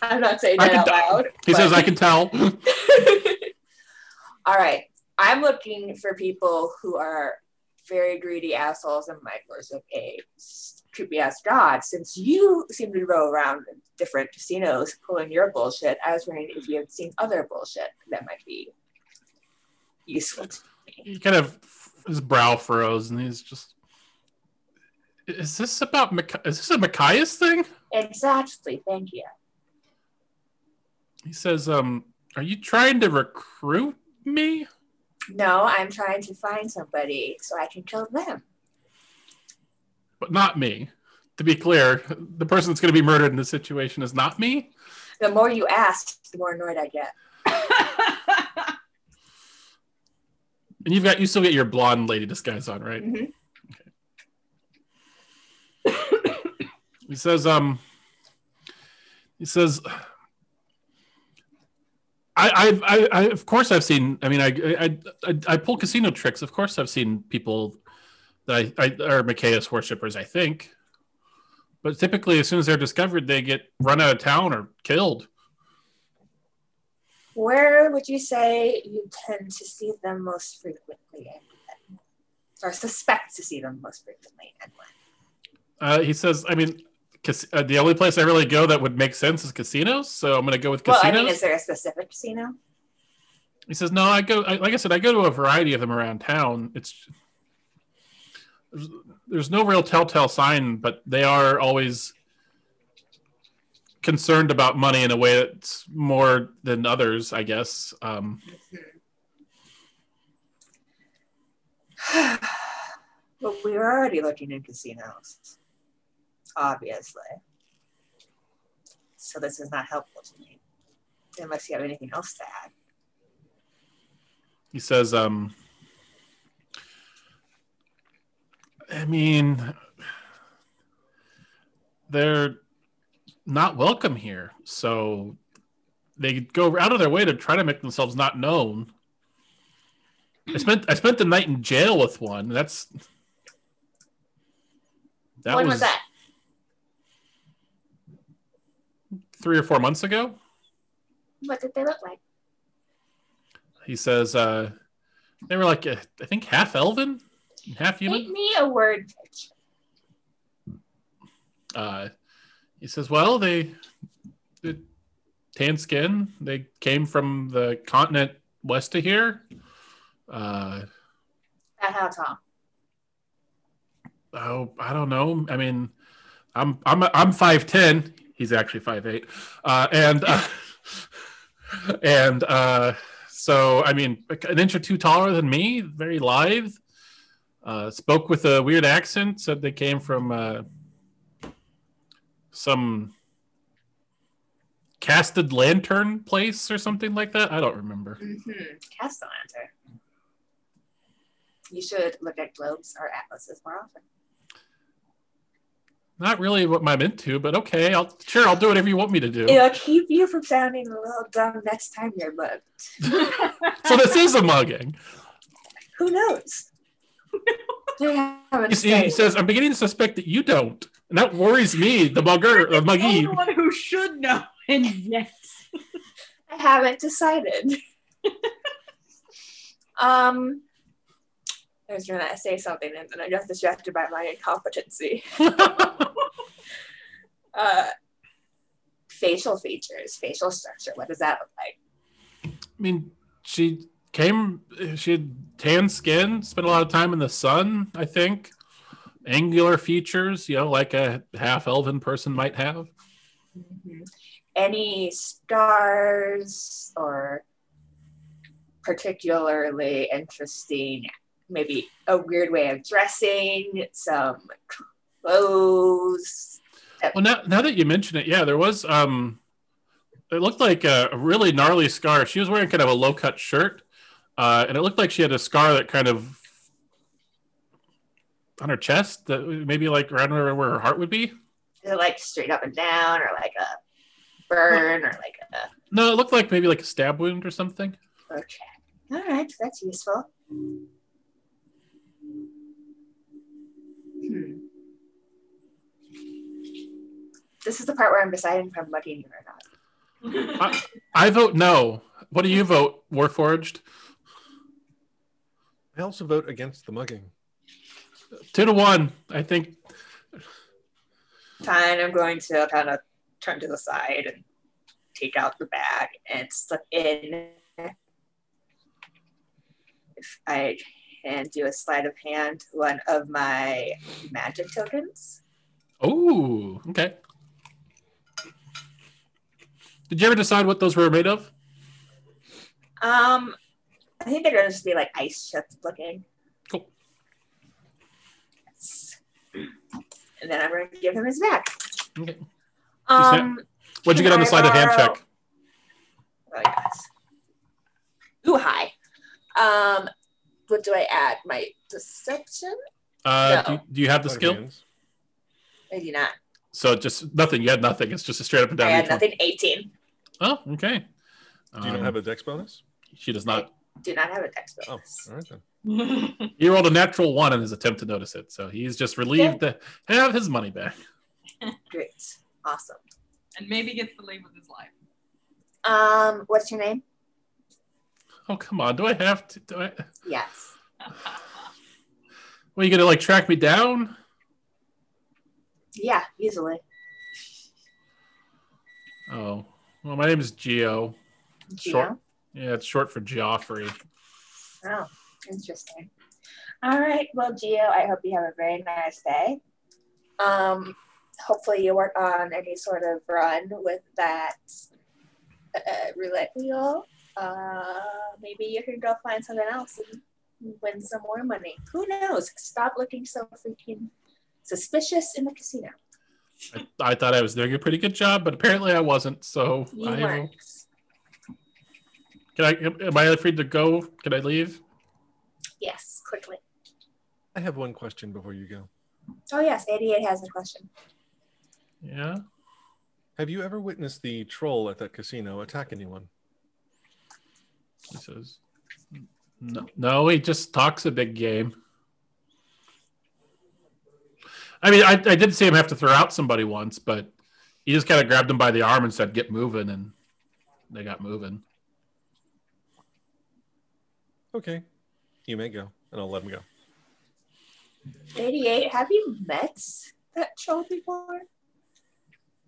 I'm not saying that out loud. He but- says, "I can tell." [laughs] All right. I'm looking for people who are very greedy assholes and might worship a creepy ass god. Since you seem to go around different casinos pulling your bullshit, I was wondering if you had seen other bullshit that might be useful to me. he kind of his brow furrows, and he's just. Is this about is this a Machias thing? Exactly. Thank you. He says, "Um, are you trying to recruit me?" No, I'm trying to find somebody so I can kill them. But not me. To be clear, the person that's going to be murdered in this situation is not me. The more you ask, the more annoyed I get. [laughs] And you've got you still get your blonde lady disguise on, right? Mhm. He says, um, he says, I, I've, I, I, of course, I've seen. I mean, I, I, I, I pull casino tricks. Of course, I've seen people that I, I are Machias worshippers. I think, but typically, as soon as they're discovered, they get run out of town or killed. Where would you say you tend to see them most frequently? Or suspect to see them most frequently and when? Uh, he says, I mean, cas- uh, the only place I really go that would make sense is casinos. So I'm going to go with casinos. Well. I mean, is there a specific casino? He says, "No, I go. I, like I said, I go to a variety of them around town. It's there's, there's no real telltale sign, but they are always concerned about money in a way that's more than others, I guess. Um, [sighs] well, we were already looking in casinos, obviously. So this is not helpful to me, unless you have anything else to add. he says, um, I mean, they're not welcome here, so they go out of their way to try to make themselves not known. I spent I spent the night in jail with one. That's that when was, was that? Three or four months ago. What did they look like? He says uh, they were like uh, I think half elven, half human. Paint me a word picture. uh, He says, "Well, they, they tan skin. They came from the continent west of here. Uh, how tall? oh, I don't know. I mean, I'm I'm I'm five ten. He's actually five eight, uh, and uh, [laughs] and uh, so I mean, an inch or two taller than me. Very lithe. Uh, spoke with a weird accent. Said they came from uh, some casted lantern place or something like that. I don't remember. Mm-hmm. Cast a lantern. You should look at globes or atlases more often. Not really what I'm into, but okay. I'll sure I'll do whatever you want me to do. It'll keep you from sounding a little dumb next time you're mugged. [laughs] So this is a mugging. Who knows? [laughs] They haven't He, he says, "I'm beginning to suspect that you don't, and that worries me." The mugger, the the muggy. one who should know, [laughs] and yet. I haven't decided. um, I was gonna say something and then I got distracted by my incompetency. [laughs] Uh, facial features, facial structure. What does that look like? I mean, she came. She had tan skin, spent a lot of time in the sun. I think angular features, you know, like a half elven person might have. Any stars or particularly interesting, maybe a weird way of dressing, some clothes. Well, now, now that you mention it, yeah, there was. um It looked like a, a really gnarly scar. She was wearing kind of a low cut shirt, uh, and it looked like she had a scar that kind of on her chest, that maybe like around where, where her heart would be. Is it like straight up and down or like a burn or like a No, it looked like maybe like a stab wound or something. okay. All right, that's useful. Hmm. This is the part where I'm deciding if I'm mugging you or not. I, I vote no. What do you vote, Warforged? I also vote against the mugging. Two to one. I think. Fine, I'm going to kind of turn to the side and take out the bag and slip in. If I can do a sleight of hand, one of my magic tokens. Oh, okay. Did you ever decide what those were made of? Um, I think they're gonna just be like ice chips looking. Cool. Yes. And then I'm gonna give him his back. Okay. Um, What'd you get on the sleight of hand check? oh yes. Ooh, hi. Um, what do I add? My deception? Uh, No. do, do you have the Sleight of skill? hands. I do not. So just nothing. You had nothing. It's just a straight up and down. I down. had each one. nothing. 18. Oh, okay. Do you not Um, have a dex bonus? She does not. Do not have a dex Oh, bonus. all right then. [laughs] He rolled a natural one in his attempt to notice it, so he's just relieved to have his money back. [laughs] Great. Awesome. and maybe gets to leave with his life. Um, what's your name? Oh come on! Do I have to? Do I? Yes. Well, you gonna like track me down? Yeah, easily. Oh, well, my name is Geo. Geo? Short. Yeah, it's short for Geoffrey. Oh, interesting. All right. Well, Geo, I hope you have a very nice day. Um, hopefully you work on any sort of run with that uh, roulette wheel. Uh, maybe you can go find something else and win some more money. Who knows? Stop looking so freaking suspicious in the casino. I, I thought I was doing a pretty good job, but apparently I wasn't. So You I weren't. can I am I free to go? Can I leave? Yes, quickly. I have one question before you go. Oh yes, 88 has a question. Yeah. Have you ever witnessed the troll at that casino attack anyone? He says, no, no, he just talks a big game. I mean, I, I did see him have to throw out somebody once, but he just kind of grabbed him by the arm and said, "Get moving," and they got moving. Okay, you may go, and I'll let him go. 88, have you met that troll before?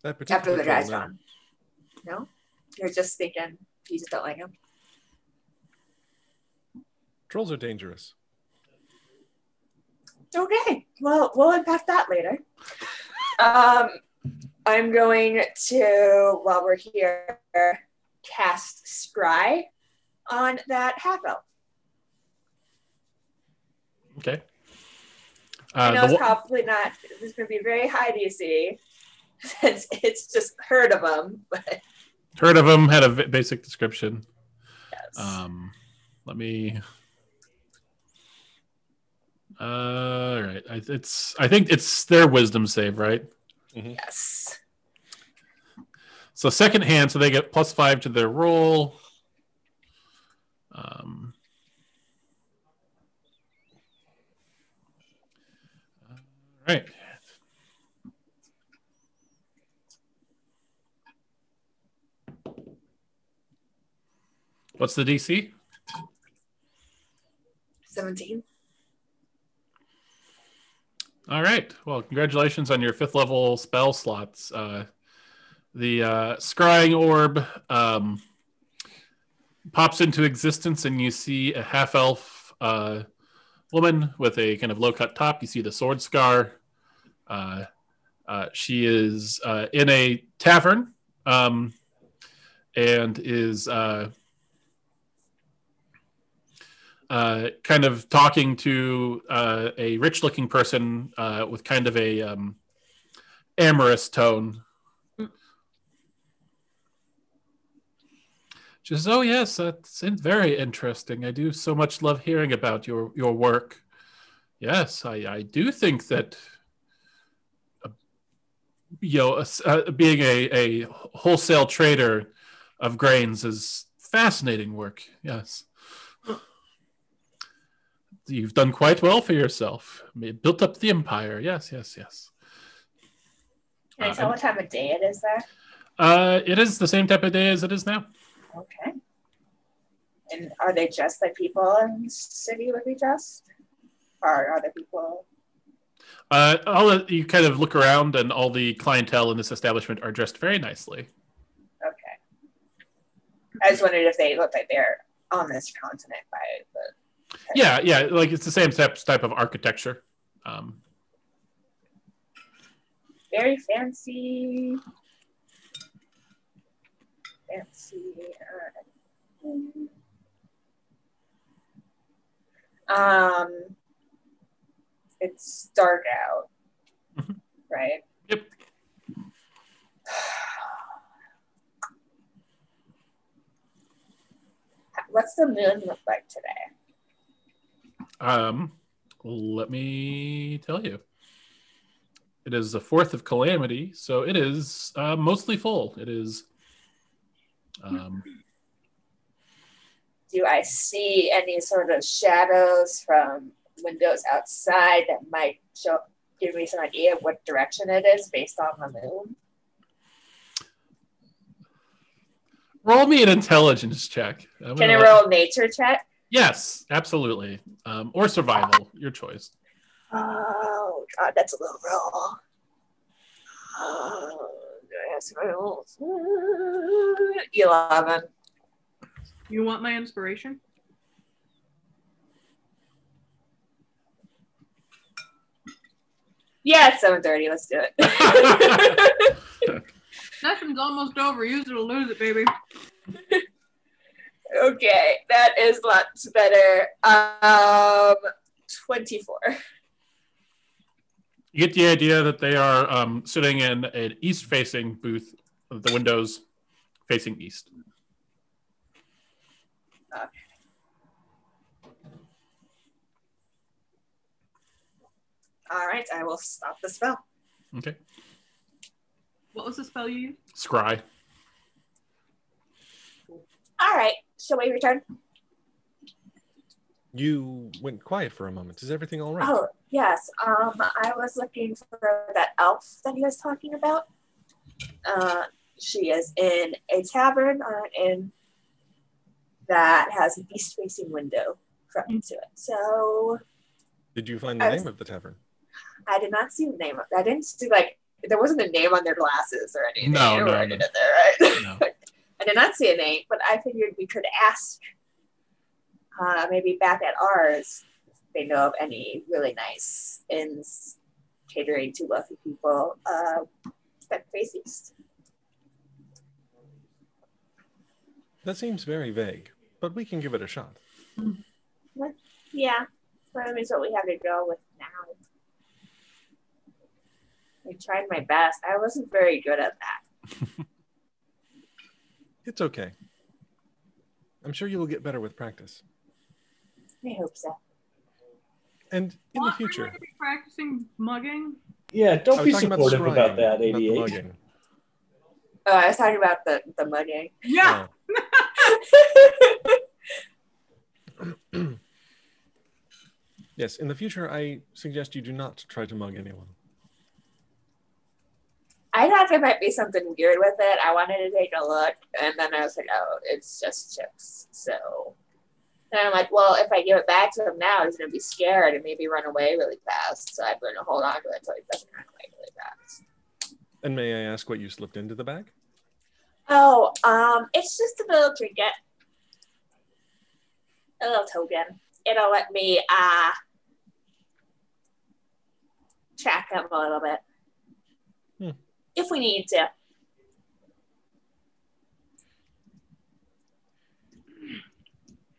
That after the troll, guy's no. gone. No, you're just thinking you just don't like him. Trolls are dangerous. Okay, well, we'll unpack that later. Um, I'm going to, while we're here, cast Scry on that half elf. Okay. I Uh, know it's wa- probably not, it's going to be very high DC [laughs] since it's just heard of them, but heard of them had a v- basic description. yes. Um, let me. Uh, all right. I, it's. I think it's their wisdom save, right? yes. So second hand, so they get plus five to their roll. Um, all right. What's the DC? 17. All right. Well, congratulations on your fifth level spell slots. Uh, the uh, scrying orb um, pops into existence, and you see a half elf uh, woman with a kind of low cut top. You see the sword scar. Uh, uh, she is uh, in a tavern um, and is uh, kind of talking to uh, a rich looking person uh, with kind of a um, amorous tone. She says, "Oh yes, that's very interesting. I do so much love hearing about your your work. Yes, I, I do think that uh, you know, uh, being a, a wholesale trader of grains is fascinating work. Yes." You've done quite well for yourself. Built up the empire. Yes, yes, yes. Can I Uh, tell what time of day it is there? Uh, it is the same type of day as it is now. Okay. And are they dressed like people in the city would be dressed? Or are there people? Uh, all you kind of look around, and all the clientele in this establishment are dressed very nicely. Okay. I just wondered if they look like they're on this continent by the. Yeah, yeah, like it's the same type type of architecture. Um, Very fancy. Fancy. alright. Um, it's dark out, Mhm. right? Yep. [sighs] What's the moon look like today? Um, let me tell you. It is the fourth of calamity, so it is uh, mostly full. It is. Um, Do I see any sort of shadows from windows outside that might show give me some idea of what direction it is based on the moon? roll me an intelligence check. I'm Can I roll a nature check? Yes, absolutely. Um, or survival, your choice. Oh god, that's a little roll. Oh, do I have some? Eleven. You want my inspiration? Yeah, it's seven thirty. Let's do it. [laughs] Session's almost over. Use it or lose it, baby. [laughs] okay, that is lots better. Um, twenty-four. You get the idea that they are um, sitting in an east-facing booth, with the windows facing east. Okay. All right, I will stop the spell. Okay. What was the spell you used? Scry. All right, shall we return? You went quiet for a moment. Is everything all right? Oh yes. Um, I was looking for that elf that he was talking about. Uh, she is in a tavern or an inn that has an east-facing window front to it. So Did you find the was- name of the tavern? I did not see the name of. I didn't see like there wasn't a name on their glasses or anything. No, no, no. there, right? No. [laughs] I did not see a name, but I figured we could ask uh, maybe back at ours if they know of any really nice inns catering to wealthy people uh, that face east. That seems very vague, but we can give it a shot. Yeah, that is what we have to go with now. I tried my best. I wasn't very good at that. [laughs] It's okay. I'm sure you will get better with practice. I hope so. And in the What, we're future, be practicing mugging. Yeah, don't be talking supportive scrying, about that, not the 88. mugging. Oh, I was talking about the the mugging. Yeah. Oh. [laughs] [clears throat] yes, in the future, I suggest you do not try to mug anyone. I thought there might be something weird with it. I wanted to take a look, and then I was like, oh, it's just chips. So then I'm like, well, if I give it back to him now, he's gonna be scared and maybe run away really fast. So I'm gonna hold on to it until he doesn't run away really fast. And may I ask what you slipped into the bag? Oh, um, it's just a little trinket, a little token. It'll let me uh track him a little bit Hmm. If we need to.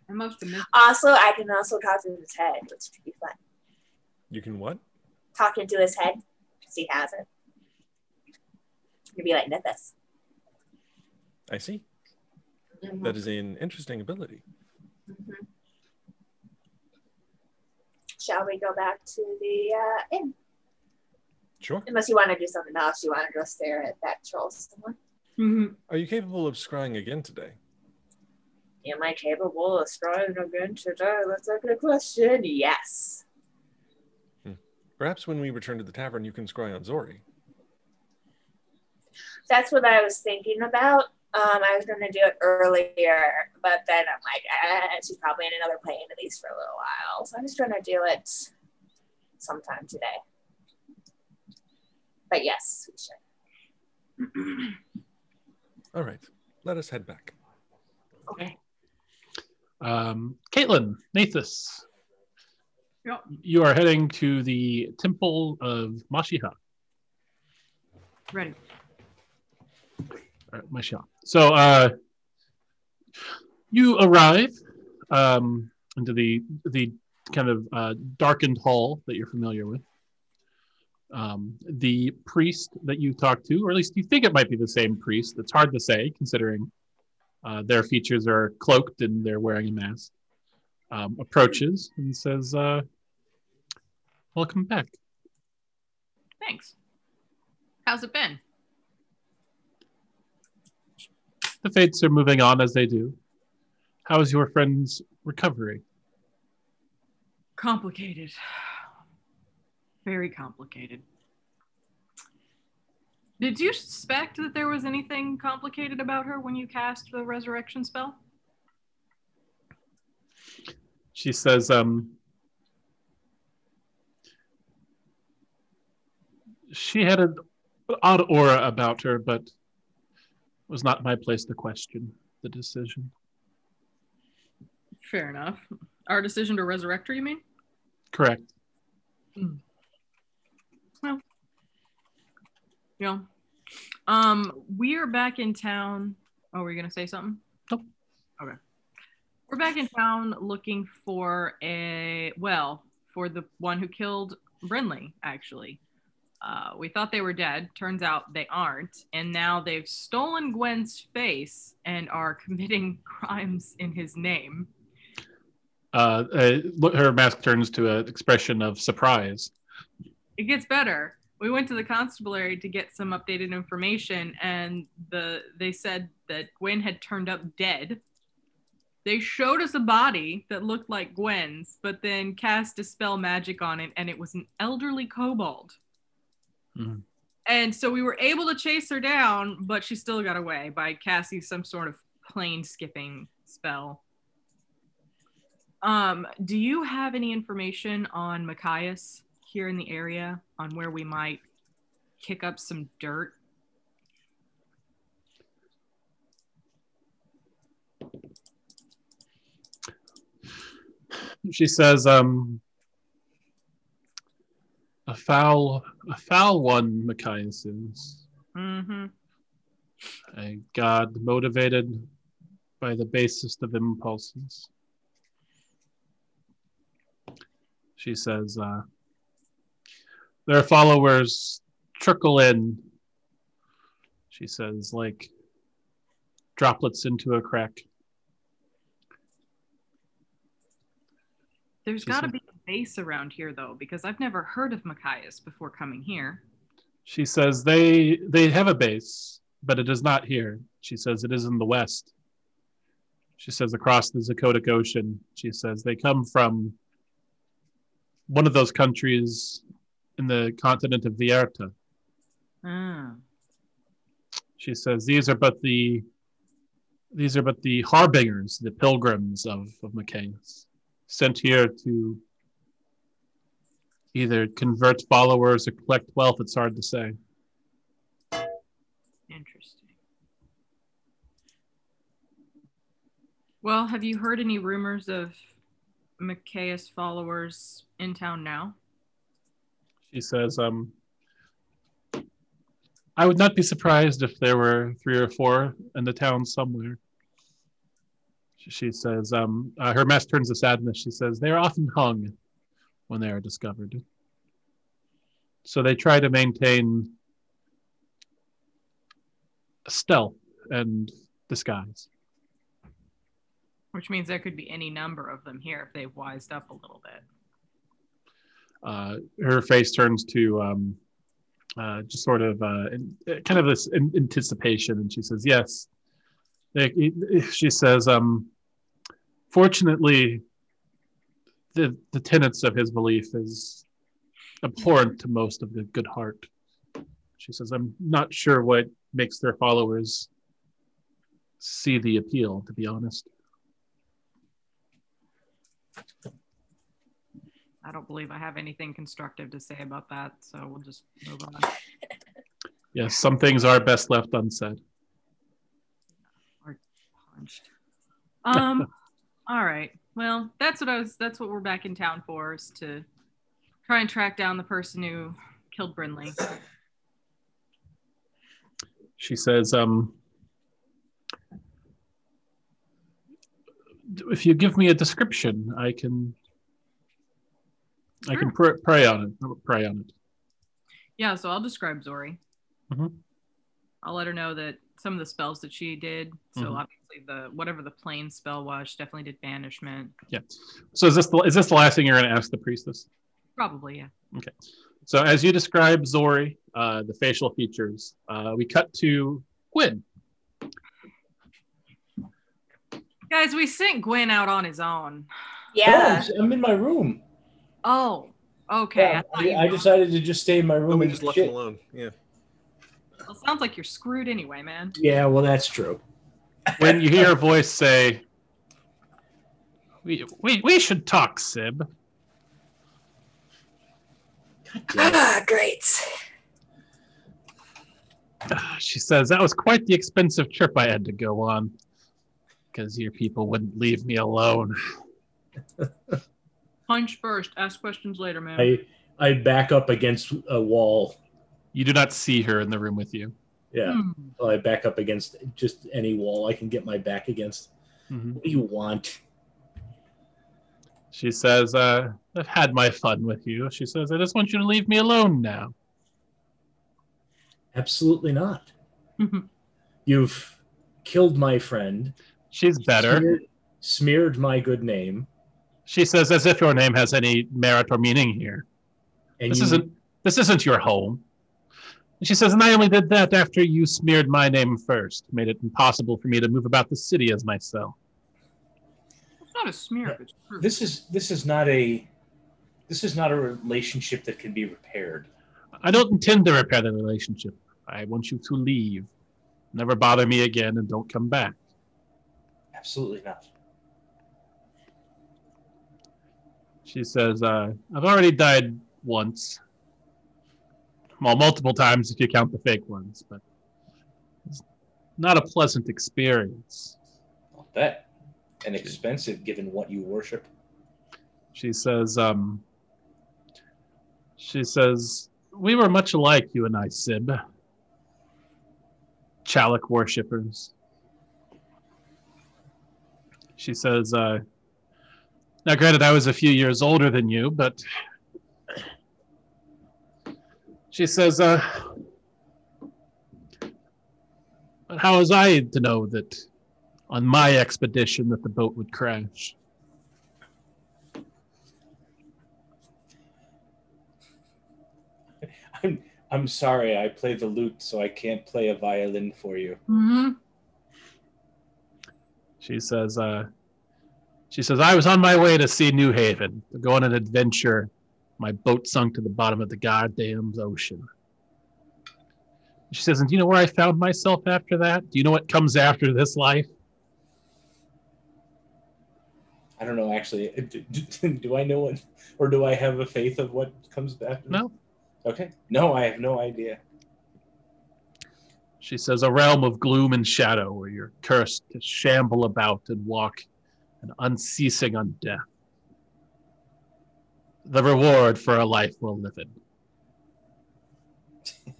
I must have. Also, I can also talk to his head, which could be fun. You can what? Talk into his head because he has it. You'd be like Nithis. I see. Mhm, That is an interesting ability. mhm. Shall we go back to the uh, inn? Sure. Unless you want to do something else, you want to go stare at that troll somewhere. Mhm. Are you capable of scrying again today? Am I capable of scrying again today? That's a good question. Yes. Perhaps when we return to the tavern, you can scry on Zori. That's what I was thinking about. Um, I was going to do it earlier, but then I'm like, ah, she's probably in another plane at least for a little while. So I'm just going to do it sometime today. But yes, we should. [clears throat] All right, let us head back. Okay. Um, Caitlin, Nithis, Yep. you are heading to the Temple of Mashiha. Ready. All right, Mashiha. So uh, you arrive um, into the the kind of uh, darkened hall that you're familiar with. Um, the priest that you talked to, or at least you think it might be the same priest. It's hard to say considering uh, their features are cloaked and they're wearing a mask. Um, approaches and says, uh, "Welcome back." Thanks. How's it been? The fates are moving on as they do. How is your friend's recovery? Complicated. Very complicated. Did you suspect that there was anything complicated about her when you cast the resurrection spell? She says, um, she had an odd aura about her, but it was not my place to question the decision. Fair enough. Our decision to resurrect her, you mean? Correct. Yeah. Um, we are back in town. Oh, were you gonna say something? Nope. Okay. We're back in town looking for a well, for the one who killed Brindley, actually. Uh, we thought they were dead. Turns out they aren't. And now they've stolen Gwen's face and are committing [laughs] crimes in his name. Uh, uh, her mask turns to an expression of surprise. it gets better. We went to the constabulary to get some updated information, and the they said that Gwen had turned up dead. They showed us a body that looked like Gwen's, but then cast a dispel magic on it, and it was an elderly kobold. Mhm. And so we were able to chase her down, but she still got away by casting some sort of plane skipping spell. Um, do you have any information on Machias here in the area on where we might kick up some dirt. She says, um, a foul, a foul one, is. Mm-hmm. A god motivated by the basest of impulses. She says, uh, their followers trickle in, she says, like droplets into a crack. There's got to be a base around here, though, because I've never heard of Machias before coming here. She says they they have a base, but it is not here. She says it is in the west. She says across the Zakotic Ocean. She says they come from one of those countries in the continent of Vierta. Ah. She says these are but the these are but the harbingers, the pilgrims of, of sent here to either convert followers or collect wealth, it's hard to say. Interesting. Well, have you heard any rumors of Machias followers in town now? She says, um, I would not be surprised if there were three or four in the town somewhere. She- says, um, uh, her mess turns to sadness. She says, they are often hung when they are discovered. So they try to maintain stealth and disguise. Which means there could be any number of them here if they've wised up a little bit. Uh, her face turns to um, uh, just sort of uh, in, kind of this in, anticipation, and she says, "Yes." She says, um, "Fortunately, the the tenets of his belief is abhorrent to most of the good heart." She says, "I'm not sure what makes their followers see the appeal, to be honest." I don't believe I have anything constructive to say about that, so we'll just move on. [laughs] Yes, some things are best left unsaid. Punched. Um. [laughs] all right. Well, that's what I was. That's what we're back in town for, is to try and track down the person who killed Brindley. she says, um, if you give me a description, I can, I can pr- pray on it. Pray on it. Yeah. So I'll describe Zori. Mhm. I'll let her know that some of the spells that she did. So Mhm. obviously the whatever the plane spell was, she definitely did banishment. Yeah. So is this the, is this the last thing you're going to ask the priestess? Probably, yeah. Okay. So as you describe Zori, uh, the facial features, uh, we cut to Gwen. Guys, we sent Gwen out on his own. Yeah. Oh, I'm in my room. Oh, okay. Yeah, I I, I decided to just stay in my room. Oh, we and just left shit. him alone. Yeah. Well, sounds like you're screwed anyway, man. Yeah, well, that's true. When you hear a voice say, "We we, we should talk, Sib." God damn. Ah, [laughs] great. [sighs] She says, That was quite the expensive trip I had to go on because your people wouldn't leave me alone. [laughs] Punch first, ask questions later, man. I I back up against a wall. You do not see her in the room with you. Yeah, Hmm. I back up against just any wall I can get my back against. What do you want? She says, uh, I've had my fun with you. She says, I just want you to leave me alone now. Absolutely not. You've killed my friend. She's better. Smeared, smeared my good name. She says, as if your name has any merit or meaning here. And This you, isn't this isn't your home. And she says, and I only did that after you smeared my name first, made it impossible for me to move about the city as myself. It's not a smear. It's true. This is this is not a this is not a relationship that can be repaired. I don't intend to repair the relationship. I want you to leave. Never bother me again and don't come back. Absolutely not. She says, uh, I've already died once. Well, multiple times if you count the fake ones, but it's not a pleasant experience. I'll bet. And expensive given what you worship. She says, um, she says, we were much alike, you and I, Sib. Chalik worshippers. She says, uh, now granted, I was a few years older than you, but she says, uh, but how was I to know that on my expedition that the boat would crash? I'm I'm sorry, I play the lute, so I can't play a violin for you. Mm-hmm. She says, uh, she says, I was on my way to see New Haven, to go on an adventure. My boat sunk to the bottom of the goddamn ocean. She says, and do you know where I found myself after that? Do you know what comes after this life? I don't know actually. [laughs] Do, do, I know what, or do I have a faith of what comes after? this? No. Okay. No, I have no idea. She says, a realm of gloom and shadow where you're cursed to shamble about and walk an unceasing on death. The reward for a life well lived. [laughs]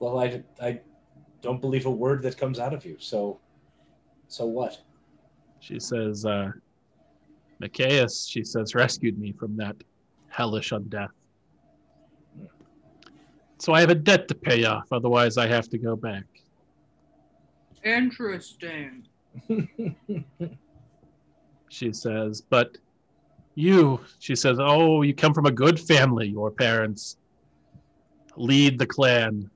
Well, I, I don't believe a word that comes out of you. So, so what? She says, uh, Micaeus, she says, rescued me from that hellish undeath. So I have a debt to pay off, otherwise I have to go back. Interesting. [laughs] She says, but you, she says, oh, you come from a good family, your parents lead the clan.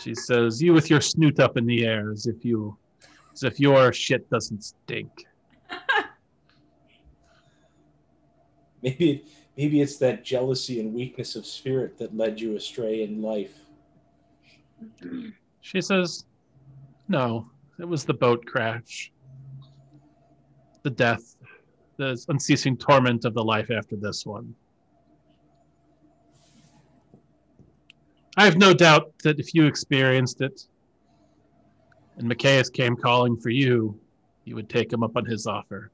She says, you with your snoot up in the air as if you, as if your shit doesn't stink. [laughs] maybe, maybe it's that jealousy and weakness of spirit that led you astray in life. She says, No, it was the boat crash. The death, the unceasing torment of the life after this one. I have no doubt that if you experienced it and Micaeus came calling for you, you would take him up on his offer.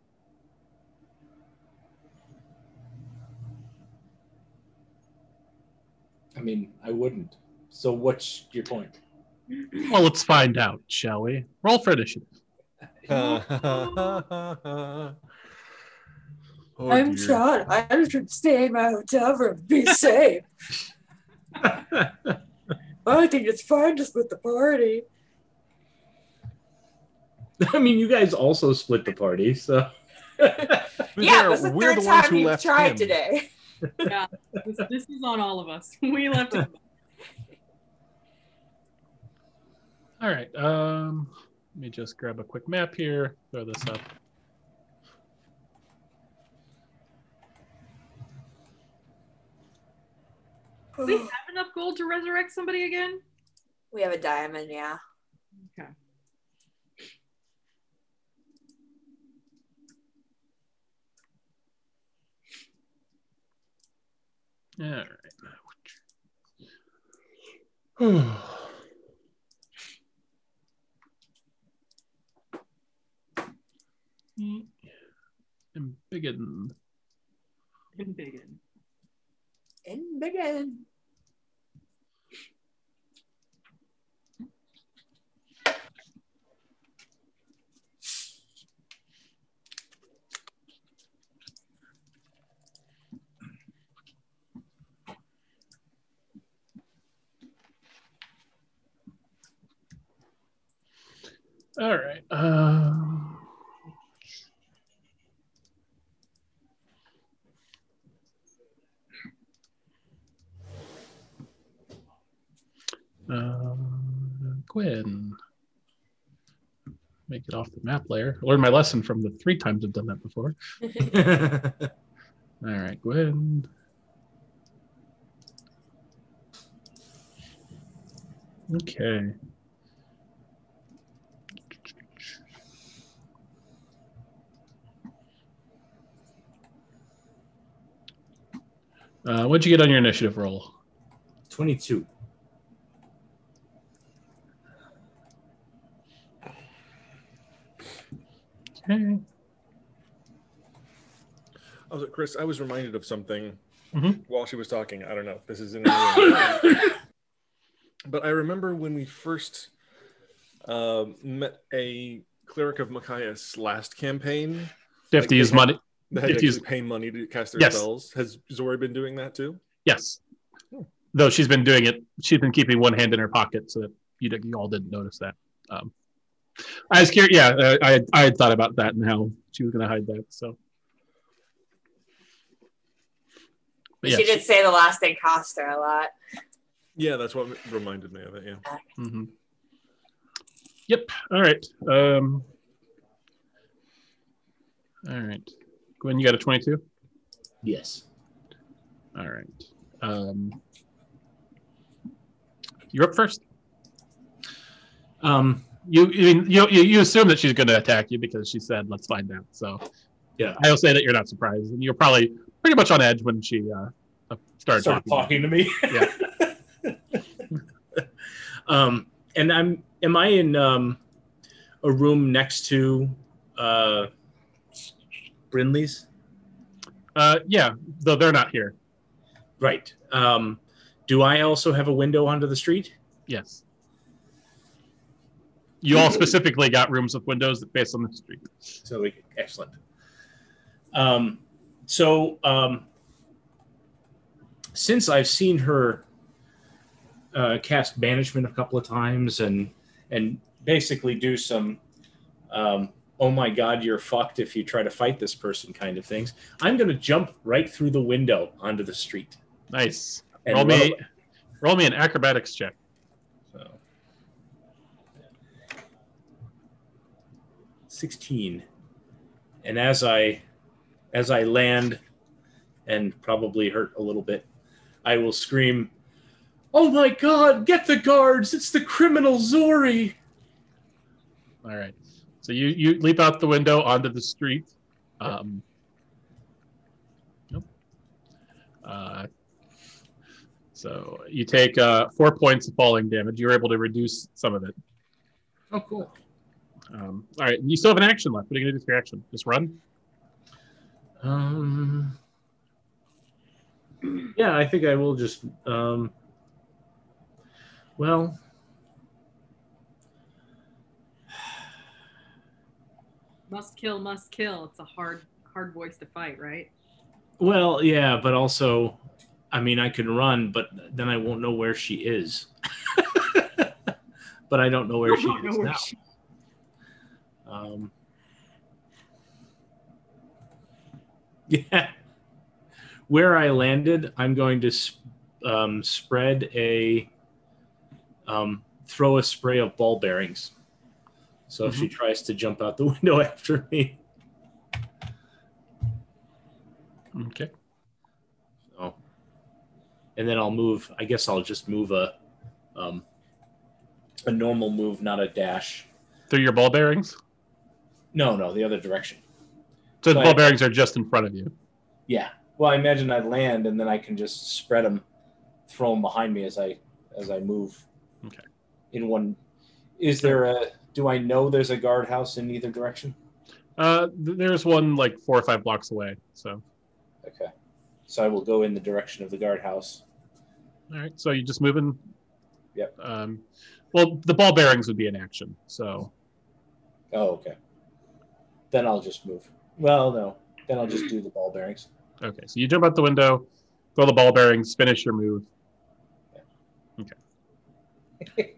I mean, I wouldn't. So, what's your point? Well, let's find out, shall we? Roll for initiative. [laughs] oh, I'm dear. Sean. I should stay in my hotel room. Be [laughs] safe. [laughs] I think it's fine to split the party. I mean, you guys also split the party, so. Yeah, We're- it's the we're third the time who you've tried him. today. Yeah, this, this is on all of us. We left it. All right. Um, let me just grab a quick map here, throw this up. Do we have enough gold to resurrect somebody again? We have a diamond, yeah. Okay. All right. [sighs] [sighs] And begin. And begin. And begin. All right. Um, um, Gwen. Make it off the map layer. I learned my lesson from the three times I've done that before. [laughs] All right, Gwen. Okay. Uh, what'd you get on your initiative roll? 22. Okay. Oh, so Chris, I was reminded of something Mhm. while she was talking. I don't know if this is in [coughs] but I remember when we first uh, met a cleric of Machias last campaign you have to use they money? that had to actually pay money to cast their Yes. spells. Has Zori been doing that too? Yes. Though she's been doing it, she's been keeping one hand in her pocket so that you, you all didn't notice that. Um, I was curious. Yeah, uh, I I had thought about that and how she was going to hide that. So. But yeah, she did say the last thing cost her a lot. Yeah, that's what reminded me of it. Yeah. hmm Yep. All right. Um, all right. Gwen, you got a 22? Yes. All right. Um, you're up first. Um, You you you, you you assume that she's going to attack you because she said, "Let's find out." So, Yeah. I'll say that you're not surprised, and you're probably pretty much on edge when she uh, started, started talking. talking to me. Yeah. [laughs] um, and I'm am I in um, a room next to uh, Brindley's? Uh, yeah, though they're not here. Right. Um, do I also have a window onto the street? Yes. You all specifically got rooms with windows that face on the street. So we, excellent. Um, so um, since I've seen her uh, cast banishment a couple of times and and basically do some um, oh my god you're fucked if you try to fight this person kind of things, I'm going to jump right through the window onto the street. Nice. Roll me, roll me an acrobatics check. 16. And as I as I land and probably hurt a little bit, I will scream, "Oh my god, get the guards. It's the criminal Zori." All right. So you you leap out the window onto the street. Um, nope. Uh, so you take uh, four points of falling damage. You're able to reduce some of it. Oh cool. Um, all right. You still have an action left. What are you gonna do for your action? Just run. Um Yeah, I think I will just um well, Must kill, must kill. It's a hard, hard voice to fight, right? Well, yeah, but also, I mean, I can run, but then I won't know where she is. [laughs] but I don't know where [laughs] she don't know is where now. she- Um, [laughs] yeah, where I landed, I'm going to um, spread a um, throw a spray of ball bearings. So if she tries to jump out the [laughs] window after me, Okay. So, and then I'll move. I guess I'll just move a, um, a normal move, not a dash. Through your ball bearings. No, no, the other direction. So the ball bearings are just in front of you. Yeah. Well, I imagine I'd land, and then I can just spread them, throw them behind me as I as I move. Okay. In one, is there a? Do I know there's a guardhouse in either direction? Uh, there's one like four or five blocks away. So Okay. So I will go in the direction of the guardhouse. all right. So you're just moving. Yep. Um, well, the ball bearings would be in action. So Oh, okay. Then I'll just move. Well, no. Then I'll just do the ball bearings. okay. So you jump out the window, throw the ball bearings, finish your move. Okay. [laughs]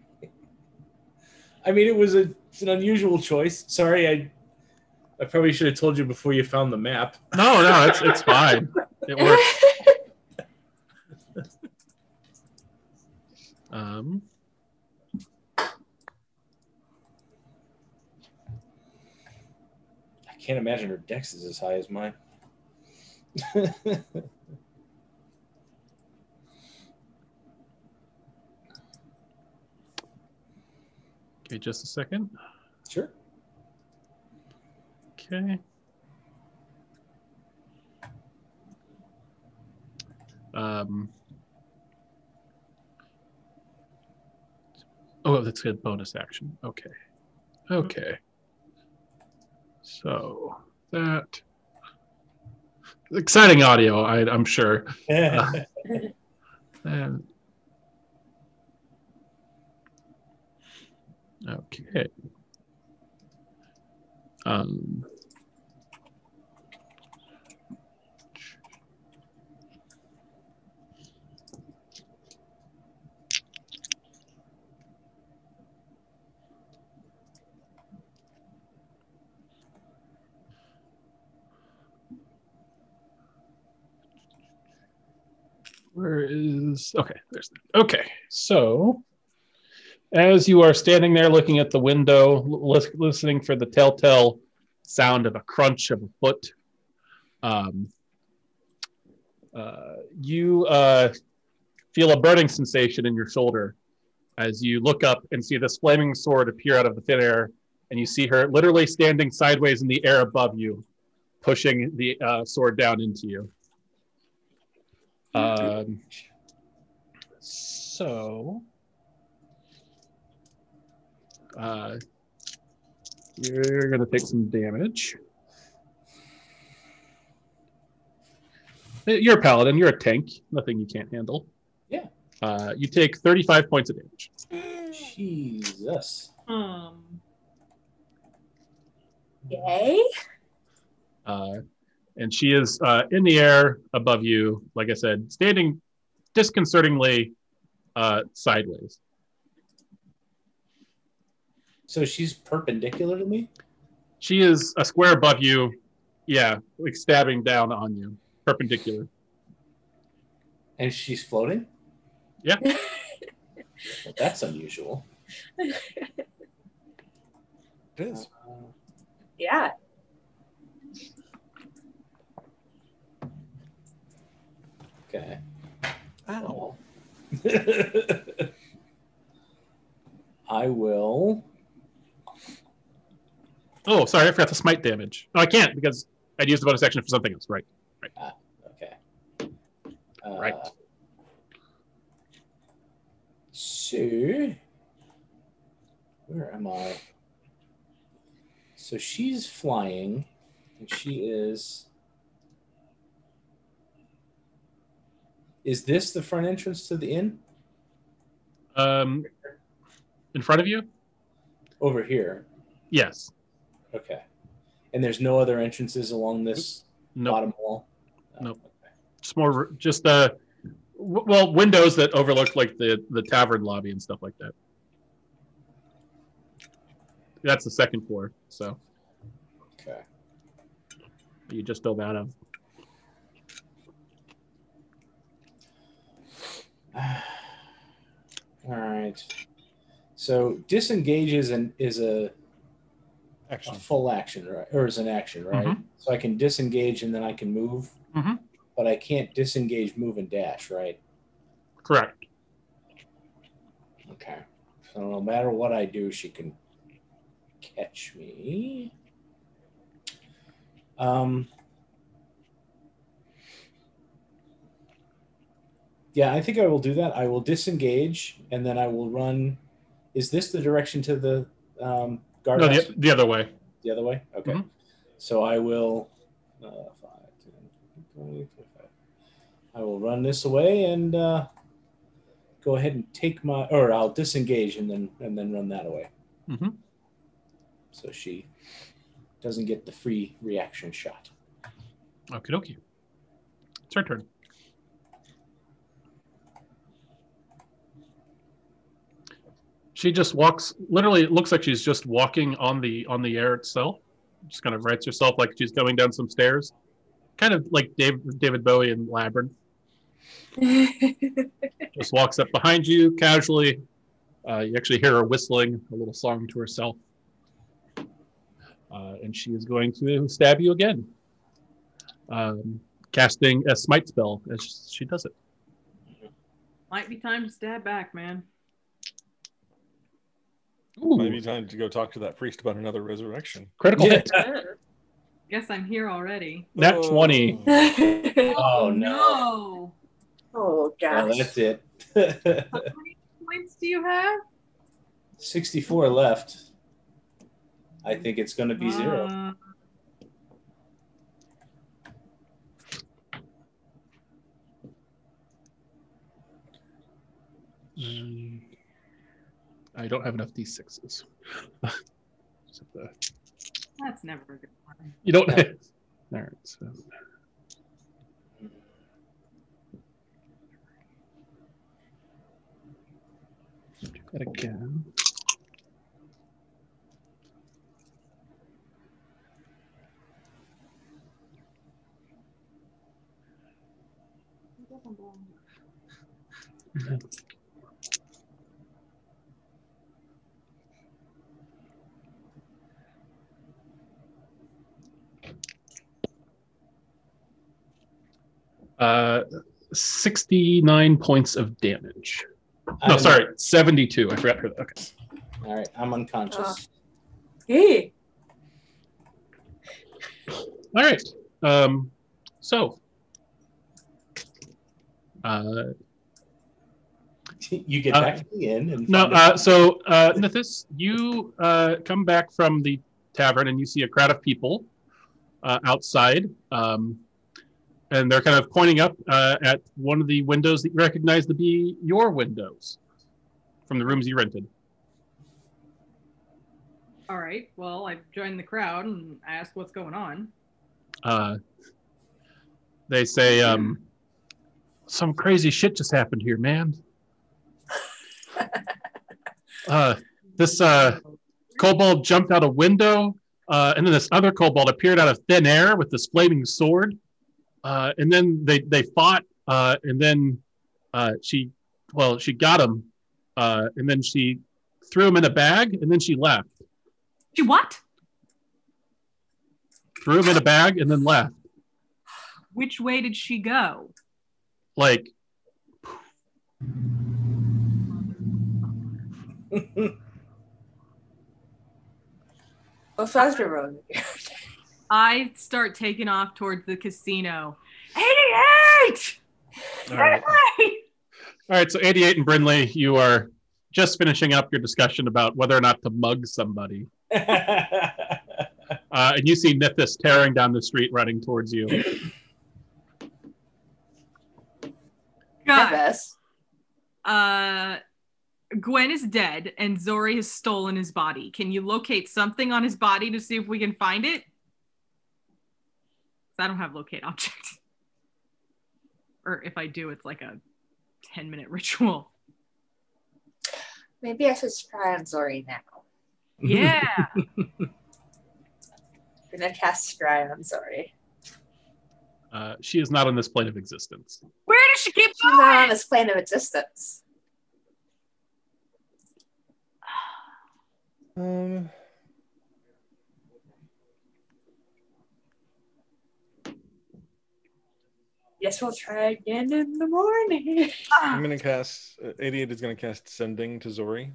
I mean, it was a it's an unusual choice. Sorry, I I probably should have told you before you found the map. [laughs] No, no, it's it's fine. It works. [laughs] Um, can't imagine her dex is as high as mine. [laughs] okay, just a second. sure. Okay. Um, oh, that's a bonus action. Okay. Okay. So that exciting audio, I, I'm sure. Uh, [laughs] and okay. Um, Where is okay? There's okay. So, as you are standing there looking at the window, lis- listening for the telltale sound of a crunch of a foot, um, uh, you uh, feel a burning sensation in your shoulder as you look up and see this flaming sword appear out of the thin air, and you see her literally standing sideways in the air above you, pushing the uh, sword down into you. Um, so, uh, you're going to take some damage. Uh, You're a paladin. You're a tank. Nothing you can't handle. Yeah. Uh, you take 35 points of damage. Jesus. Um, Yay. Uh, and she is uh, in the air above you, like I said, standing disconcertingly uh, sideways. So she's perpendicular to me? She is a square above you, yeah, like stabbing down on you, perpendicular. And she's floating? Yeah. [laughs] Well, that's unusual. It is. Uh, Yeah. okay. Ow. [laughs] I will. Oh, sorry, I forgot to smite damage. No, I can't because I'd used the bonus action for something else. Right. right. Okay. Uh, Right. So, where am I? So she's flying, and she is. Is this the front entrance to the inn? Um, in front of you? Over here. Yes. Okay. And there's no other entrances along this No. bottom wall? Oh, Nope. okay. Just more, just uh, w- well, windows that overlook like the the tavern lobby and stuff like that. That's the second floor, so Okay. you just dove out of. [sighs] All right. So disengage is an is a, a full action, right? Or is an action, right? Mhm. So I can disengage and then I can move, Mhm. but I can't disengage, move, and dash, right? Correct. Okay. So no matter what I do, she can catch me. Um. Yeah, I think I will do that. I will disengage and then I will run. Is this the direction to the um, guard? No, the, the other way. The other way? Okay. Mhm. So I will. Uh, 5, 10, 20, 25. I will run this away and uh, go ahead and take my. Or I'll disengage and then and then run that away. Mhm. So she doesn't get the free reaction shot. Okie dokie. It's her turn. She just walks. Literally, it looks like she's just walking on the on the air itself. Just kind of writes herself like she's going down some stairs, kind of like Dave, David Bowie in Labyrinth. [laughs] Just walks up behind you casually. Uh, you actually hear her whistling a little song to herself, uh, and she is going to stab you again um, casting a smite spell as she does it. might be time to stab back, man. Might be time to go talk to that priest about another resurrection. critical Yeah. hit. Guess I'm here already. Nat Oh. 20. [laughs] Oh, no. no. Oh Well, that's it. How many points do you have? 64 left. I think it's going to be zero. Uh, Mm, I don't have enough d6s. Just have that's never a good one. you don't. Yeah. [laughs] All right. So. Do that again. Uh, 69 points of damage. No, I'm- sorry, 72. I forgot. her- Okay. All right, I'm unconscious. Hey. All right. Um, so, uh, [laughs] you get Uh, back to the inn and no, uh, so uh, Nithis, you uh, come back from the tavern and you see a crowd of people uh, outside, um, and they're kind of pointing up uh, at one of the windows that you recognize to be your windows from the rooms you rented. All right. Well, I've joined the crowd and I asked what's going on. Uh, they say, um, "Some crazy shit just happened here, man." [laughs] uh, this uh, kobold jumped out a window, uh, and then this other kobold appeared out of thin air with this flaming sword. Uh, and then they they fought, uh, and then uh, she, well, she got him, uh, and then she threw him in a bag, and then she left. She what? Threw him in a bag, and then left. Which way did she go? Like [laughs] What faster road? I start taking off towards the casino. 88! All right. All right, so 88 and Brindley, you are just finishing up your discussion about whether or not to mug somebody. [laughs] Uh, and you see Nithis tearing down the street running towards you. God. Yes. Uh, Gwen is dead and Zori has stolen his body. Can you locate something on his body to see if we can find it? 'Cause I don't have locate object. [laughs] or if I do, it's like a 10 minute [laughs] ritual. Maybe I should try on Zori now. Yeah. [laughs] gonna cast Scry on Zori. Uh, she is not on this plane of existence. Where does she keep She's not on this plane of existence. Um, Guess we'll try again in the morning. I'm gonna cast. Uh, 88 is gonna cast sending to Zori.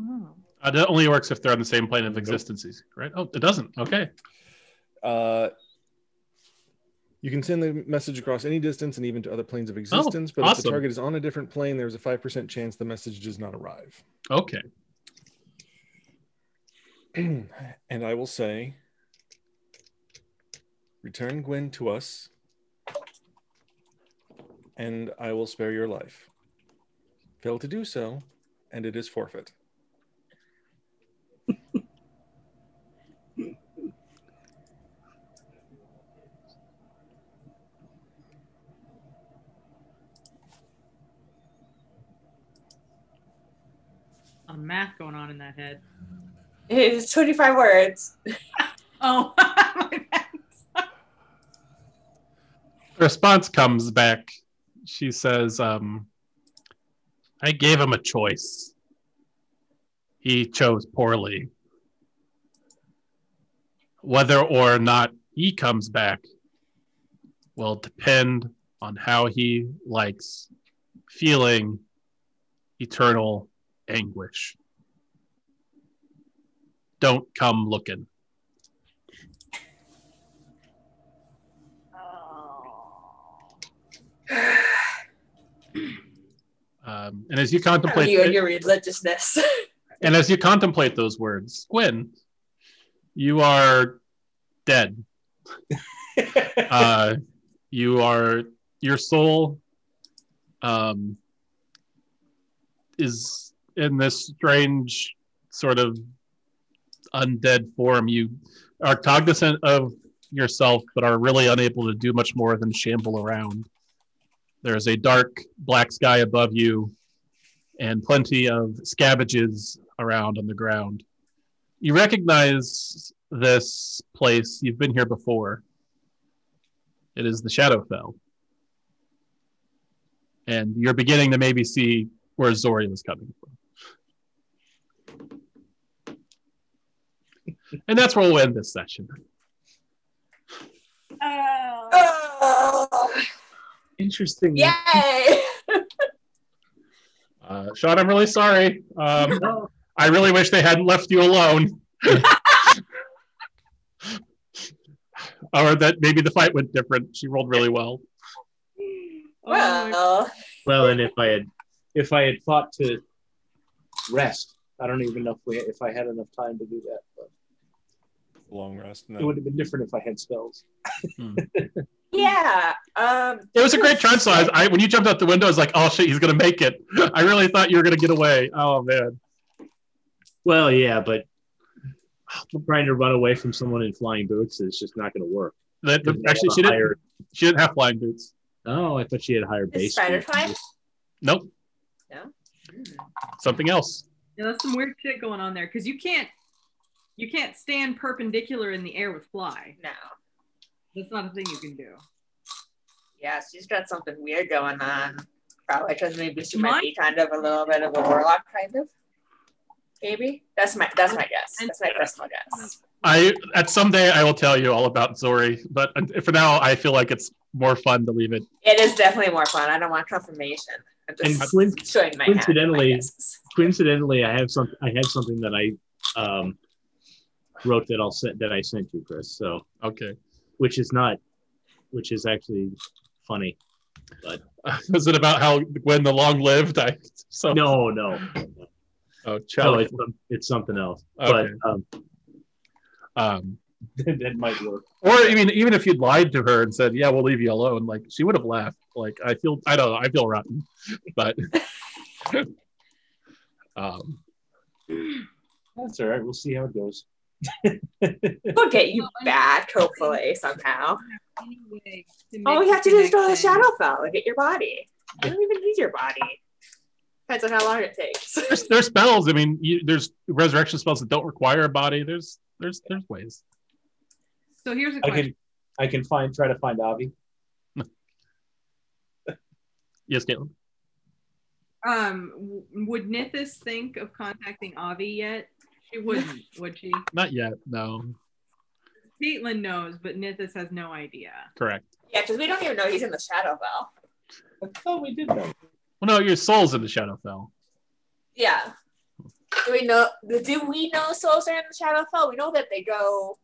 Oh. Uh, that only works if they're on the same plane of existence, right? Oh, it doesn't. Okay. Uh, you can send the message across any distance and even to other planes of existence, but if the target is on a different plane, there's a 5% chance the message does not arrive. Okay. [clears throat] and I will say, return Gwen to us, and I will spare your life. Fail to do so, and it is forfeit. A math going on in that head. It's 25 words. [laughs] Oh, [laughs] my bad. Response comes back. She says, um, I gave him a choice. He chose poorly. Whether or not he comes back will depend on how he likes feeling eternal anguish. Don't come looking. [sighs] [sighs] [sighs] Um, and as you contemplate, you and your religiousness. [laughs] and as you contemplate those words, Gwen, you are dead. [laughs] uh, you are your soul um, is in this strange sort of undead form. You are cognizant of yourself, but are really unable to do much more than shamble around. There is a dark black sky above you, and plenty of scabbages around on the ground. You recognize this place. You've been here before. It is the Shadowfell. And you're beginning to maybe see where Zori was coming from. And that's where we'll end this session. Oh. Interesting. yay! [laughs] Uh, Sean, I'm really sorry. Um, I really wish they hadn't left you alone. [laughs] or that maybe the fight went different. She rolled really well. Well, Well, and if I had if I had thought to rest, I don't even know if we if I had enough time to do that. But Long rest. it would have been different if I had spells. [laughs] yeah. Um, It was a great try. So I, when you jumped out the window, I was like, "Oh shit, he's gonna make it." [laughs] I really thought you were gonna get away. Oh man. Well, yeah, but trying to run away from someone in flying boots is just not going to work. That, They actually, she didn't. higher- She didn't have flying boots. Oh, I thought she had higher base. spider speed. time? Nope. No? Something else. Yeah, that's some weird shit going on there because you can't you can't stand perpendicular in the air with fly. No. That's not a thing you can do. Yeah, she's got something weird going on. Probably because maybe she might be kind of a little bit of a warlock, kind of. Maybe that's my that's my guess. That's my personal guess. I at someday I will tell you all about Zori, but for now I feel like it's more fun to leave it. It is definitely more fun. I don't want confirmation. I'm And just coin- showing my hand, coincidentally- guesses. coincidentally, I have some. I had something that I um, wrote that I'll send that I sent you, Chris. So, Okay. Which is not, which is actually funny. But [laughs] Was it about how when the long lived? I [laughs] so No, no, Oh, no. It's, it's something else. Okay. But um, Um, [laughs] that might work. or I mean, even if you'd lied to her and said, "Yeah, we'll leave you alone," like she would have laughed. Like I feel, I don't know, I feel rotten, but um, That's all right. We'll see how it goes. [laughs] We'll get you back, hopefully, somehow. All we have to do is draw to the connection- Shadowfell and get your body. I don't even need your body. Depends on how long it takes. [laughs] there's, there's spells. I mean, you, there's resurrection spells that don't require a body. There's there's there's ways. So here's a I question. can, I can find try to find Avi. [laughs] Yes, Caitlin. Um, would Nithis think of contacting Avi yet? She wouldn't, would she? Not yet. No, Caitlin knows, but Nithis has no idea. correct. Yeah, because we don't even know he's in the Shadowfell. I thought we did know. Well, no, your soul's in the Shadowfell. Yeah. Do we know? Do we know souls are in the Shadowfell? We know that they go.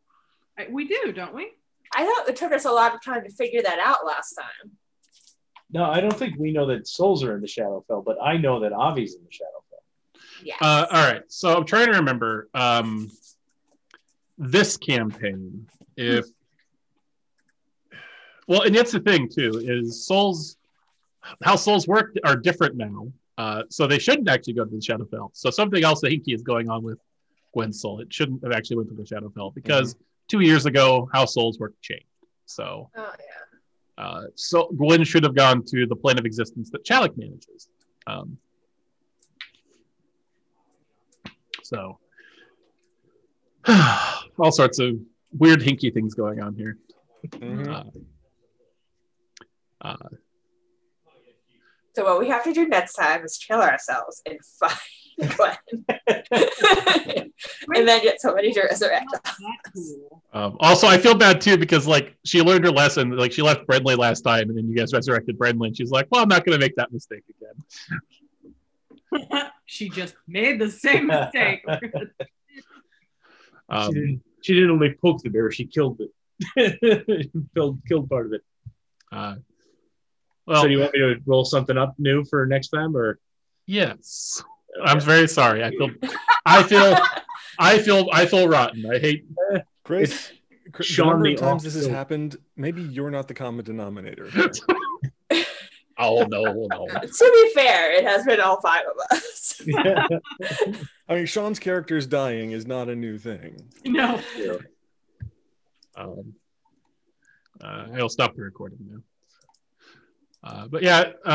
We do, don't we? I thought it took us a lot of time to figure that out last time. No, I don't think we know that souls are in the Shadowfell, but I know that Avi's in the Shadowfell. Uh, all right. So I'm trying to remember um, this campaign. If well, and that's the thing too is souls. How souls work are different now. Uh, so they shouldn't actually go to the Shadowfell. So something else that Hinky is going on with Gwen's soul. It shouldn't have actually went to the Shadowfell because two years ago, how souls work changed. So oh yeah. uh, so Gwen should have gone to the plane of existence that Chalik manages. Um, so, [sighs] all sorts of weird, hinky things going on here. Mhm. Uh, uh, So what we have to do next time is kill ourselves and [laughs] find Glenn, [laughs] and then get somebody to resurrect us. Um, also, I feel bad too because like she learned her lesson. Like she left Brindley last time, and then you guys resurrected Brindley, and she's like, "Well, I'm not going to make that mistake again." [laughs] she just made the same mistake. [laughs] Um, she, didn't, she didn't only poke the bear; she killed it. [laughs] killed, killed part of it. uh, well, so, do you want me to roll something up new for next time, or Yes. I'm very sorry. I feel I feel I feel I feel rotten. I hate Chris, Chris the Sean number the of times this has happened, maybe you're not the common denominator. Oh no, no. [laughs] To be fair, it has been all five of us. [laughs] [laughs] I mean, Sean's character's dying is not a new thing. No. Um, uh, I'll stop the recording now. Uh, but yeah, uh,